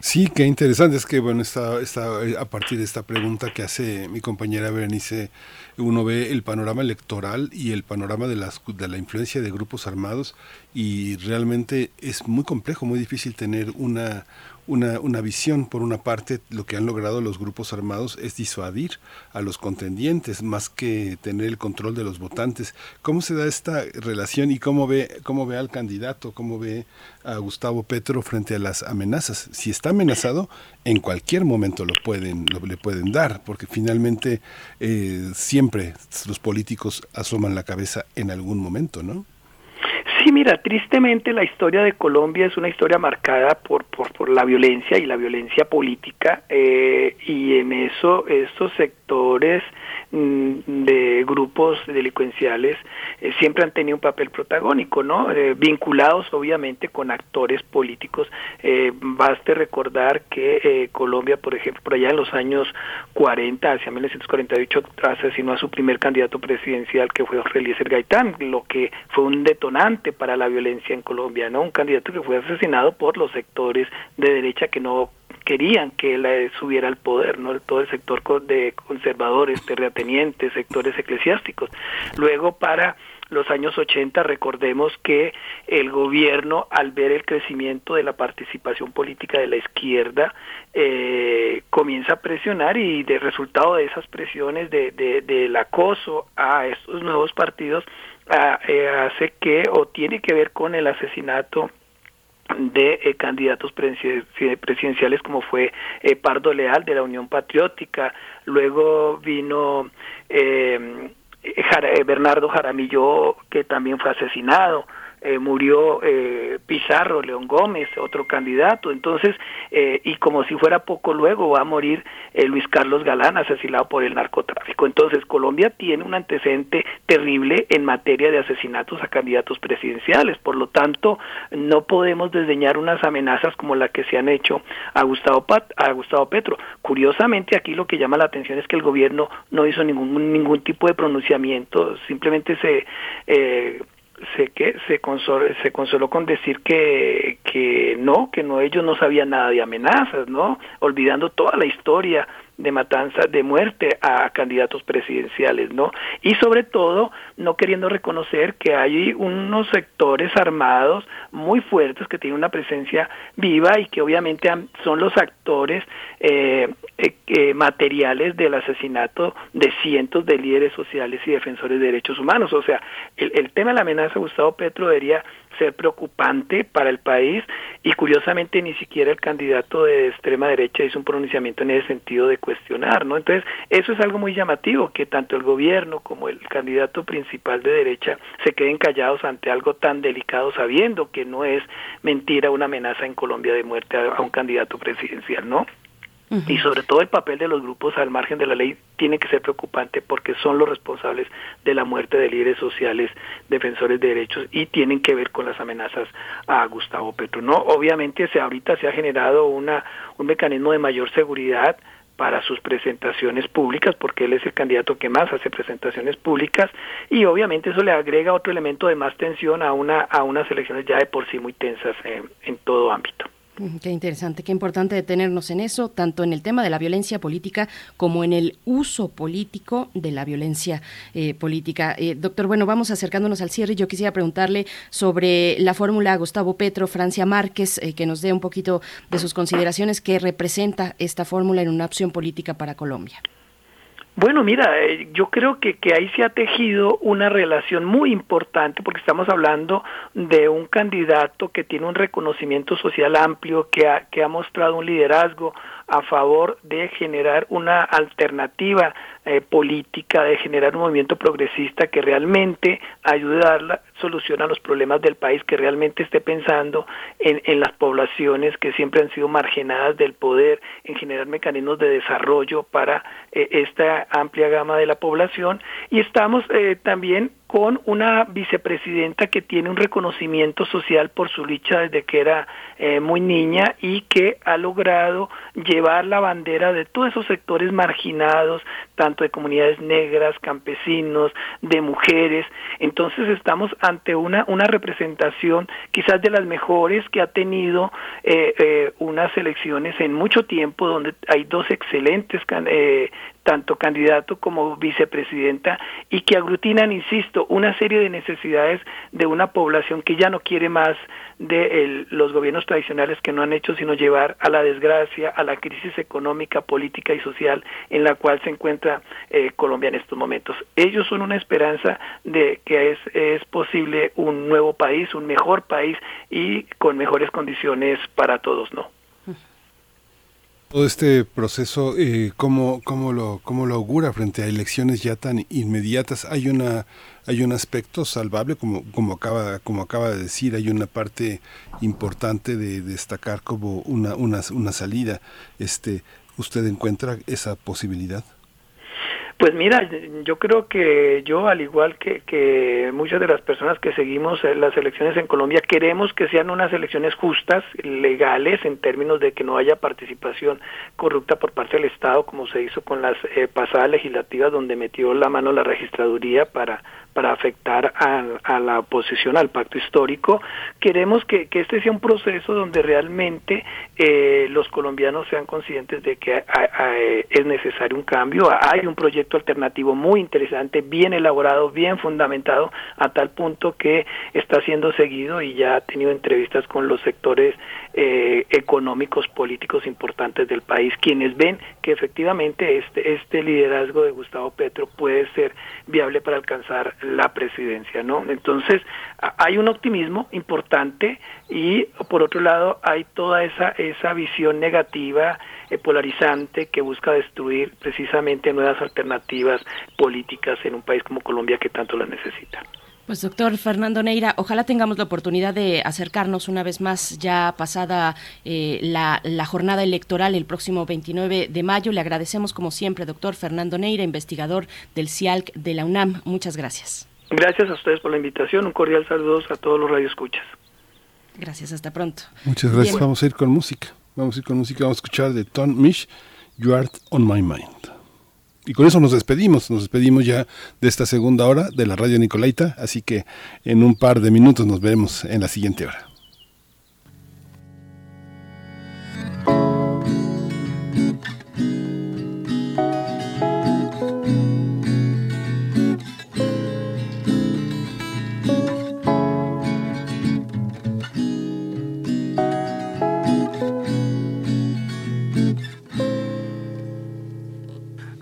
Sí, qué interesante. Es que, bueno, está, está a partir de esta pregunta que hace mi compañera Berenice uno ve el panorama electoral y el panorama de, las, de la influencia de grupos armados y realmente es muy complejo, muy difícil tener una, una, una, visión. Por una parte, lo que han logrado los grupos armados es disuadir a los contendientes más que tener el control de los votantes. ¿Cómo se da esta relación y cómo ve, cómo ve al candidato, cómo ve a Gustavo Petro frente a las amenazas? Si está amenazado, en cualquier momento lo pueden, lo, le pueden dar, porque finalmente eh, siempre los políticos asoman la cabeza en algún momento, ¿no? Sí, mira, tristemente la historia de Colombia es una historia marcada por, por, por la violencia y la violencia política eh, y en eso estos sectores de grupos delincuenciales eh, siempre han tenido un papel protagónico, ¿no? Eh, vinculados obviamente con actores políticos. Eh, baste recordar que Colombia, por ejemplo, por allá en los años 40, hacia 1948, asesinó a su primer candidato presidencial, que fue Eliezer Gaitán, lo que fue un detonante para la violencia en Colombia, ¿no? Un candidato que fue asesinado por los sectores de derecha que no querían que él subiera al poder, ¿no? Todo el sector de conservadores, terratenientes, sectores eclesiásticos. Luego para los años 80 recordemos que el gobierno al ver el crecimiento de la participación política de la izquierda eh, comienza a presionar y de resultado de esas presiones de, del acoso a estos nuevos partidos eh, hace que o tiene que ver con el asesinato de eh, candidatos presidenciales como fue eh, Pardo Leal de la Unión Patriótica, luego vino eh, Bernardo Jaramillo que también fue asesinado, eh, murió eh, Pizarro, León Gómez, otro candidato, entonces, eh, y como si fuera poco luego va a morir Luis Carlos Galán, asesinado por el narcotráfico. Entonces, Colombia tiene un antecedente terrible en materia de asesinatos a candidatos presidenciales, por lo tanto, no podemos desdeñar unas amenazas como la que se han hecho a Gustavo, Pat, a Gustavo Petro. Curiosamente, aquí lo que llama la atención es que el gobierno no hizo ningún, ningún tipo de pronunciamiento, simplemente se... Se que se consoló, se consoló con decir que que no que no ellos no sabían nada de amenazas no olvidando toda la historia de matanza, de muerte a candidatos presidenciales, ¿no? Y sobre todo, no queriendo reconocer que hay unos sectores armados muy fuertes que tienen una presencia viva y que obviamente son los actores eh, eh, materiales del asesinato de cientos de líderes sociales y defensores de derechos humanos. O sea, el, el tema de la amenaza Gustavo Petro debería ser preocupante para el país y curiosamente ni siquiera el candidato de extrema derecha hizo un pronunciamiento en ese sentido de cuestionar, ¿no? Entonces, eso es algo muy llamativo, que tanto el gobierno como el candidato principal de derecha se queden callados ante algo tan delicado sabiendo que no es mentira una amenaza en Colombia de muerte a, un candidato presidencial, ¿no? Y sobre todo el papel de los grupos al margen de la ley tiene que ser preocupante porque son los responsables de la muerte de líderes sociales, defensores de derechos y tienen que ver con las amenazas a Gustavo Petro. No, obviamente se ahorita se ha generado una un mecanismo de mayor seguridad para sus presentaciones públicas, porque él es el candidato que más hace presentaciones públicas, y obviamente eso le agrega otro elemento de más tensión a una a unas elecciones ya de por sí muy tensas en todo ámbito. Qué interesante, qué importante detenernos en eso, tanto en el tema de la violencia política como en el uso político de la violencia eh, política. Eh, doctor, bueno, vamos acercándonos al cierre. Yo quisiera preguntarle sobre la fórmula Gustavo Petro, Francia Márquez, eh, que nos dé un poquito de sus consideraciones que representa esta fórmula en una opción política para Colombia. Bueno, mira, eh, yo creo que, que ahí se ha tejido una relación muy importante porque estamos hablando de un candidato que tiene un reconocimiento social amplio, que ha, que ha mostrado un liderazgo a favor de generar una alternativa eh, política, de generar un movimiento progresista que realmente ayude a dar solución los problemas del país, que realmente esté pensando en, en las poblaciones que siempre han sido marginadas del poder, en generar mecanismos de desarrollo para eh, esta amplia gama de la población. Y estamos eh, también con una vicepresidenta que tiene un reconocimiento social por su lucha desde que era eh, muy niña y que ha logrado llevar la bandera de todos esos sectores marginados, tanto de comunidades negras, campesinos, de mujeres. Entonces estamos ante una, una representación quizás de las mejores que ha tenido eh, eh, unas elecciones en mucho tiempo, donde hay dos excelentes eh, tanto candidato como vicepresidenta, y que aglutinan, insisto, una serie de necesidades de una población que ya no quiere más de los gobiernos tradicionales que no han hecho sino llevar a la desgracia, a la crisis económica, política y social en la cual se encuentra eh, Colombia en estos momentos. Ellos son una esperanza de que es, es posible un nuevo país, un mejor país y con mejores condiciones para todos, ¿no? Todo este proceso, eh, ¿cómo, cómo, lo, ¿cómo lo augura frente a elecciones ya tan inmediatas? Hay una hay un aspecto salvable, como, como, acaba, como acaba de decir, hay una parte importante de destacar como una, una, una salida. Este, ¿Usted encuentra esa posibilidad? Pues mira, yo creo que yo, al igual que, que muchas de las personas que seguimos las elecciones en Colombia, queremos que sean unas elecciones justas, legales, en términos de que no haya participación corrupta por parte del Estado, como se hizo con las eh, pasadas legislativas, donde metió la mano la registraduría para para afectar a, la oposición al pacto histórico. Queremos que, este sea un proceso donde realmente eh, los colombianos sean conscientes de que es necesario un cambio. Hay un proyecto alternativo muy interesante, bien elaborado, bien fundamentado, a tal punto que está siendo seguido y ya ha tenido entrevistas con los sectores eh, económicos, políticos importantes del país, quienes ven que efectivamente este, este liderazgo de Gustavo Petro puede ser viable para alcanzar la presidencia, ¿no? Entonces, hay un optimismo importante y por otro lado hay toda esa esa visión negativa eh, polarizante que busca destruir precisamente nuevas alternativas políticas en un país como Colombia que tanto las necesita. Pues doctor Fernando Neira, ojalá tengamos la oportunidad de acercarnos una vez más ya pasada eh, la, la, jornada electoral el próximo 29 de mayo. Le agradecemos como siempre, doctor Fernando Neira, investigador del CIALC de la UNAM. Muchas gracias. Gracias a ustedes por la invitación. Un cordial saludo a todos los radioescuchas. Gracias, hasta pronto. Muchas gracias. Bien. Vamos a ir con música. Vamos a ir con música. Vamos a escuchar de Tom Mish, You Are on My Mind. Y con eso nos despedimos, nos despedimos ya de esta segunda hora de la radio Nicolaita, así que en un par de minutos nos veremos en la siguiente hora.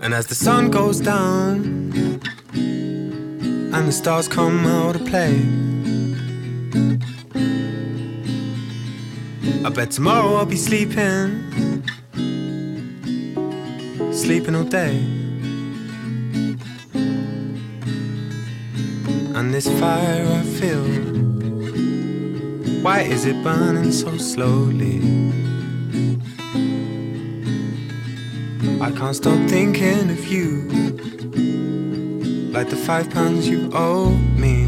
And as the sun goes down and the stars come out to play, I bet tomorrow I'll be sleeping, sleeping all day. And this fire I feel, why is it burning so slowly? I can't stop thinking of you. Like the five pounds you owe me.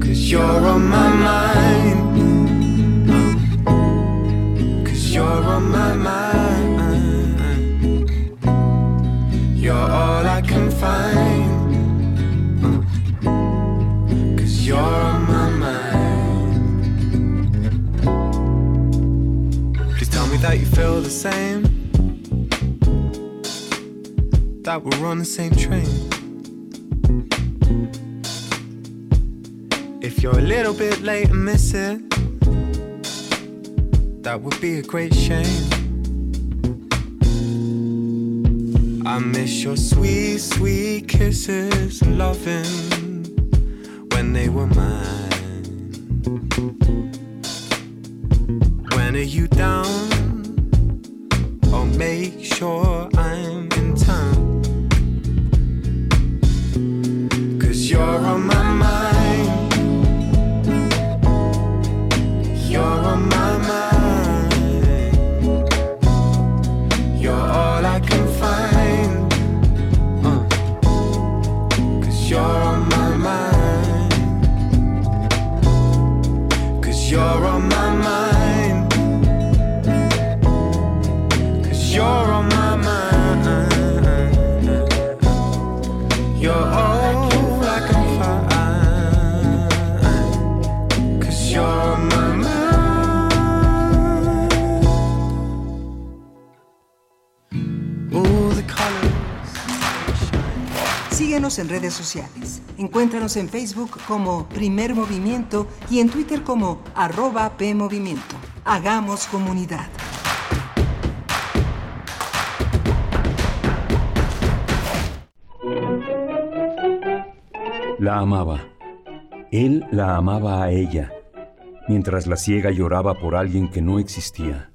Cause you're on my mind. Cause you're on my mind. You're all I can find the same that we're on the same train. If you're a little bit late and miss it, that would be a great shame. I miss your sweet, sweet kisses and loving when they were mine. Sociales. Encuéntranos en Facebook como Primer Movimiento y en Twitter como arroba PMovimiento. Hagamos comunidad. La amaba. Él la amaba a ella, mientras la ciega lloraba por alguien que no existía.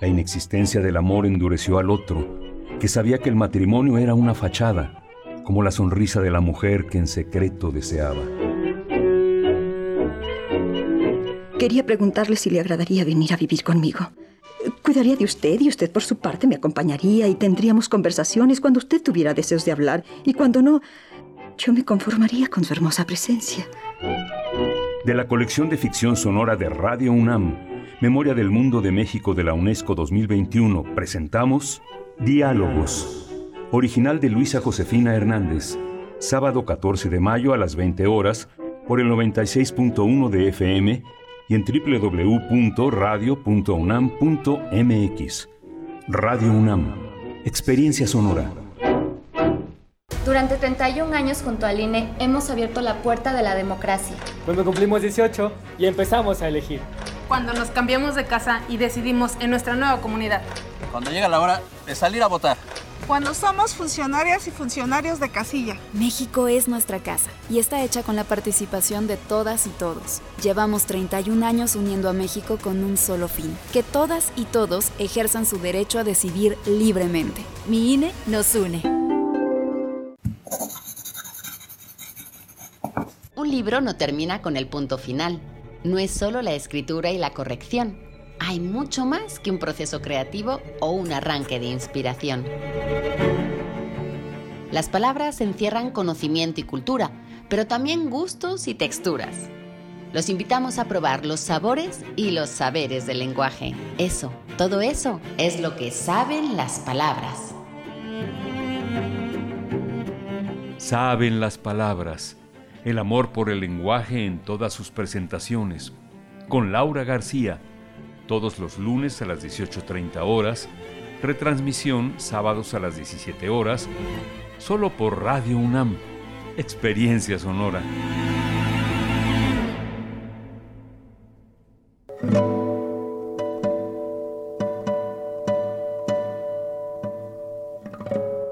La inexistencia del amor endureció al otro, que sabía que el matrimonio era una fachada, como la sonrisa de la mujer que en secreto deseaba. Quería preguntarle si le agradaría venir a vivir conmigo. Cuidaría de usted y usted por su parte me acompañaría y tendríamos conversaciones cuando usted tuviera deseos de hablar y cuando no, yo me conformaría con su hermosa presencia. De la colección de ficción sonora de Radio UNAM, Memoria del Mundo de México de la UNESCO 2021, presentamos Diálogos, original de Luisa Josefina Hernández, sábado 14 de mayo a las 20 horas por el 96.1 de FM y en www.radio.unam.mx. Radio UNAM, experiencia sonora. Durante 31 años junto al INE hemos abierto la puerta de la democracia. Cuando cumplimos 18 y empezamos a elegir. Cuando nos cambiamos de casa y decidimos en nuestra nueva comunidad. Cuando llega la hora de salir a votar. Cuando somos funcionarias y funcionarios de casilla. México es nuestra casa y está hecha con la participación de todas y todos. Llevamos 31 años uniendo a México con un solo fin, que todas y todos ejerzan su derecho a decidir libremente. Mi INE nos une. Un libro no termina con el punto final. No es solo la escritura y la corrección. Hay mucho más que un proceso creativo o un arranque de inspiración. Las palabras encierran conocimiento y cultura, pero también gustos y texturas. Los invitamos a probar los sabores y los saberes del lenguaje. Eso, todo eso es lo que saben las palabras. Saben las palabras, el amor por el lenguaje en todas sus presentaciones. Con Laura García, todos los lunes a las 18.30 horas, retransmisión sábados a las 17 horas, solo por Radio UNAM, Experiencia Sonora.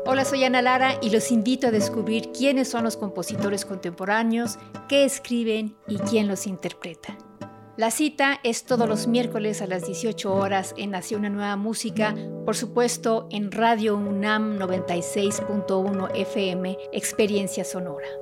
Hola, soy Ana Lara y los invito a descubrir quiénes son los compositores contemporáneos, qué escriben y quién los interpreta. La cita es todos los miércoles a las 18 horas en Nació una nueva música, por supuesto en Radio UNAM 96.1 FM, Experiencia Sonora.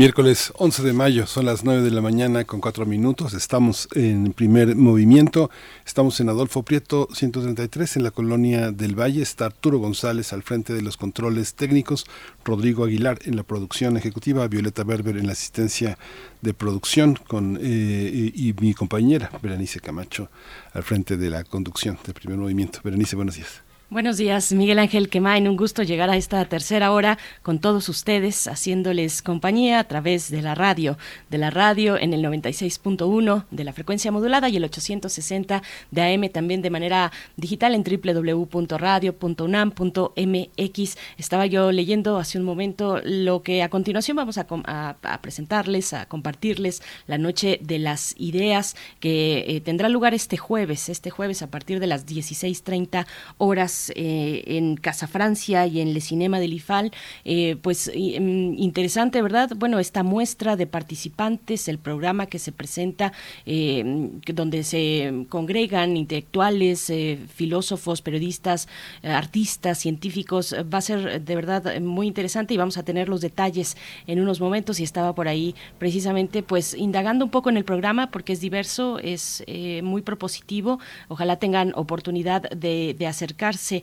Miércoles 11 de mayo, son las 9 de la mañana con 4 minutos. Estamos en primer movimiento. Estamos en Adolfo Prieto 133 en la colonia del Valle. Está Arturo González al frente de los controles técnicos, Rodrigo Aguilar en la producción ejecutiva, Violeta Berber en la asistencia de producción con, eh, y, y mi compañera Berenice Camacho al frente de la conducción del primer movimiento. Berenice, buenos días. Buenos días, Miguel Ángel Quemain. Un gusto llegar a esta tercera hora con todos ustedes, haciéndoles compañía a través de la radio, de la radio en el 96.1 de la frecuencia modulada y el 860 de AM también de manera digital en www.radio.unam.mx. Estaba yo leyendo hace un momento lo que a continuación vamos a, a, presentarles, a compartirles la noche de las ideas que eh, tendrá lugar este jueves, este jueves a partir de las 16.30 horas eh, en Casa Francia y en Le Cinema del IFAL. Eh, pues mm, interesante, ¿verdad? Bueno, esta muestra de participantes, el programa que se presenta, eh, donde se congregan intelectuales, filósofos, periodistas, artistas, científicos, va a ser de verdad muy interesante y vamos a tener los detalles en unos momentos y estaba por ahí precisamente pues indagando un poco en el programa porque es diverso, es muy propositivo, ojalá tengan oportunidad de acercarse eh,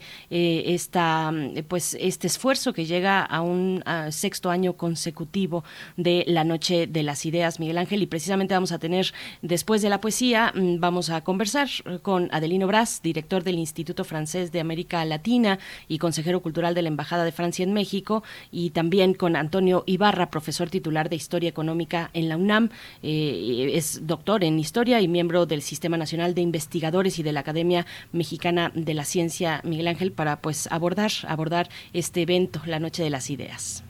esta, pues, este esfuerzo que llega a un sexto año consecutivo de la Noche de las Ideas, Miguel Ángel, y precisamente vamos a tener, después de la poesía, mm, vamos a conversar con Adelino Brás, director del Instituto Francés de América Latina y consejero cultural de la Embajada de Francia en México, y también con Antonio Ibarra, profesor titular de Historia Económica en la UNAM, eh, es doctor en Historia y miembro del Sistema Nacional de Investigadores y de la Academia Mexicana de la Ciencia, Miguel Ángel, para pues abordar, abordar este evento, la Noche de las Ideas.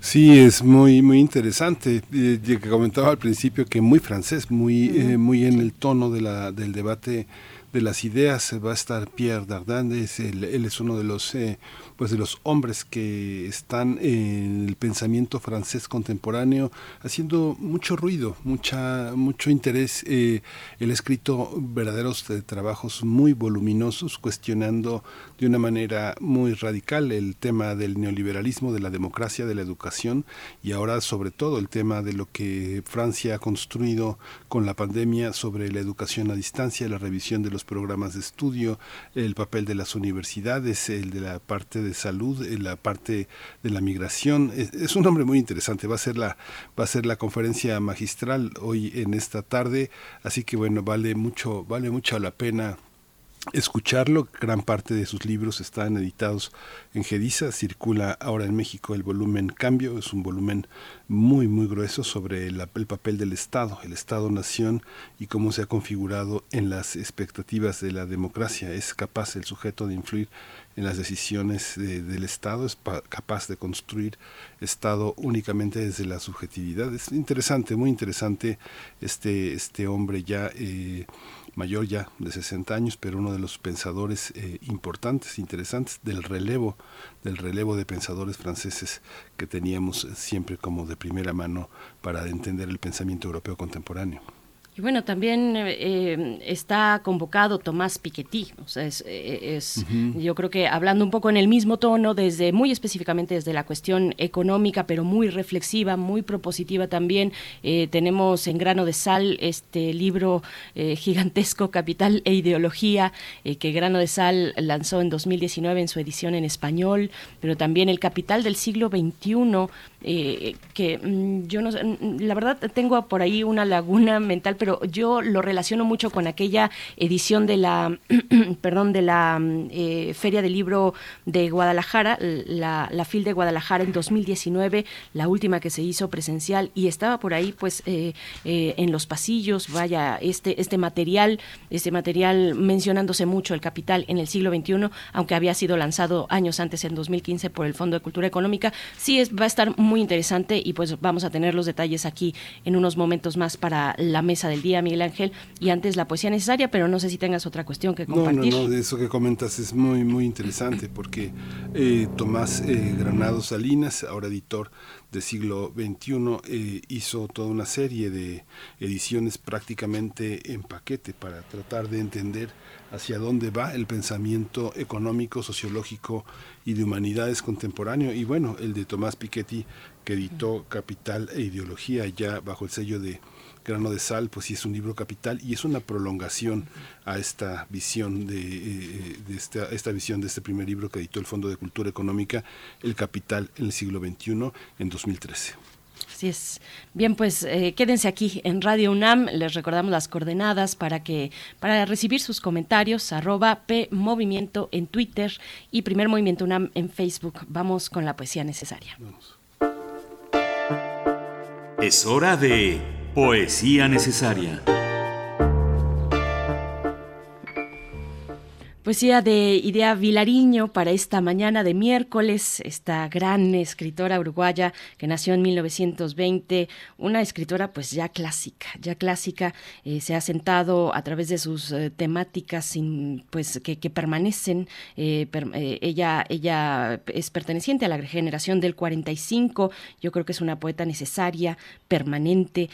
Sí, es muy muy interesante. Eh, comentaba al principio que muy francés, muy eh, muy en el tono de la, del debate de las ideas va a estar Pierre Dardin, él, es uno de los eh, pues de los hombres que están en el pensamiento francés contemporáneo haciendo mucho ruido, mucha mucho interés. Eh, él ha escrito verdaderos trabajos muy voluminosos cuestionando de una manera muy radical el tema del neoliberalismo, de la democracia, de la educación y ahora sobre todo el tema de lo que Francia ha construido con la pandemia sobre la educación a distancia, la revisión de los programas de estudio, el papel de las universidades, el de la parte de salud, en la parte de la migración. Es, un hombre muy interesante. Va a ser la va a ser la conferencia magistral hoy en esta tarde, así que bueno vale mucho vale mucho la pena escucharlo. Gran parte de sus libros están editados en Gedisa. Circula ahora en México el volumen Cambio. Es un volumen muy, muy grueso sobre el, el papel del Estado, el Estado-nación y cómo se ha configurado en las expectativas de la democracia. Es capaz el sujeto de influir en las decisiones del Estado, es capaz de construir Estado únicamente desde la subjetividad. Es interesante, muy interesante este, este hombre ya eh, mayor ya de 60 años, pero uno de los pensadores eh, importantes, interesantes del relevo, del relevo de pensadores franceses que teníamos siempre como de primera mano para entender el pensamiento europeo contemporáneo. Y bueno, también eh, está convocado Tomás Piketty. O sea, es, eh, yo creo que hablando un poco en el mismo tono, desde muy específicamente desde la cuestión económica, pero muy reflexiva, muy propositiva también. Eh, tenemos en grano de sal este libro gigantesco, Capital e Ideología, que Grano de Sal lanzó en 2019 en su edición en español, pero también El Capital del siglo XXI eh, que mm, yo no mm, la verdad tengo por ahí una laguna mental, pero yo lo relaciono mucho con aquella edición de la, perdón, de la mm, eh, Feria del Libro de Guadalajara, la, la FIL de Guadalajara en 2019, la última que se hizo presencial, y estaba por ahí, pues, eh, en los pasillos, vaya, este, este material, este material mencionándose mucho el capital en el siglo XXI, aunque había sido lanzado años antes, en 2015, por el Fondo de Cultura Económica, sí es, va a estar muy muy interesante y pues vamos a tener los detalles aquí en unos momentos más para la mesa del día, Miguel Ángel. Y antes la poesía necesaria, pero no sé si tengas otra cuestión que compartir. No, no, no, eso que comentas es muy, muy interesante porque eh, Tomás eh, Granado Salinas, ahora editor de siglo XXI, eh, hizo toda una serie de ediciones prácticamente en paquete para tratar de entender hacia dónde va el pensamiento económico, sociológico y de humanidades contemporáneo. Y bueno, el de Tomás Piketty, que editó Capital e Ideología ya bajo el sello de Grano de Sal, pues sí es un libro capital y es una prolongación a esta visión de, eh, de esta, esta, visión de este primer libro que editó el Fondo de Cultura Económica, El Capital en el siglo XXI, en 2013. Así es. Bien, pues eh, quédense aquí en Radio UNAM. Les recordamos las coordenadas para que para recibir sus comentarios. Arroba P en Twitter y Primer Movimiento UNAM en Facebook. Vamos con la poesía necesaria. Es hora de poesía necesaria. Poesía de Idea Vilariño para esta mañana de miércoles, esta gran escritora uruguaya que nació en 1920, una escritora pues ya clásica, ya clásica, eh, se ha sentado a través de sus eh, temáticas pues que, permanecen, eh, ella, ella es perteneciente a la generación del 45, yo creo que es una poeta necesaria, permanente,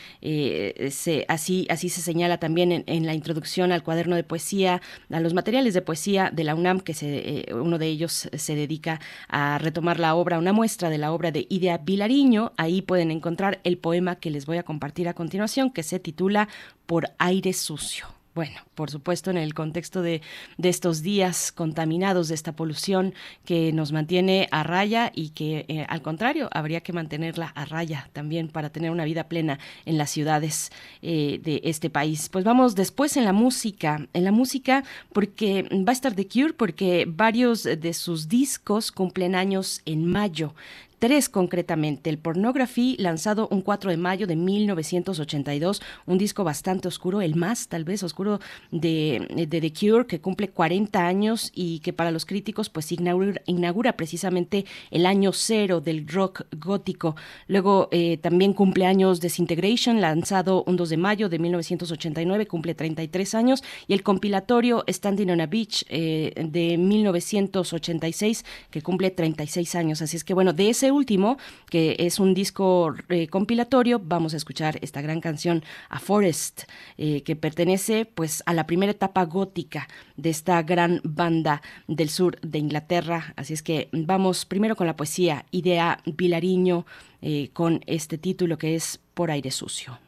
así, así se señala también en la introducción al cuaderno de poesía, a los materiales de poesía de la UNAM, que se, eh, uno de ellos se dedica a retomar la obra, una muestra de la obra de Idea Vilariño. Ahí pueden encontrar el poema que les voy a compartir a continuación, que se titula Por aire sucio. Bueno, por supuesto, en el contexto de, estos días contaminados de esta polución que nos mantiene a raya y que, eh, al contrario, habría que mantenerla a raya también para tener una vida plena en las ciudades eh, de este país. Pues vamos después en la música, en la música, porque va a estar The Cure, porque varios de sus discos cumplen años en mayo tres concretamente. El Pornography, lanzado un 4 de mayo de 1982, un disco bastante oscuro, el más tal vez oscuro de, de The Cure, que cumple 40 años y que para los críticos pues inaugura, precisamente el año cero del rock gótico. Luego eh, también cumple años Desintegration, lanzado un 2 de mayo de 1989, cumple 33 años, y el compilatorio Standing on a Beach eh, de 1986, que cumple 36 años. Así es que bueno, de ese último, que es un disco eh, compilatorio, vamos a escuchar esta gran canción A Forest, eh, que pertenece pues a la primera etapa gótica de esta gran banda del sur de Inglaterra. Así es que vamos primero con la poesía Idea Vilariño eh, con este título que es Por aire sucio.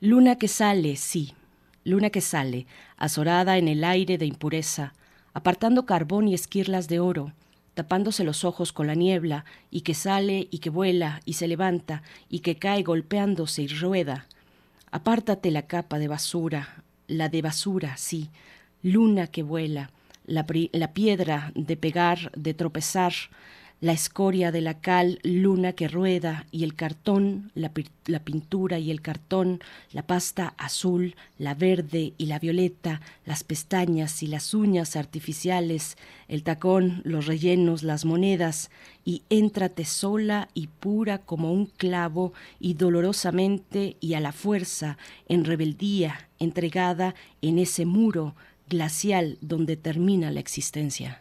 Luna que sale, sí, luna que sale, azorada en el aire de impureza, apartando carbón y esquirlas de oro, tapándose los ojos con la niebla, y que sale y que vuela y se levanta y que cae golpeándose y rueda. Apártate la capa de basura, la de basura, sí, luna que vuela, la, la piedra de pegar, de tropezar, la escoria de la cal, luna que rueda, y el cartón, la, pintura y el cartón, la pasta azul, la verde y la violeta, las pestañas y las uñas artificiales, el tacón, los rellenos, las monedas, y éntrate sola y pura como un clavo, y dolorosamente y a la fuerza, en rebeldía, entregada en ese muro glacial donde termina la existencia.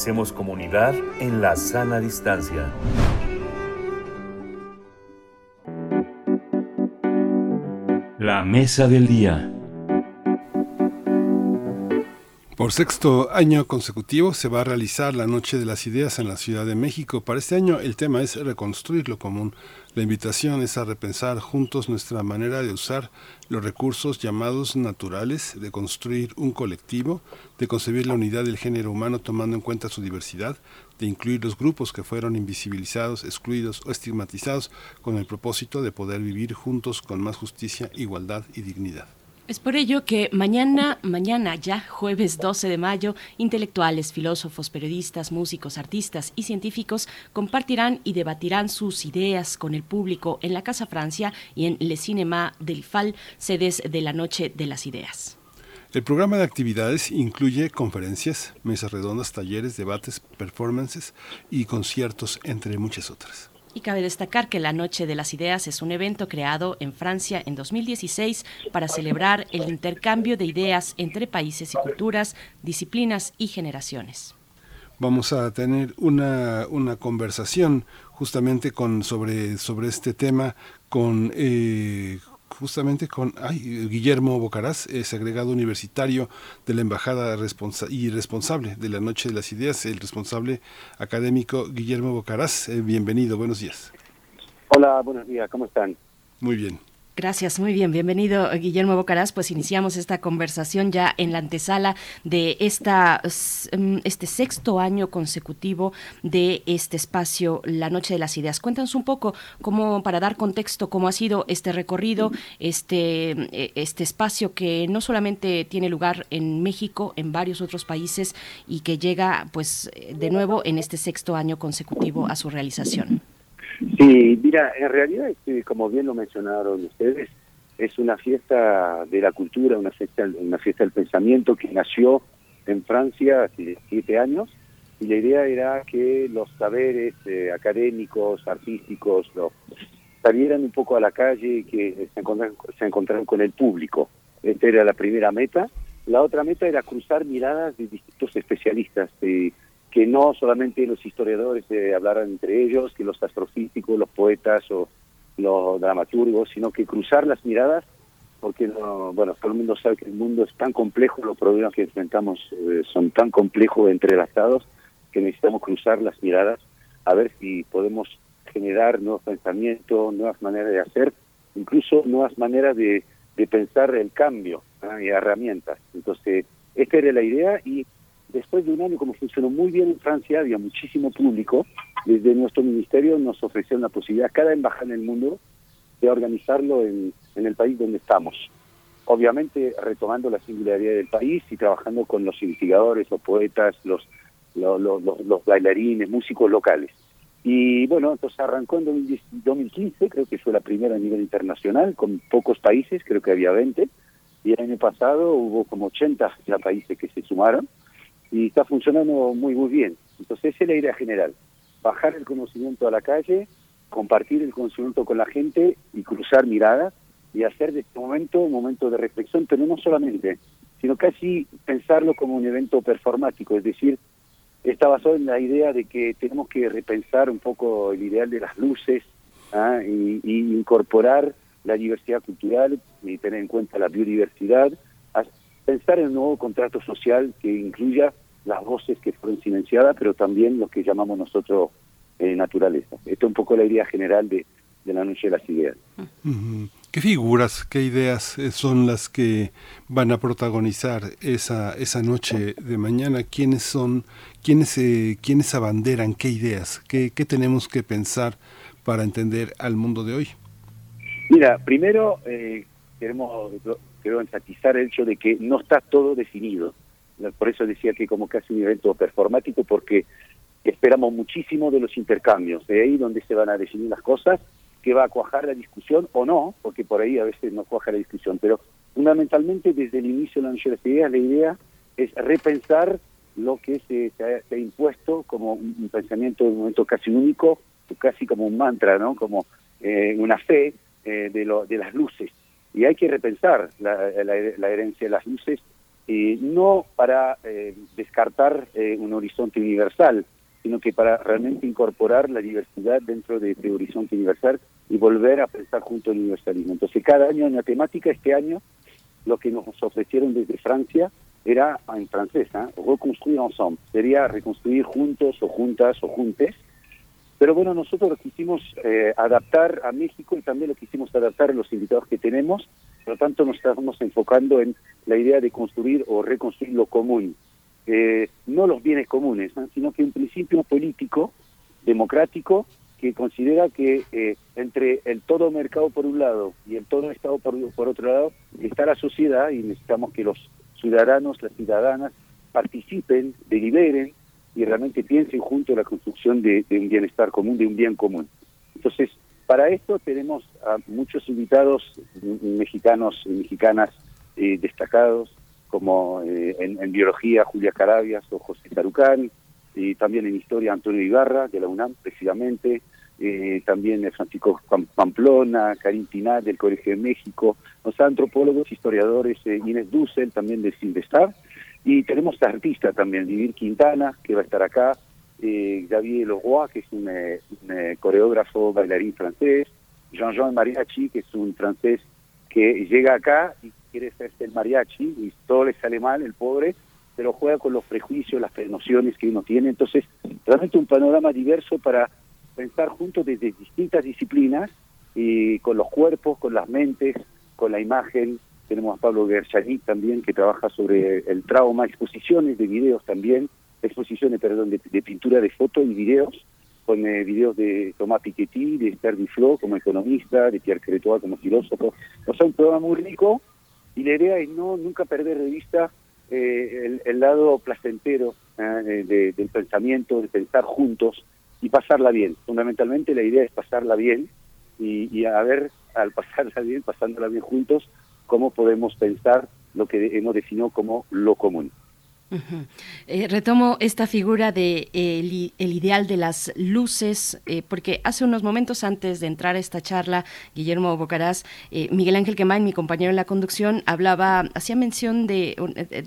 Hacemos comunidad en la sana distancia. La mesa del día. Por sexto año consecutivo se va a realizar la Noche de las Ideas en la Ciudad de México. Para este año el tema es reconstruir lo común. La invitación es a repensar juntos nuestra manera de usar los recursos llamados naturales, de construir un colectivo, de concebir la unidad del género humano tomando en cuenta su diversidad, de incluir los grupos que fueron invisibilizados, excluidos o estigmatizados con el propósito de poder vivir juntos con más justicia, igualdad y dignidad. Es por ello que mañana, mañana ya, jueves 12 de mayo, intelectuales, filósofos, periodistas, músicos, artistas y científicos compartirán y debatirán sus ideas con el público en la Casa Francia y en Le Cinéma del FAL, sedes de la Noche de las Ideas. El programa de actividades incluye conferencias, mesas redondas, talleres, debates, performances y conciertos, entre muchas otras. Y cabe destacar que la Noche de las Ideas es un evento creado en Francia en 2016 para celebrar el intercambio de ideas entre países y culturas, disciplinas y generaciones. Vamos a tener una, una conversación justamente con, sobre, sobre este tema con, eh, justamente con ay, Guillermo Bocaraz, es agregado universitario de la Embajada responsa y responsable de la Noche de las Ideas, el responsable académico Guillermo Bocaraz. Eh, bienvenido, buenos días. Hola, buenos días, ¿cómo están? Muy bien. Gracias, muy bien. Bienvenido, Guillermo Bocaraz. Pues iniciamos esta conversación ya en la antesala de esta, mm, este sexto año consecutivo de este espacio, La Noche de las Ideas. Cuéntanos un poco, cómo, para dar contexto, cómo ha sido este recorrido, este, eh, este espacio que no solamente tiene lugar en México, en varios otros países y que llega, pues, de nuevo en este sexto año consecutivo a su realización. Sí, mira, en realidad, este, como bien lo mencionaron ustedes, es una fiesta de la cultura, una fiesta, una fiesta del pensamiento que nació en Francia hace siete años y la idea era que los saberes eh, académicos, artísticos, salieran un poco a la calle y que se encontraran, se encontraran con el público. Esta era la primera meta. La otra meta era cruzar miradas de distintos especialistas, de que no solamente los historiadores eh, hablaran entre ellos, que los astrofísicos, los poetas o los dramaturgos, sino que cruzar las miradas, porque no, bueno, todo el mundo sabe que el mundo es tan complejo, los problemas que enfrentamos eh, son tan complejos, entrelazados, que necesitamos cruzar las miradas a ver si podemos generar nuevos pensamientos, nuevas maneras de hacer, incluso nuevas maneras de, de pensar el cambio y herramientas. Entonces, esta era la idea y después de un año como funcionó muy bien en Francia, había muchísimo público, desde nuestro ministerio nos ofrecieron la posibilidad, cada embajada en el mundo, de organizarlo en, el país donde estamos. Obviamente retomando la singularidad del país y trabajando con los investigadores, los poetas, los, bailarines, músicos locales. Y bueno, entonces arrancó en 2015, creo que fue la primera a nivel internacional, con pocos países, creo que había 20, y el año pasado hubo como 80 ya países que se sumaron, y está funcionando muy, muy bien. Entonces, esa es la idea general, bajar el conocimiento a la calle, compartir el conocimiento con la gente y cruzar miradas y hacer de este momento un momento de reflexión, pero no solamente, sino casi pensarlo como un evento performático, es decir, está basado en la idea de que tenemos que repensar un poco el ideal de las luces ¿ah? y, y, incorporar la diversidad cultural y tener en cuenta la biodiversidad, pensar en un nuevo contrato social que incluya las voces que fueron silenciadas, pero también lo que llamamos nosotros eh, naturaleza. Esto es un poco la idea general de, de la Noche de las Ideas. ¿Qué figuras, qué ideas eh, son las que van a protagonizar esa, esa noche de mañana? ¿Quiénes son, quiénes, eh, quiénes abanderan qué ideas? ¿Qué, ¿Qué tenemos que pensar para entender al mundo de hoy? Mira, primero eh, queremos quiero enfatizar el hecho de que no está todo definido. Por eso decía que como casi un evento performático, porque esperamos muchísimo de los intercambios, de ahí donde se van a definir las cosas, que va a cuajar la discusión o no, porque por ahí a veces no cuaja la discusión, pero fundamentalmente desde el inicio de la Noche de las Ideas, la idea es repensar lo que se, ha, impuesto como un, pensamiento de un momento casi único, casi como un mantra, ¿no? como eh, una fe eh, de, lo, de las luces y hay que repensar la, herencia de las luces eh, no para eh, descartar eh, un horizonte universal, sino que para realmente incorporar la diversidad dentro de este horizonte universal y volver a pensar junto al universalismo. Entonces, cada año en la temática, este año, lo que nos ofrecieron desde Francia era en francés, ¿eh? reconstruir ensemble, sería reconstruir juntos o juntas o juntes, pero bueno, nosotros lo quisimos eh, adaptar a México y también lo quisimos adaptar a los invitados que tenemos, por lo tanto nos estamos enfocando en la idea de construir o reconstruir lo común, eh, no los bienes comunes, sino que un principio político, democrático, que considera que eh, entre el todo mercado por un lado y el todo Estado por, por otro lado está la sociedad y necesitamos que los ciudadanos, las ciudadanas participen, deliberen y realmente piensen junto a la construcción de, un bienestar común, de un bien común. Entonces, para esto tenemos a muchos invitados mexicanos y mexicanas eh, destacados, como eh, en, biología Julia Carabias o José Tarucán, y también en historia Antonio Ibarra, de la UNAM precisamente, eh, también Francisco Pamplona, Karim Tinat del Colegio de México, los antropólogos, historiadores, Inés Dussel también de Silvestar, y tenemos artistas también, Vivir Quintana, que va a estar acá, eh, Xavier Leroy, que es un, eh, eh, coreógrafo, bailarín francés, Jean-Jean Mariachi, que es un francés que llega acá y quiere ser el mariachi y todo le sale mal, el pobre, pero juega con los prejuicios, las nociones que uno tiene. Entonces, realmente un panorama diverso para pensar juntos desde distintas disciplinas y con los cuerpos, con las mentes, con la imagen, tenemos a Pablo Gershani también, que trabaja sobre el trauma, exposiciones de videos también, exposiciones, perdón, de, pintura de fotos y videos, con eh, videos de Tomás Piketty, de Esther Duflo como economista, de Pierre Cretois como filósofo. O sea, un programa muy rico y la idea es no nunca perder de vista eh, el, lado placentero eh, del pensamiento, de pensar juntos y pasarla bien. Fundamentalmente la idea es pasarla bien y, y a ver, al pasarla bien, pasándola bien juntos, cómo podemos pensar lo que hemos definido como lo común. Eh, retomo esta figura de el, ideal de las luces, eh, porque hace unos momentos antes de entrar a esta charla, Guillermo Bocaraz, eh, Miguel Ángel Quemain, mi compañero en la conducción, hablaba, hacía mención de,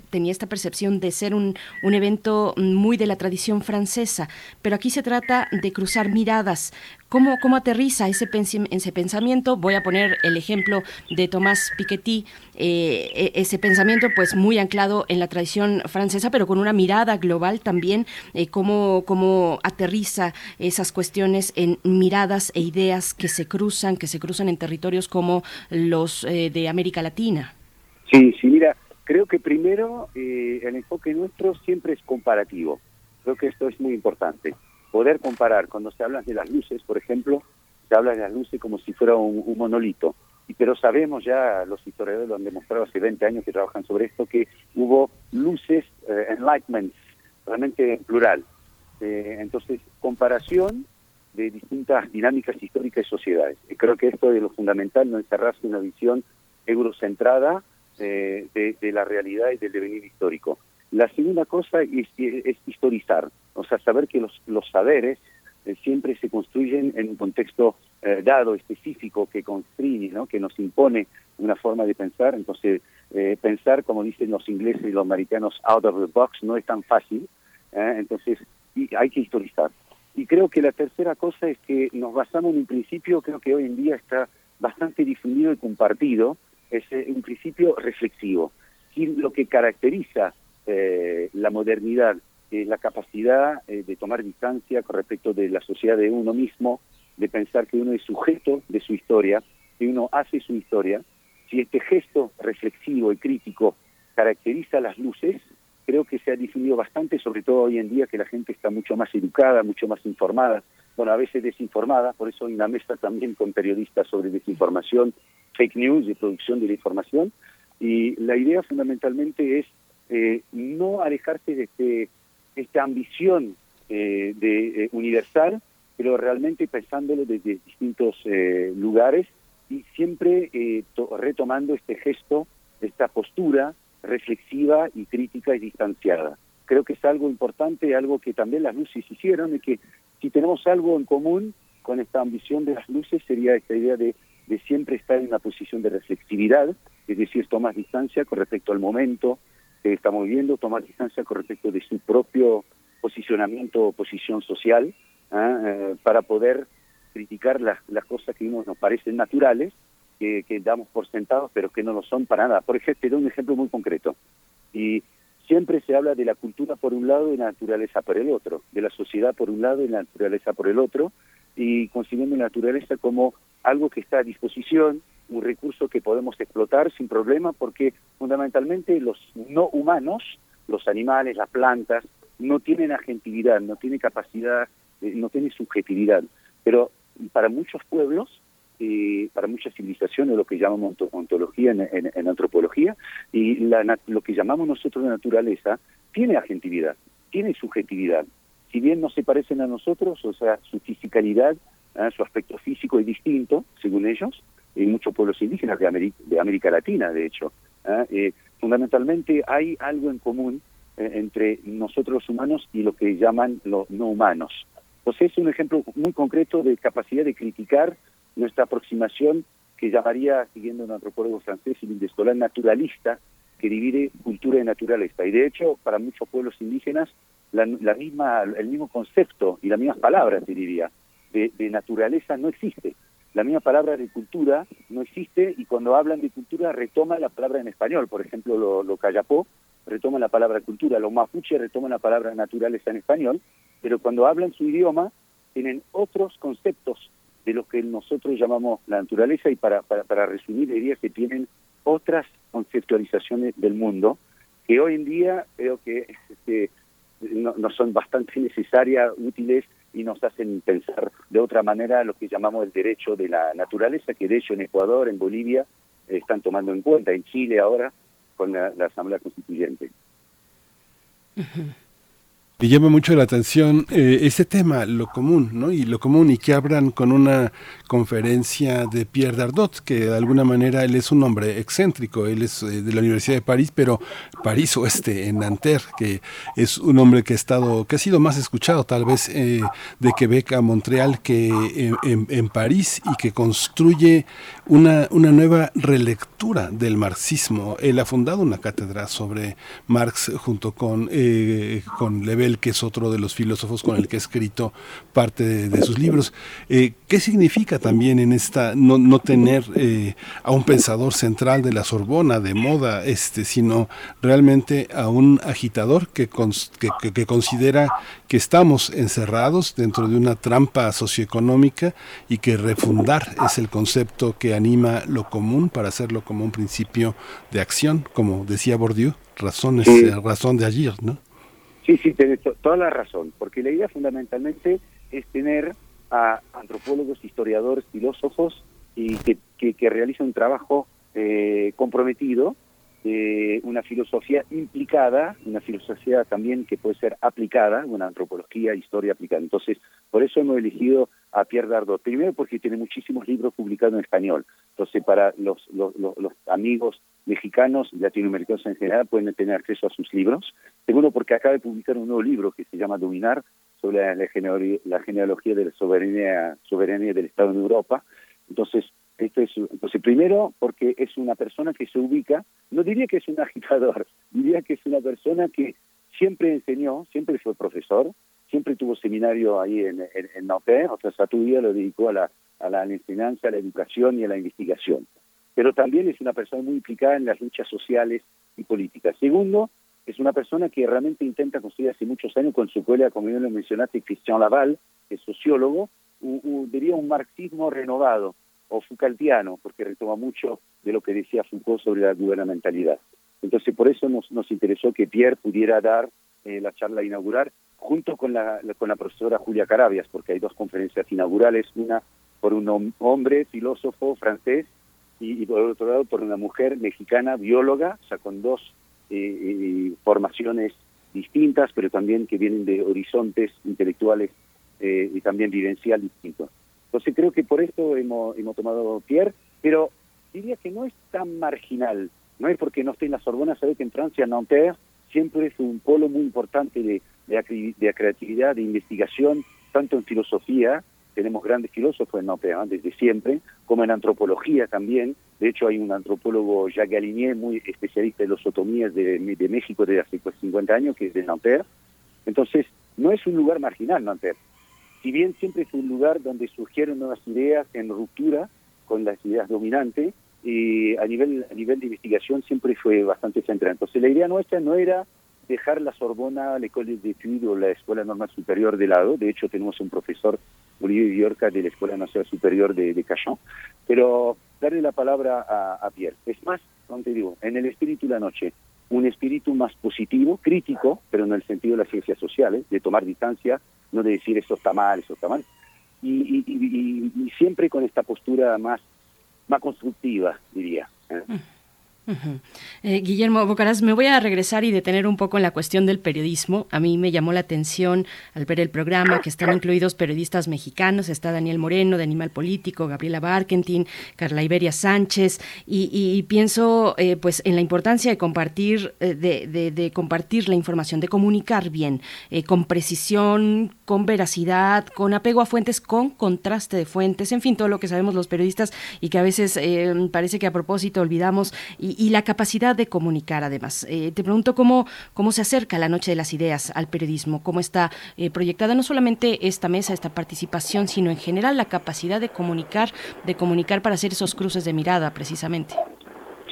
tenía esta percepción de ser un, un evento muy de la tradición francesa, pero aquí se trata de cruzar miradas. ¿Cómo, cómo aterriza ese, ese pensamiento? Voy a poner el ejemplo de Tomás Piketty, eh, e, ese pensamiento pues muy anclado en la tradición francesa, pero con una mirada global también, eh, cómo, cómo aterriza esas cuestiones en miradas e ideas que se cruzan, que se cruzan en territorios como los eh, de América Latina. Sí, sí, mira, creo que primero el enfoque nuestro siempre es comparativo. Creo que esto es muy importante poder comparar, cuando se habla de las luces, por ejemplo, se habla de las luces como si fuera un, monolito, y, pero sabemos ya, los historiadores lo han demostrado hace 20 años que trabajan sobre esto, que hubo luces, eh, enlightenments, realmente plural. Eh, entonces, comparación de distintas dinámicas históricas y sociedades. Y creo que esto es lo fundamental, no encerrarse en una visión eurocentrada eh, de, la realidad y del devenir histórico. La segunda cosa es, historizar, o sea, saber que los, los saberes eh, siempre se construyen en un contexto eh, dado, específico, que construye, ¿no? que nos impone una forma de pensar. Entonces, eh, pensar, como dicen los ingleses y los americanos, out of the box no es tan fácil. entonces, y hay que historizar. Y creo que la tercera cosa es que nos basamos en un principio, creo que hoy en día está bastante difundido y compartido, es un principio reflexivo. Lo que caracteriza eh, la modernidad, es la capacidad eh, de tomar distancia con respecto de la sociedad de uno mismo, de pensar que uno es sujeto de su historia, que uno hace su historia. Si este gesto reflexivo y crítico caracteriza las luces, creo que se ha definido bastante, sobre todo hoy en día que la gente está mucho más educada, mucho más informada, bueno, a veces desinformada, por eso hay una mesa también con periodistas sobre desinformación, fake news y producción de la información, y la idea fundamentalmente es eh, no alejarse de este, esta ambición eh, de eh, universal, pero realmente pensándolo desde distintos lugares y siempre retomando este gesto, esta postura reflexiva y crítica y distanciada. Creo que es algo importante, algo que también las luces hicieron, y que si tenemos algo en común con esta ambición de las luces sería esta idea de, de siempre estar en una posición de reflexividad, es decir, tomar distancia con respecto al momento, que estamos viviendo, tomar distancia con respecto de su propio posicionamiento o posición social, ¿ah? eh, para poder criticar las, las cosas que nos parecen naturales, que, que, damos por sentados, pero que no lo son para nada. Por ejemplo, te doy un ejemplo muy concreto. Y siempre se habla de la cultura por un lado y la naturaleza por el otro, de la sociedad por un lado y la naturaleza por el otro, y concibiendo la naturaleza como algo que está a disposición, un recurso que podemos explotar sin problema, porque fundamentalmente los no humanos, los animales, las plantas, no tienen agentividad, no tienen capacidad, eh, no tienen subjetividad. Pero para muchos pueblos, eh, para muchas civilizaciones, lo que llamamos ontología en, antropología, y la, lo que llamamos nosotros naturaleza, tiene agentividad, tiene subjetividad. Si bien no se parecen a nosotros, o sea, su fisicalidad, ¿eh? su aspecto físico es distinto, según ellos, en muchos pueblos indígenas de América, de América Latina, de hecho. ¿eh? fundamentalmente hay algo en común entre nosotros los humanos y lo que llaman los no humanos. Entonces es un ejemplo muy concreto de capacidad de criticar nuestra aproximación que llamaría, siguiendo un antropólogo francés, el Descolar naturalista, que divide cultura y naturaleza. Y de hecho, para muchos pueblos indígenas, la, misma, el mismo concepto y las mismas palabras, diría, de, naturaleza no existe. La misma palabra de cultura no existe y cuando hablan de cultura retoman la palabra en español. Por ejemplo, lo, lo callapó retoman la palabra cultura, los mapuches retoman la palabra naturaleza en español, pero cuando hablan su idioma tienen otros conceptos de lo que nosotros llamamos la naturaleza y para, para, para resumir diría que tienen otras conceptualizaciones del mundo que hoy en día creo que este, no, son bastante necesarias, útiles y nos hacen pensar de otra manera lo que llamamos el derecho de la naturaleza, que de hecho en Ecuador, en Bolivia, están tomando en cuenta, en Chile ahora, con la, Asamblea Constituyente. Me llama mucho la atención eh, ese tema, lo común, ¿no? Y lo común, y que abran con una conferencia de Pierre Dardot, que de alguna manera él es un hombre excéntrico, él es eh, de la Universidad de París, pero París Oeste, en Nanterre, que es un hombre que ha estado, que ha sido más escuchado tal vez eh, de Quebec a Montreal que en, en, París y que construye una, una nueva relectura del marxismo. Él ha fundado una cátedra sobre Marx junto con, con Level que es otro de los filósofos con el que ha escrito parte de, sus libros. Eh, ¿Qué significa también en esta no, no tener eh, a un pensador central de la Sorbona de moda, este, sino realmente a un agitador que, que, que, considera que estamos encerrados dentro de una trampa socioeconómica y que refundar es el concepto que anima lo común para hacerlo como un principio de acción, como decía Bourdieu, razón es eh, razón de agir, ¿no? Sí, sí, tienes toda la razón, porque la idea fundamentalmente es tener a antropólogos, historiadores, filósofos y que, que, que un trabajo eh, comprometido, eh, una filosofía implicada, una filosofía también que puede ser aplicada, una antropología, historia aplicada. Entonces, por eso hemos elegido a Pierre Dardot. Primero porque tiene muchísimos libros publicados en español. Entonces, para los, amigos mexicanos latinoamericanos en general pueden tener acceso a sus libros. Segundo, porque acaba de publicar un nuevo libro que se llama Dominar, sobre la, la genealogía de la soberanía, soberanía del Estado en Europa. Entonces, esto es, entonces, primero, porque es una persona que se ubica, no diría que es un agitador, diría que es una persona que siempre enseñó, siempre fue profesor, siempre tuvo seminario ahí en, en, en Nanterre, o sea, vida lo dedicó a la, a la enseñanza, a la educación y a la investigación. Pero también es una persona muy implicada en las luchas sociales y políticas. Segundo, es una persona que realmente intenta construir hace muchos años con su colega, como yo lo mencionaste, Christian Laval, que es sociólogo, diría un marxismo renovado o Foucaultiano, porque retoma mucho de lo que decía Foucault sobre la gubernamentalidad. Entonces, por eso nos, nos interesó que Pierre pudiera dar eh, la charla inaugural junto con la, con la profesora Julia Carabias, porque hay dos conferencias inaugurales, una por un hombre filósofo francés y, por otro lado por una mujer mexicana bióloga, o sea, con dos eh, eh, formaciones distintas, pero también que vienen de horizontes intelectuales eh, y también vivencial distintos. Entonces creo que por esto hemos, hemos tomado Pierre, pero diría que no es tan marginal, no es porque no esté en la Sorbona, sabe que en Francia, Nanterre, siempre es un polo muy importante de, de, creatividad, de investigación, tanto en filosofía tenemos grandes filósofos en Nanterre ¿eh? desde siempre, como en antropología también. De hecho, hay un antropólogo, Jacques Galigné, muy especialista en los otomías de, de México desde hace 50 años, que es de Nanterre. Entonces, no es un lugar marginal Nanterre. Si bien siempre fue un lugar donde surgieron nuevas ideas en ruptura con las ideas dominantes, y a nivel, a nivel de investigación siempre fue bastante central. Entonces, la idea nuestra no era dejar la Sorbona, la École d'études o la Escuela Normal Superior de lado. De hecho, tenemos un profesor, Olivier Villorca, de la Escuela Nacional Superior de, de Cajón. Pero darle la palabra a, a Pierre. Es más, como te digo, en el espíritu de la noche, un espíritu más positivo, crítico, pero en el sentido de las ciencias sociales, de tomar distancia, no de decir eso está mal, eso está mal. Y, y, y, y siempre con esta postura más, más constructiva, diría. ¿eh? Eh, Guillermo Bocaraz, me voy a regresar y detener un poco en la cuestión del periodismo. A mí me llamó la atención al ver el programa que están incluidos periodistas mexicanos. Está Daniel Moreno de Animal Político, Gabriela Barkentin, Carla Iberia Sánchez y, pienso eh, pues en la importancia de compartir eh, de, compartir la información, de comunicar bien, con precisión, con veracidad, con apego a fuentes, con contraste de fuentes, en fin todo lo que sabemos los periodistas y que a veces parece que a propósito olvidamos y, y, la capacidad de comunicar además. Eh, te pregunto cómo, cómo se acerca la Noche de las Ideas al periodismo, cómo está eh, proyectada no solamente esta mesa, esta participación, sino en general la capacidad de comunicar, de comunicar para hacer esos cruces de mirada precisamente.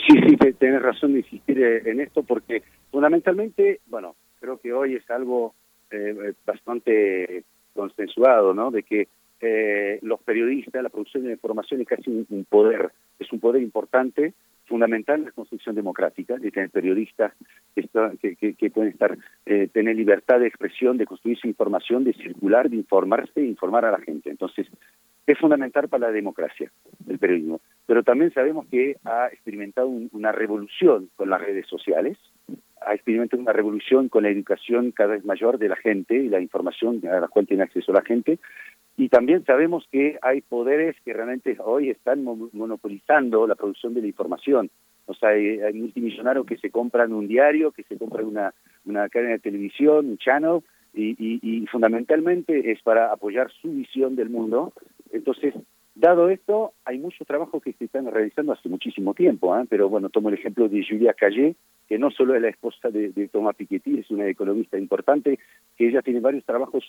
Sí, sí, tienes razón de insistir eh, en esto porque fundamentalmente, bueno, creo que hoy es algo eh, bastante consensuado, ¿no? De que eh, los periodistas, la producción de información es casi un poder, es un poder importante fundamental en la construcción democrática, de tener periodistas que, pueden estar, eh, tener libertad de expresión, de construir su información, de circular, de informarse e informar a la gente. Entonces, es fundamental para la democracia el periodismo. Pero también sabemos que ha experimentado un, una revolución con las redes sociales, ha experimentado una revolución con la educación cada vez mayor de la gente y la información a la cual tiene acceso la gente, y también sabemos que hay poderes que realmente hoy están monopolizando la producción de la información. O sea, hay, multimillonarios que se compran un diario, que se compran una, cadena de televisión, un channel, y, fundamentalmente es para apoyar su visión del mundo. Entonces, dado esto, hay mucho trabajo que se están realizando hace muchísimo tiempo, ¿eh? pero bueno, tomo el ejemplo de Julia Callé, que no solo es la esposa de, de Thomas Piketty, es una economista importante, que ella tiene varios trabajos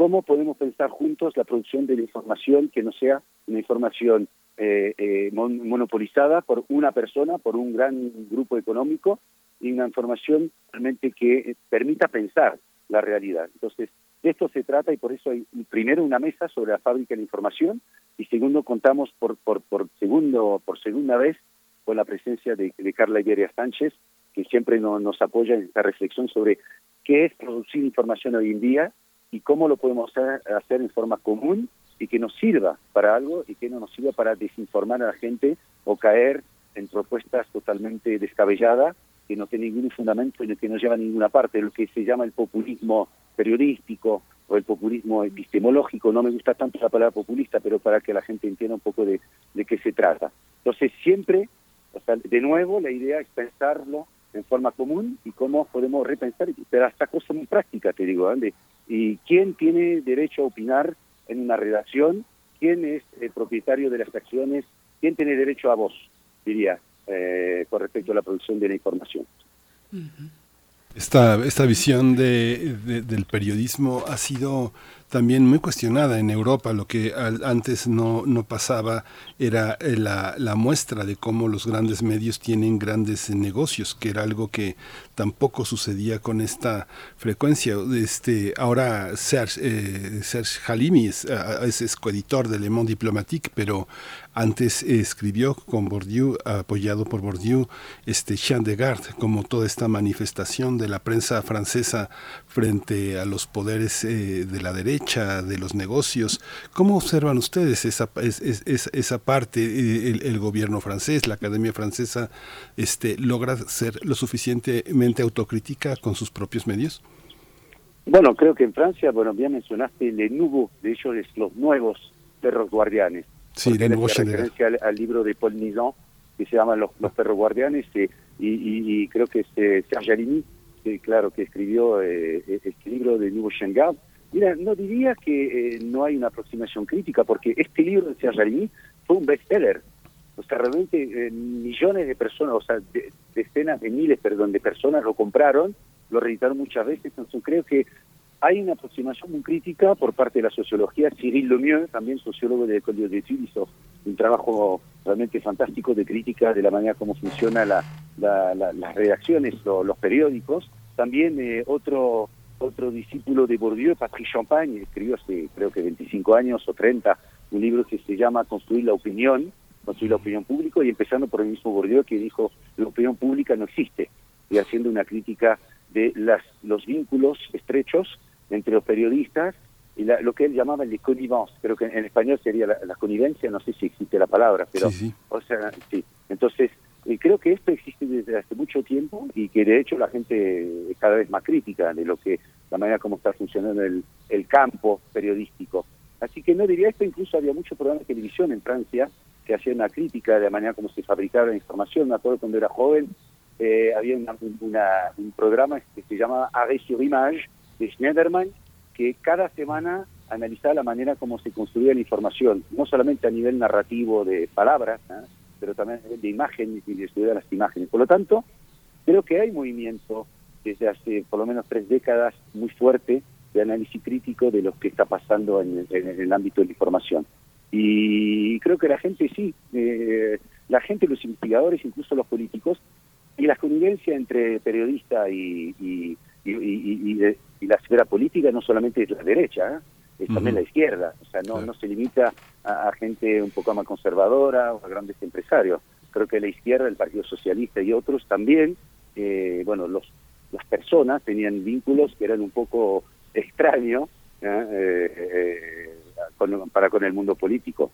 cómo podemos pensar juntos la producción de la información que no sea una información eh, eh, mon monopolizada por una persona, por un gran grupo económico, y una información realmente que permita pensar la realidad. Entonces, de esto se trata y por eso hay primero una mesa sobre la fábrica de información y segundo contamos por, por, por, segundo, por segunda vez con la presencia de, Carla Iberia Sánchez, que siempre no, nos apoya en esta reflexión sobre qué es producir información hoy en día y cómo lo podemos hacer, hacer en forma común y que nos sirva para algo y que no nos sirva para desinformar a la gente o caer en propuestas totalmente descabelladas que no tienen ningún fundamento y que no llevan a ninguna parte, lo que se llama el populismo periodístico o el populismo epistemológico, no me gusta tanto la palabra populista, pero para que la gente entienda un poco de, qué se trata. Entonces siempre, de nuevo, la idea es pensarlo en forma común y cómo podemos repensar, pero hasta cosas muy prácticas, te digo, ¿eh? Y quién tiene derecho a opinar en una redacción, quién es el propietario de las acciones, quién tiene derecho a voz, diría, eh, con respecto a la producción de la información. Uh -huh. Esta, esta visión de, de, del periodismo ha sido también muy cuestionada en Europa. Lo que antes no, no pasaba era eh, la, la, muestra de cómo los grandes medios tienen grandes negocios, que era algo que tampoco sucedía con esta frecuencia. Este, ahora Serge, eh, Serge Halimi es, es, es coeditor de Le Monde Diplomatique, pero antes escribió con Bourdieu, apoyado por Bourdieu, este Jean de Garde, como toda esta manifestación de la prensa francesa frente a los poderes eh, de la derecha, de los negocios. ¿Cómo observan ustedes esa, es, es, esa parte? El, el, gobierno francés, la Academia Francesa, este, logra ser lo suficientemente autocrítica con sus propios medios? Bueno, creo que en Francia, bueno, bien mencionaste Le Nouveau, de ellos es los nuevos perros guardianes. Sí, de nuevo referencia al, al, libro de Paul Nizan, que se llama Los, los perros guardianes, y, y, y, creo que es eh, Serge Alimi, que claro, que escribió eh, este libro de Nouveau Chengard, Mira, no diría que eh, no hay una aproximación crítica, porque este libro de Serralini fue un bestseller. O sea, realmente eh, millones de personas, o sea, decenas de miles, perdón, de personas lo compraron, lo reeditaron muchas veces. Entonces creo que hay una aproximación muy crítica por parte de la sociología. Cyril Lemieux, también sociólogo de École de hizo un trabajo realmente fantástico de crítica de la manera como funcionan la, las redacciones, los periódicos. También eh, otro otro discípulo de Bourdieu, Patrick Champagne, escribió hace creo que 25 años o 30 un libro que se llama Construir la opinión, construir la opinión pública, y empezando por el mismo Bourdieu que dijo la opinión pública no existe, y haciendo una crítica de las, los vínculos estrechos entre los periodistas y lo que él llamaba el connivence, creo que en, español sería la, connivencia, no sé si existe la palabra, pero, o sea, sí. Entonces, y creo que esto existe desde hace mucho tiempo y que de hecho la gente es cada vez más crítica de lo que la manera como está funcionando el, el campo periodístico. Así que no diría esto, incluso había mucho programa de televisión en Francia que hacía una crítica de la manera como se fabricaba la información. Me acuerdo cuando era joven, eh, había una, un programa que se llama Arrêt sur Image de Schneiderman, que cada semana analizaba la manera como se construía la información, no solamente a nivel narrativo de palabras, pero también de imágenes y de estudiar las imágenes. Por lo tanto, creo que hay movimiento desde hace por lo menos tres décadas muy fuerte de análisis crítico de lo que está pasando en, el ámbito de la información. Y creo que la gente sí, eh, la gente, los investigadores, incluso los políticos, y la convivencia entre periodista y, y, y, la esfera política no solamente es la derecha, ¿eh? Es también la izquierda, o sea, no, no se limita a, gente un poco más conservadora o a grandes empresarios. Creo que la izquierda, el Partido Socialista y otros también, eh, bueno, los, las personas tenían vínculos que eran un poco extraños eh, para con el mundo político.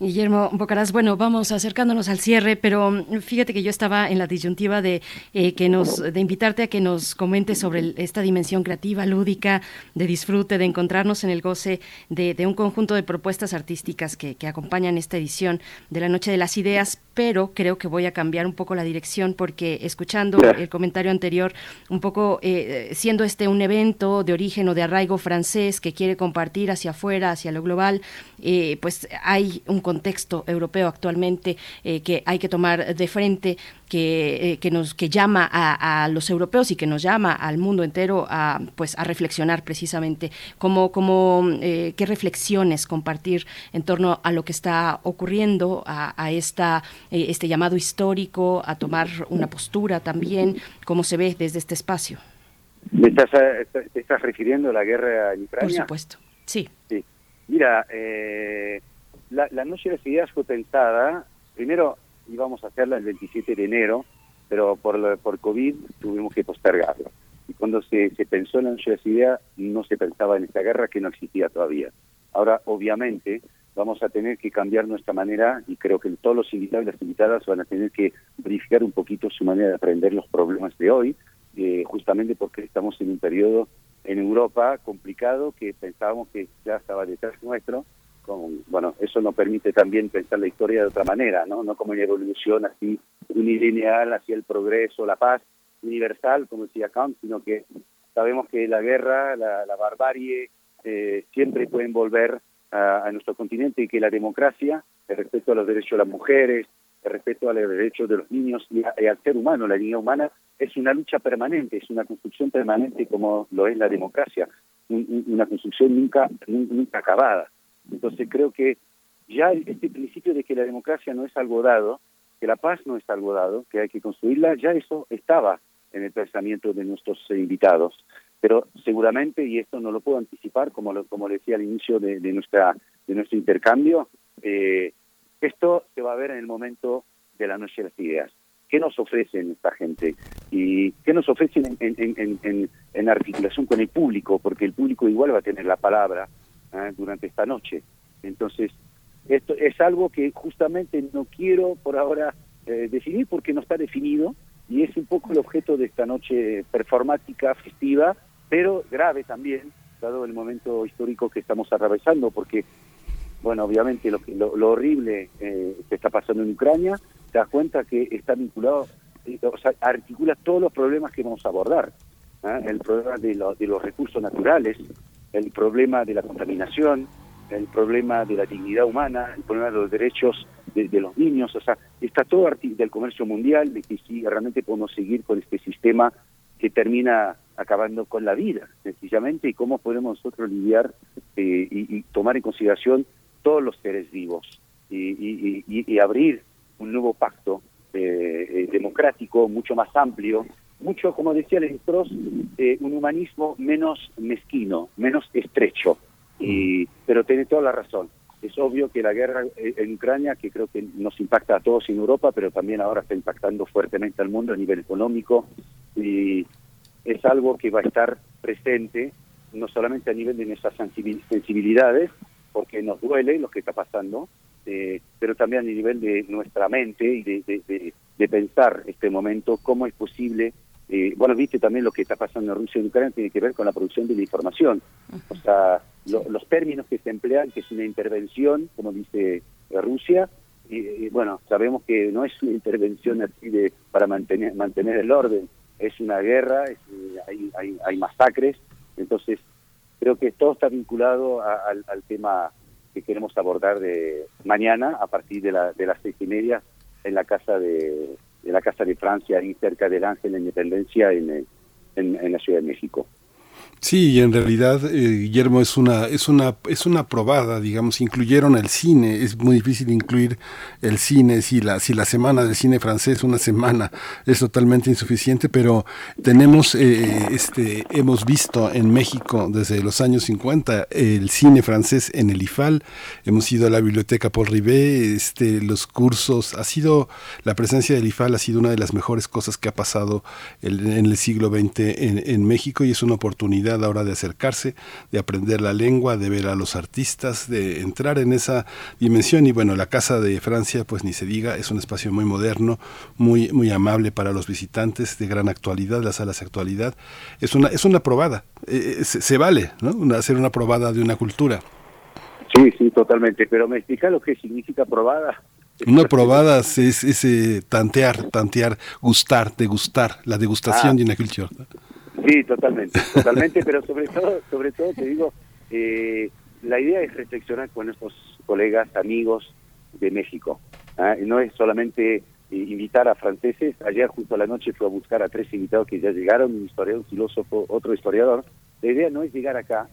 Guillermo Bocaraz, bueno, vamos acercándonos al cierre, pero mm, fíjate que yo estaba en la disyuntiva de eh, que nos, de invitarte a que nos comentes sobre esta dimensión creativa, lúdica, de disfrute, de encontrarnos en el goce de, un conjunto de propuestas artísticas que, acompañan esta edición de la Noche de las Ideas, pero creo que voy a cambiar un poco la dirección porque escuchando el comentario anterior, un poco eh, siendo este un evento de origen o de arraigo francés que quiere compartir hacia afuera, hacia lo global, eh, pues hay un contexto europeo actualmente eh, que hay que tomar de frente, que, eh, que nos que llama a, los europeos y que nos llama al mundo entero a pues a reflexionar precisamente cómo, cómo eh, qué reflexiones compartir en torno a lo que está ocurriendo a, a esta este llamado histórico a tomar una postura también cómo se ve desde este espacio. ¿Te estás, te estás refiriendo a la guerra en Ucrania? Por supuesto, sí. Sí. Mira, eh, la, la Noche de las Ideas fue pensada, primero íbamos a hacerla el 27 de enero, pero por, por COVID tuvimos que postergarlo. Y cuando se, se pensó en la Noche de las Ideas, no se pensaba en esta guerra que no existía todavía. Ahora, obviamente, vamos a tener que cambiar nuestra manera y creo que todos los invitados y las invitadas van a tener que verificar un poquito su manera de aprender los problemas de hoy, eh, justamente porque estamos en un periodo en Europa complicado que pensábamos que ya estaba detrás nuestro bueno, eso nos permite también pensar la historia de otra manera, ¿no? No como una evolución así unilineal hacia el progreso, la paz universal, como decía Kant, sino que sabemos que la guerra, la, barbarie, eh, siempre pueden volver a, nuestro continente y que la democracia, el respeto a los derechos de las mujeres, el respeto a los derechos de los niños y, al ser humano, la dignidad humana, es una lucha permanente, es una construcción permanente como lo es la democracia, una construcción nunca, nunca acabada. Entonces creo que ya este principio de que la democracia no es algo dado, que la paz no es algo dado, que hay que construirla, ya eso estaba en el pensamiento de nuestros invitados. Pero seguramente, y esto no lo puedo anticipar, como lo, como decía al inicio de, nuestra, de nuestro intercambio, eh, esto se va a ver en el momento de la noche de las ideas. ¿Qué nos ofrecen esta gente? ¿Y qué nos ofrecen en, en articulación con el público? Porque el público igual va a tener la palabra, ¿eh? durante esta noche. Entonces, esto es algo que justamente no quiero por ahora eh, definir porque no está definido y es un poco el objeto de esta noche performática, festiva, pero grave también, dado el momento histórico que estamos atravesando, porque, bueno, obviamente lo, lo, horrible eh, que está pasando en Ucrania, te das cuenta que está vinculado, o sea, articula todos los problemas que vamos a abordar ¿ah? el problema de, de los recursos naturales, el problema de la contaminación, el problema de la dignidad humana, el problema de los derechos de, los niños, o sea, está todo del comercio mundial, de que si realmente podemos seguir con este sistema que termina acabando con la vida, sencillamente, y cómo podemos nosotros lidiar eh, y, tomar en consideración todos los seres vivos y, abrir un nuevo pacto eh, eh, democrático mucho más amplio, mucho, como decía Lévi-Strauss, un humanismo menos mezquino, menos estrecho, y, pero tiene toda la razón. Es obvio que la guerra en Ucrania, que creo que nos impacta a todos en Europa, pero también ahora está impactando fuertemente al mundo a nivel económico, y es algo que va a estar presente no solamente a nivel de nuestras sensibilidades, porque nos duele lo que está pasando, eh, pero también a nivel de nuestra mente y de, de, pensar este momento, cómo es posible eh, bueno, viste también lo que está pasando en Rusia y en Ucrania tiene que ver con la producción de la información. O sea, los términos que se emplean, que es una intervención, como dice Rusia, y, bueno, sabemos que no es una intervención así de para mantener mantener el orden, es una guerra, hay, hay, hay, masacres, entonces creo que todo está vinculado al, tema que queremos abordar de mañana a partir de, la, de las seis y media en la casa de, de la Casa de Francia, ahí cerca del Ángel de Independencia en, en la Ciudad de México. Sí, y en realidad, eh, Guillermo, es una, es una, es una probada, digamos, incluyeron el cine, es muy difícil incluir el cine, si la, si la semana del cine francés, una semana, es totalmente insuficiente, pero tenemos, eh, este, hemos visto en México desde los años 50 el cine francés en el IFAL, hemos ido a la biblioteca Paul Rivet, este, los cursos, ha sido, la presencia del IFAL ha sido una de las mejores cosas que ha pasado en el siglo XX en, en México y es una oportunidad a la hora de acercarse, de aprender la lengua, de ver a los artistas, de entrar en esa dimensión. Y bueno, la Casa de Francia, pues ni se diga, es un espacio muy moderno, muy, muy amable para los visitantes, de gran actualidad, las salas de actualidad. Es una, es una probada, eh, eh, se, vale, ¿no? hacer una probada de una cultura. Sí, sí, totalmente. Pero me explica lo que significa probada. Una probada es, ese tantear, tantear, gustar, degustar, la degustación ah. de una cultura. Sí, totalmente, totalmente, pero sobre todo, sobre todo te digo, eh, la idea es reflexionar con nuestros colegas, amigos de México. ¿ah? No es solamente eh, invitar a franceses. Ayer justo a la noche fui a buscar a tres invitados que ya llegaron, un historiador, un filósofo, otro historiador. La idea no es llegar acá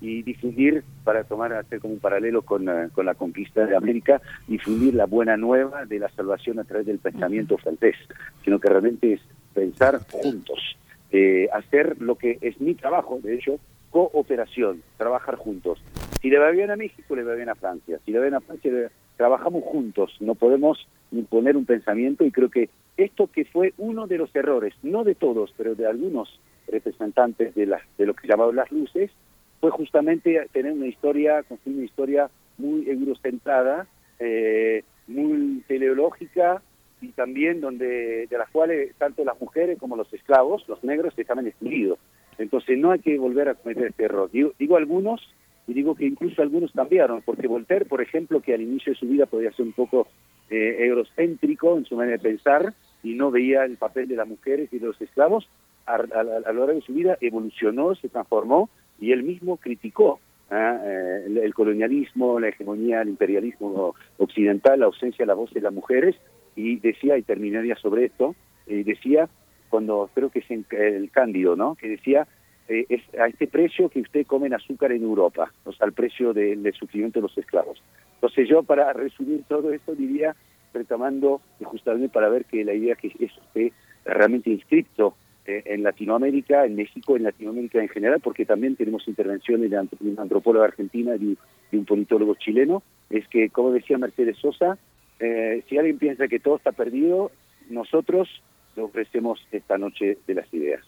y difundir, para tomar, hacer como un paralelo con, eh, con la conquista de América, difundir la buena nueva de la salvación a través del pensamiento francés, sino que realmente es pensar juntos eh, hacer lo que es mi trabajo, de hecho, cooperación, trabajar juntos. Si le va bien a México, le va bien a Francia. Si le va bien a Francia, trabajamos juntos. No podemos imponer un pensamiento y creo que esto que fue uno de los errores, no de todos, pero de algunos representantes de, las de lo que llamaban las luces, fue justamente tener una historia, construir una historia muy eurocentrada, eh, muy teleológica, y también donde de las cuales tanto las mujeres como los esclavos, los negros, estaban excluidos. Entonces no hay que volver a cometer este error. Digo, algunos y digo que incluso algunos cambiaron, porque Voltaire, por ejemplo, que al inicio de su vida podía ser un poco eh, eurocéntrico en su manera de pensar y no veía el papel de las mujeres y de los esclavos, a, lo largo de su vida evolucionó, se transformó y él mismo criticó ¿ah? eh, el, colonialismo, la hegemonía, el imperialismo occidental, la ausencia de la voz de las mujeres y decía, y terminaría sobre esto, eh, decía, cuando creo que es el Cándido, ¿no? Que decía, eh, es a este precio que usted come azúcar en Europa, o sea, al precio del sufrimiento de los esclavos. Entonces yo, para resumir todo esto, diría, retomando justamente para ver que la idea que es usted realmente inscrito eh, en Latinoamérica, en México, en Latinoamérica en general, porque también tenemos intervenciones de antropóloga argentina y de un politólogo chileno, es que, como decía Mercedes Sosa, eh, si alguien piensa que todo está perdido, nosotros le ofrecemos esta noche de las ideas.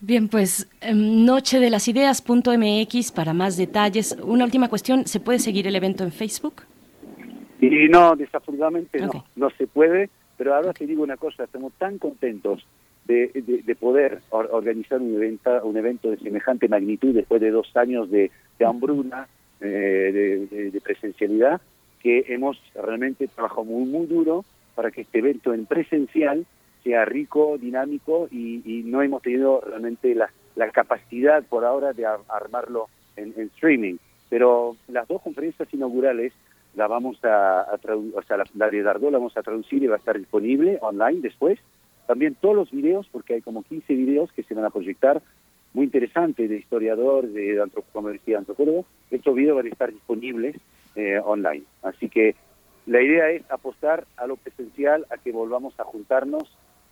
Bien, pues em, noche de las ideas.mx para más detalles. Una última cuestión, ¿se puede seguir el evento en Facebook? Y no, desafortunadamente no, no se puede, pero ahora te digo una cosa, estamos tan contentos de, poder organizar un evento, un evento de semejante magnitud después de dos años de, hambruna, eh, de presencialidad, que hemos realmente trabajado muy, muy duro para que este evento en presencial sea rico, dinámico y, no hemos tenido realmente la, capacidad por ahora de armarlo en, streaming. Pero las dos conferencias inaugurales la vamos a, traducir, o sea, la, de Dardot la vamos a traducir y va a estar disponible online después. También todos los videos, porque hay como 15 videos que se van a proyectar, muy interesantes de historiador, de antropólogo, antropólogo. Estos videos van a estar disponibles eh, online. Así que la idea es apostar a lo presencial, a que volvamos a juntarnos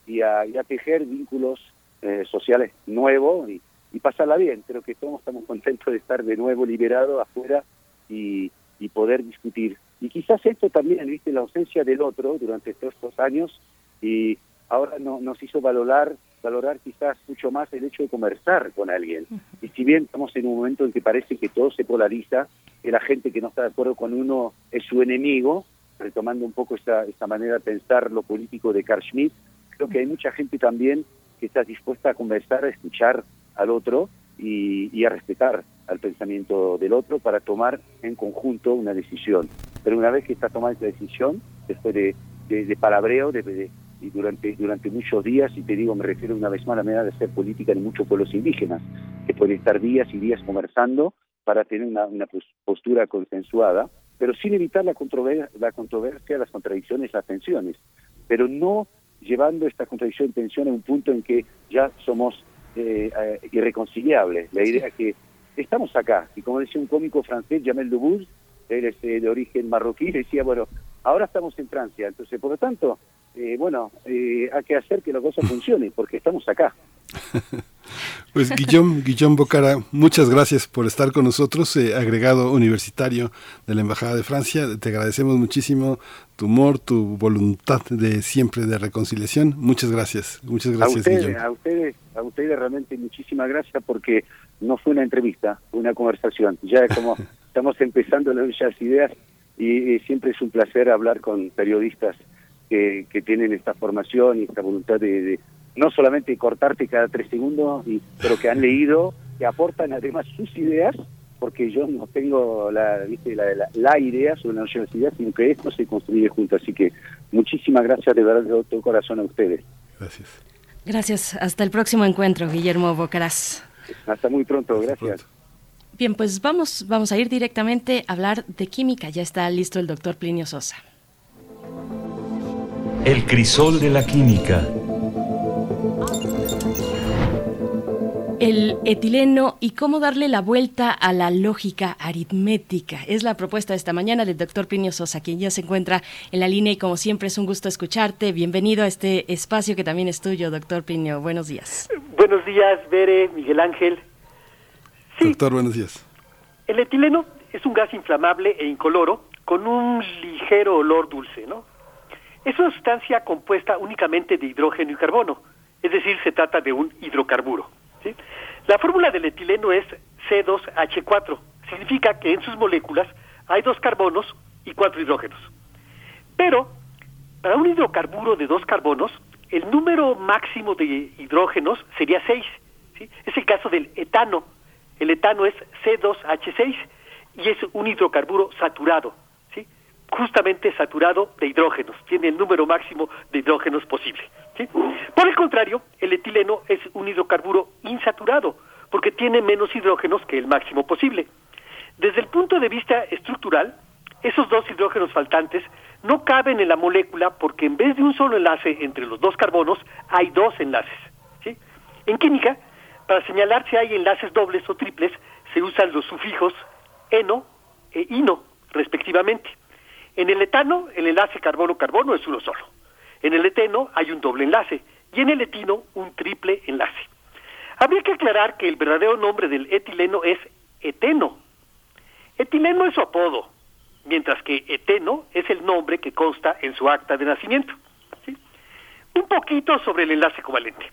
y a, tejer vínculos eh, sociales nuevos y, pasarla bien. Creo que todos estamos contentos de estar de nuevo liberados afuera y, poder discutir. Y quizás esto también, viste, la ausencia del otro durante estos, estos años y ahora no, nos hizo valorar valorar quizás mucho más el hecho de conversar con alguien. Y si bien estamos en un momento en que parece que todo se polariza, que la gente que no está de acuerdo con uno es su enemigo, retomando un poco esta, esta manera de pensar lo político de Carl Schmitt, creo que hay mucha gente también que está dispuesta a conversar, a escuchar al otro y, a respetar al pensamiento del otro para tomar en conjunto una decisión. Pero una vez que está tomada esa decisión, después de, de, palabreo, de, y durante, durante muchos días, y te digo, me refiero una vez más a la manera de hacer política en muchos pueblos indígenas, que pueden estar días y días conversando para tener una, una postura consensuada, pero sin evitar la controversia, la controversia, las contradicciones, las tensiones, pero no llevando esta contradicción y tensión a un punto en que ya somos eh, eh, irreconciliables. La idea es que estamos acá, y como decía un cómico francés, Jamel Debbouze, él es eh, de origen marroquí, decía, bueno, ahora estamos en Francia, entonces por lo tanto eh, bueno, eh, hay que hacer que la cosa funcione, porque estamos acá. Pues Guillón, Guillón Bocara, muchas gracias por estar con nosotros, eh, agregado universitario de la Embajada de Francia. Te agradecemos muchísimo tu humor, tu voluntad de siempre de reconciliación. Muchas gracias, muchas gracias. A ustedes, a ustedes, a ustedes realmente muchísimas gracias porque no fue una entrevista, fue una conversación. Ya como estamos empezando las ideas y siempre es un placer hablar con periodistas que, tienen esta formación y esta voluntad de, no solamente cortarte cada tres segundos, y, pero que han leído, que aportan además sus ideas, porque yo no tengo la, ¿viste? la, idea sobre la universidad, sino que esto se construye junto. Así que muchísimas gracias de verdad de todo corazón a ustedes. Gracias. Gracias. Hasta el próximo encuentro, Guillermo Bocaraz. Hasta muy pronto. Gracias. Bien, pues vamos, vamos a ir directamente a hablar de química. Ya está listo el doctor Plinio Sosa. El crisol de la química. El etileno y cómo darle la vuelta a la lógica aritmética. Es la propuesta de esta mañana del doctor Plinio Sosa, quien ya se encuentra en la línea y como siempre es un gusto escucharte. Bienvenido a este espacio que también es tuyo, doctor Plinio. Buenos días. Buenos días, Bere, Miguel Ángel. Doctor, buenos días. El etileno es un gas inflamable e incoloro con un ligero olor dulce, ¿no? Es una sustancia compuesta únicamente de hidrógeno y carbono, es decir, se trata de un hidrocarburo. La fórmula del etileno es C2H4, significa que en sus moléculas hay dos carbonos y cuatro hidrógenos. Pero, para un hidrocarburo de dos carbonos, el número máximo de hidrógenos sería 6. Es el caso del etano. El etano es C2H6 y es un hidrocarburo saturado justamente saturado de hidrógenos, tiene el número máximo de hidrógenos posible. Por el contrario, el etileno es un hidrocarburo insaturado, porque tiene menos hidrógenos que el máximo posible. Desde el punto de vista estructural, esos dos hidrógenos faltantes no caben en la molécula porque en vez de un solo enlace entre los dos carbonos, hay dos enlaces. En química, para señalar si hay enlaces dobles o triples, se usan los sufijos eno e ino, respectivamente. En el etano, el enlace carbono-carbono es uno solo. En el eteno hay un doble enlace y en el etino un triple enlace. Habría que aclarar que el verdadero nombre del etileno es eteno. Etileno es su apodo, mientras que eteno es el nombre que consta en su acta de nacimiento. Un poquito sobre el enlace covalente.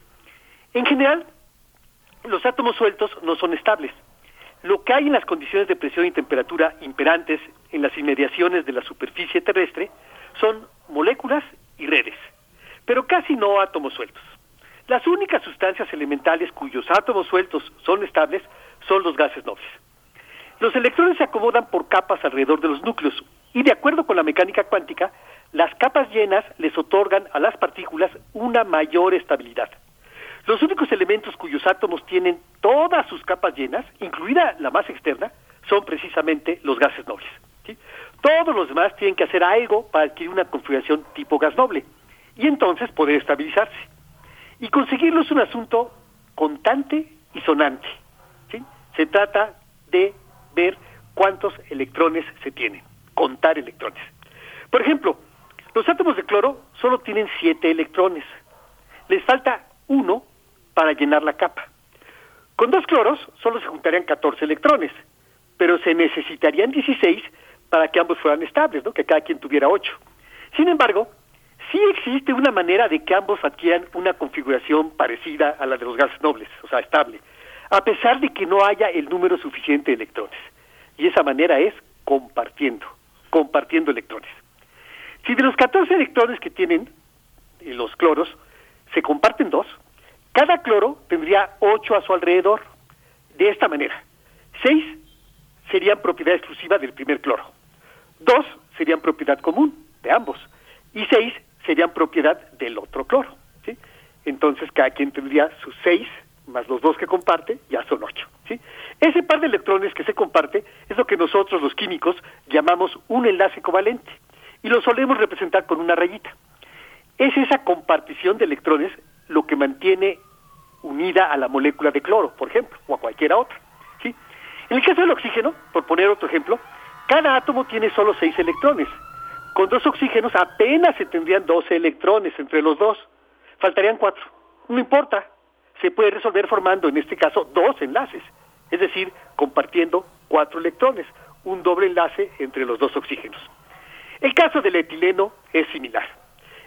En general, los átomos sueltos no son estables. Lo que hay en las condiciones de presión y temperatura imperantes en las inmediaciones de la superficie terrestre son moléculas y redes, pero casi no átomos sueltos. Las únicas sustancias elementales cuyos átomos sueltos son estables son los gases nobles. Los electrones se acomodan por capas alrededor de los núcleos y de acuerdo con la mecánica cuántica, las capas llenas les otorgan a las partículas una mayor estabilidad. Los únicos elementos cuyos átomos tienen todas sus capas llenas, incluida la más externa, son precisamente los gases nobles. Todos los demás tienen que hacer algo para adquirir una configuración tipo gas noble y entonces poder estabilizarse. Y conseguirlo es un asunto contante y sonante. Se trata de ver cuántos electrones se tienen, contar electrones. Por ejemplo, los átomos de cloro solo tienen siete electrones. Les falta uno para llenar la capa. Con dos cloros solo se juntarían 14 electrones, pero se necesitarían 16 para que ambos fueran estables, ¿no? que cada quien tuviera 8. Sin embargo, sí existe una manera de que ambos adquieran una configuración parecida a la de los gases nobles, o sea, estable, a pesar de que no haya el número suficiente de electrones. Y esa manera es compartiendo, compartiendo electrones. Si de los 14 electrones que tienen eh, los cloros se comparten dos, cada cloro tendría 8 a su alrededor. De esta manera, 6 serían propiedad exclusiva del primer cloro, 2 serían propiedad común de ambos y 6 serían propiedad del otro cloro. ¿sí? Entonces cada quien tendría sus 6 más los dos que comparte, ya son 8. ¿sí? Ese par de electrones que se comparte es lo que nosotros los químicos llamamos un enlace covalente y lo solemos representar con una rayita. Es esa compartición de electrones lo que mantiene unida a la molécula de cloro, por ejemplo, o a cualquiera otra. ¿sí? En el caso del oxígeno, por poner otro ejemplo, cada átomo tiene solo seis electrones. Con dos oxígenos apenas se tendrían 12 electrones entre los dos. Faltarían cuatro. No importa. Se puede resolver formando, en este caso, dos enlaces. Es decir, compartiendo cuatro electrones. Un doble enlace entre los dos oxígenos. El caso del etileno es similar.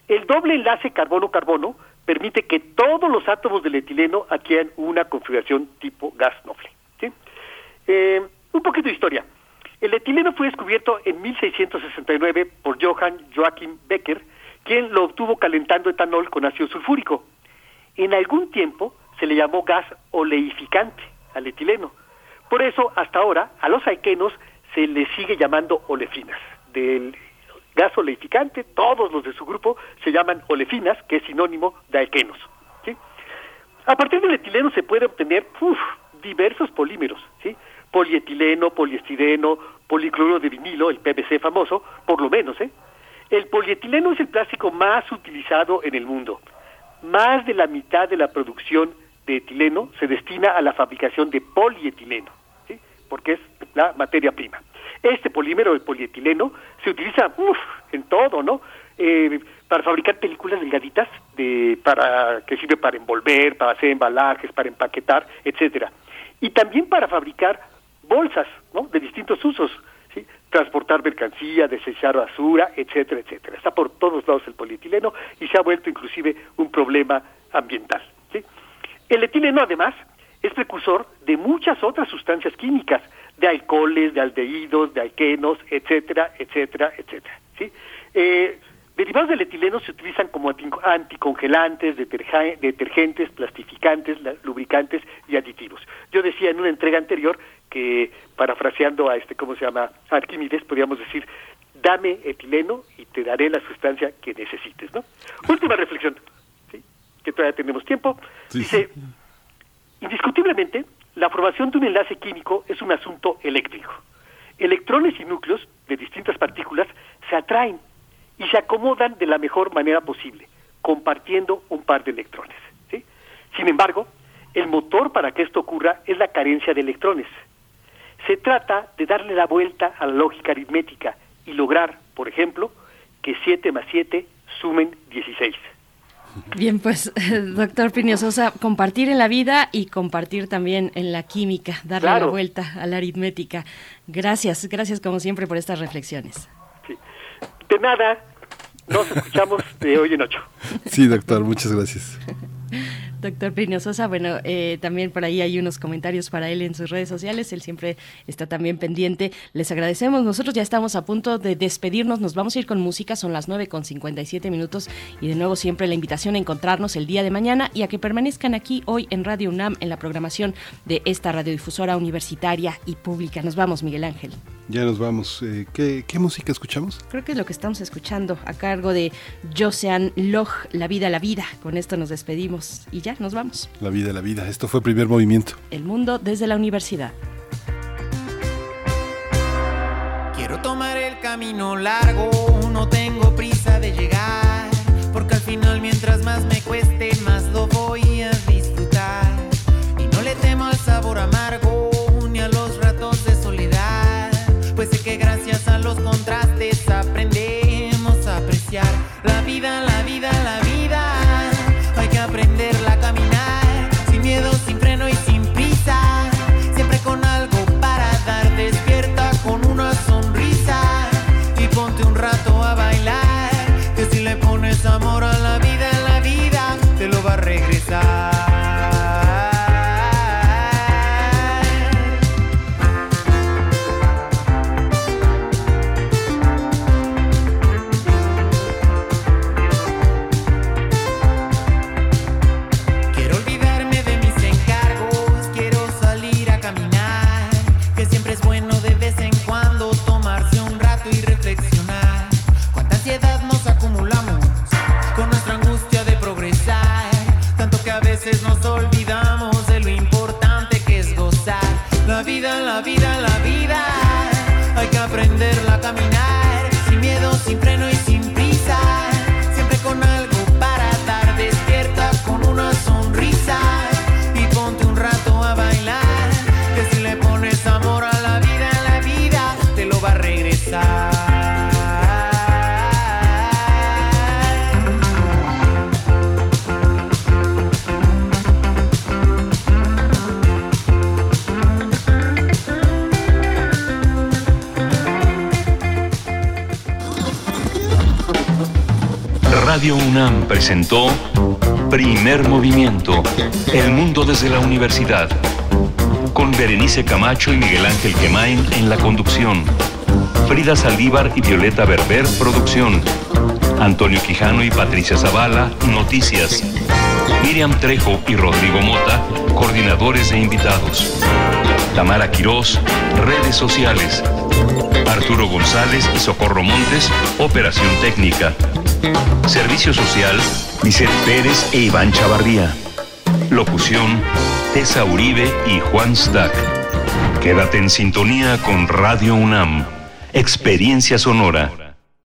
El doble enlace carbono-carbono permite que todos los átomos del etileno adquieran una configuración tipo gas noble. Eh, un poquito de historia. El etileno fue descubierto en 1669 por Johann Joachim Becker, quien lo obtuvo calentando etanol con ácido sulfúrico. En algún tiempo se le llamó gas oleificante al etileno. Por eso, hasta ahora, a los alquenos se les sigue llamando olefinas, del gas oleificante, todos los de su grupo se llaman olefinas, que es sinónimo de alquenos. A partir del etileno se puede obtener diversos polímeros, ¿sí? polietileno, poliestireno, policloro de vinilo, el PVC famoso, por lo menos. ¿eh? El polietileno es el plástico más utilizado en el mundo. Más de la mitad de la producción de etileno se destina a la fabricación de polietileno, ¿sí? porque es la materia prima. Este polímero, el polietileno, se utiliza en todo, ¿no? Eh, para fabricar películas delgaditas, de, para, que sirve para envolver, para hacer embalajes, para empaquetar, etcétera. Y también para fabricar bolsas, ¿no? De distintos usos, ¿sí? Transportar mercancía, desechar basura, etcétera, etcétera. Está por todos lados el polietileno y se ha vuelto inclusive un problema ambiental. El etileno, además, es precursor de muchas otras sustancias químicas, de alcoholes, de aldehídos, de alquenos, etcétera, etcétera, etcétera. ¿sí? Eh, derivados del etileno se utilizan como anticongelantes, detergentes, plastificantes, lubricantes y aditivos. Yo decía en una entrega anterior que, parafraseando a este, ¿cómo se llama? Arquímedes, podríamos decir, dame etileno y te daré la sustancia que necesites, ¿no? Última reflexión, ¿sí? que todavía tenemos tiempo. Dice, indiscutiblemente, la formación de un enlace químico es un asunto eléctrico. Electrones y núcleos de distintas partículas se atraen y se acomodan de la mejor manera posible, compartiendo un par de electrones. Sin embargo, el motor para que esto ocurra es la carencia de electrones. Se trata de darle la vuelta a la lógica aritmética y lograr, por ejemplo, que 7 más 7 sumen 16. Bien, pues, doctor Sosa, compartir en la vida y compartir también en la química, darle la vuelta a la aritmética. Gracias, gracias como siempre por estas reflexiones. De nada, nos escuchamos de hoy en ocho. Sí, doctor, muchas gracias. Doctor Plinio Sosa, bueno, eh, también por ahí hay unos comentarios para él en sus redes sociales, él siempre está también pendiente. Les agradecemos, nosotros ya estamos a punto de despedirnos, nos vamos a ir con música, son las 9 con 57 minutos y de nuevo siempre la invitación a encontrarnos el día de mañana y a que permanezcan aquí hoy en Radio UNAM en la programación de esta radiodifusora universitaria y pública. Nos vamos, Miguel Ángel. Ya nos vamos. Eh, ¿qué, ¿qué, música escuchamos? Creo que es lo que estamos escuchando a cargo de Josean Loch, La vida, la vida. Con esto nos despedimos y ya nos vamos. La vida, la vida. Esto fue primer movimiento. El mundo desde la universidad. Quiero tomar el camino largo, no tengo prisa de llegar, porque al final mientras más me cueste, más Radio UNAM presentó Primer Movimiento, El Mundo desde la Universidad, con Berenice Camacho y Miguel Ángel Quemain en la conducción, Frida Saldívar y Violeta Berber, producción, Antonio Quijano y Patricia Zavala, noticias, Miriam Trejo y Rodrigo Mota, coordinadores e invitados, Tamara Quirós, redes sociales, Arturo González y Socorro Montes, operación técnica. Servicio Social, Lisette Pérez e Iván Chavarría. Locución, Tessa Uribe y Juan Stack. Quédate en sintonía con Radio UNAM. Experiencia sonora.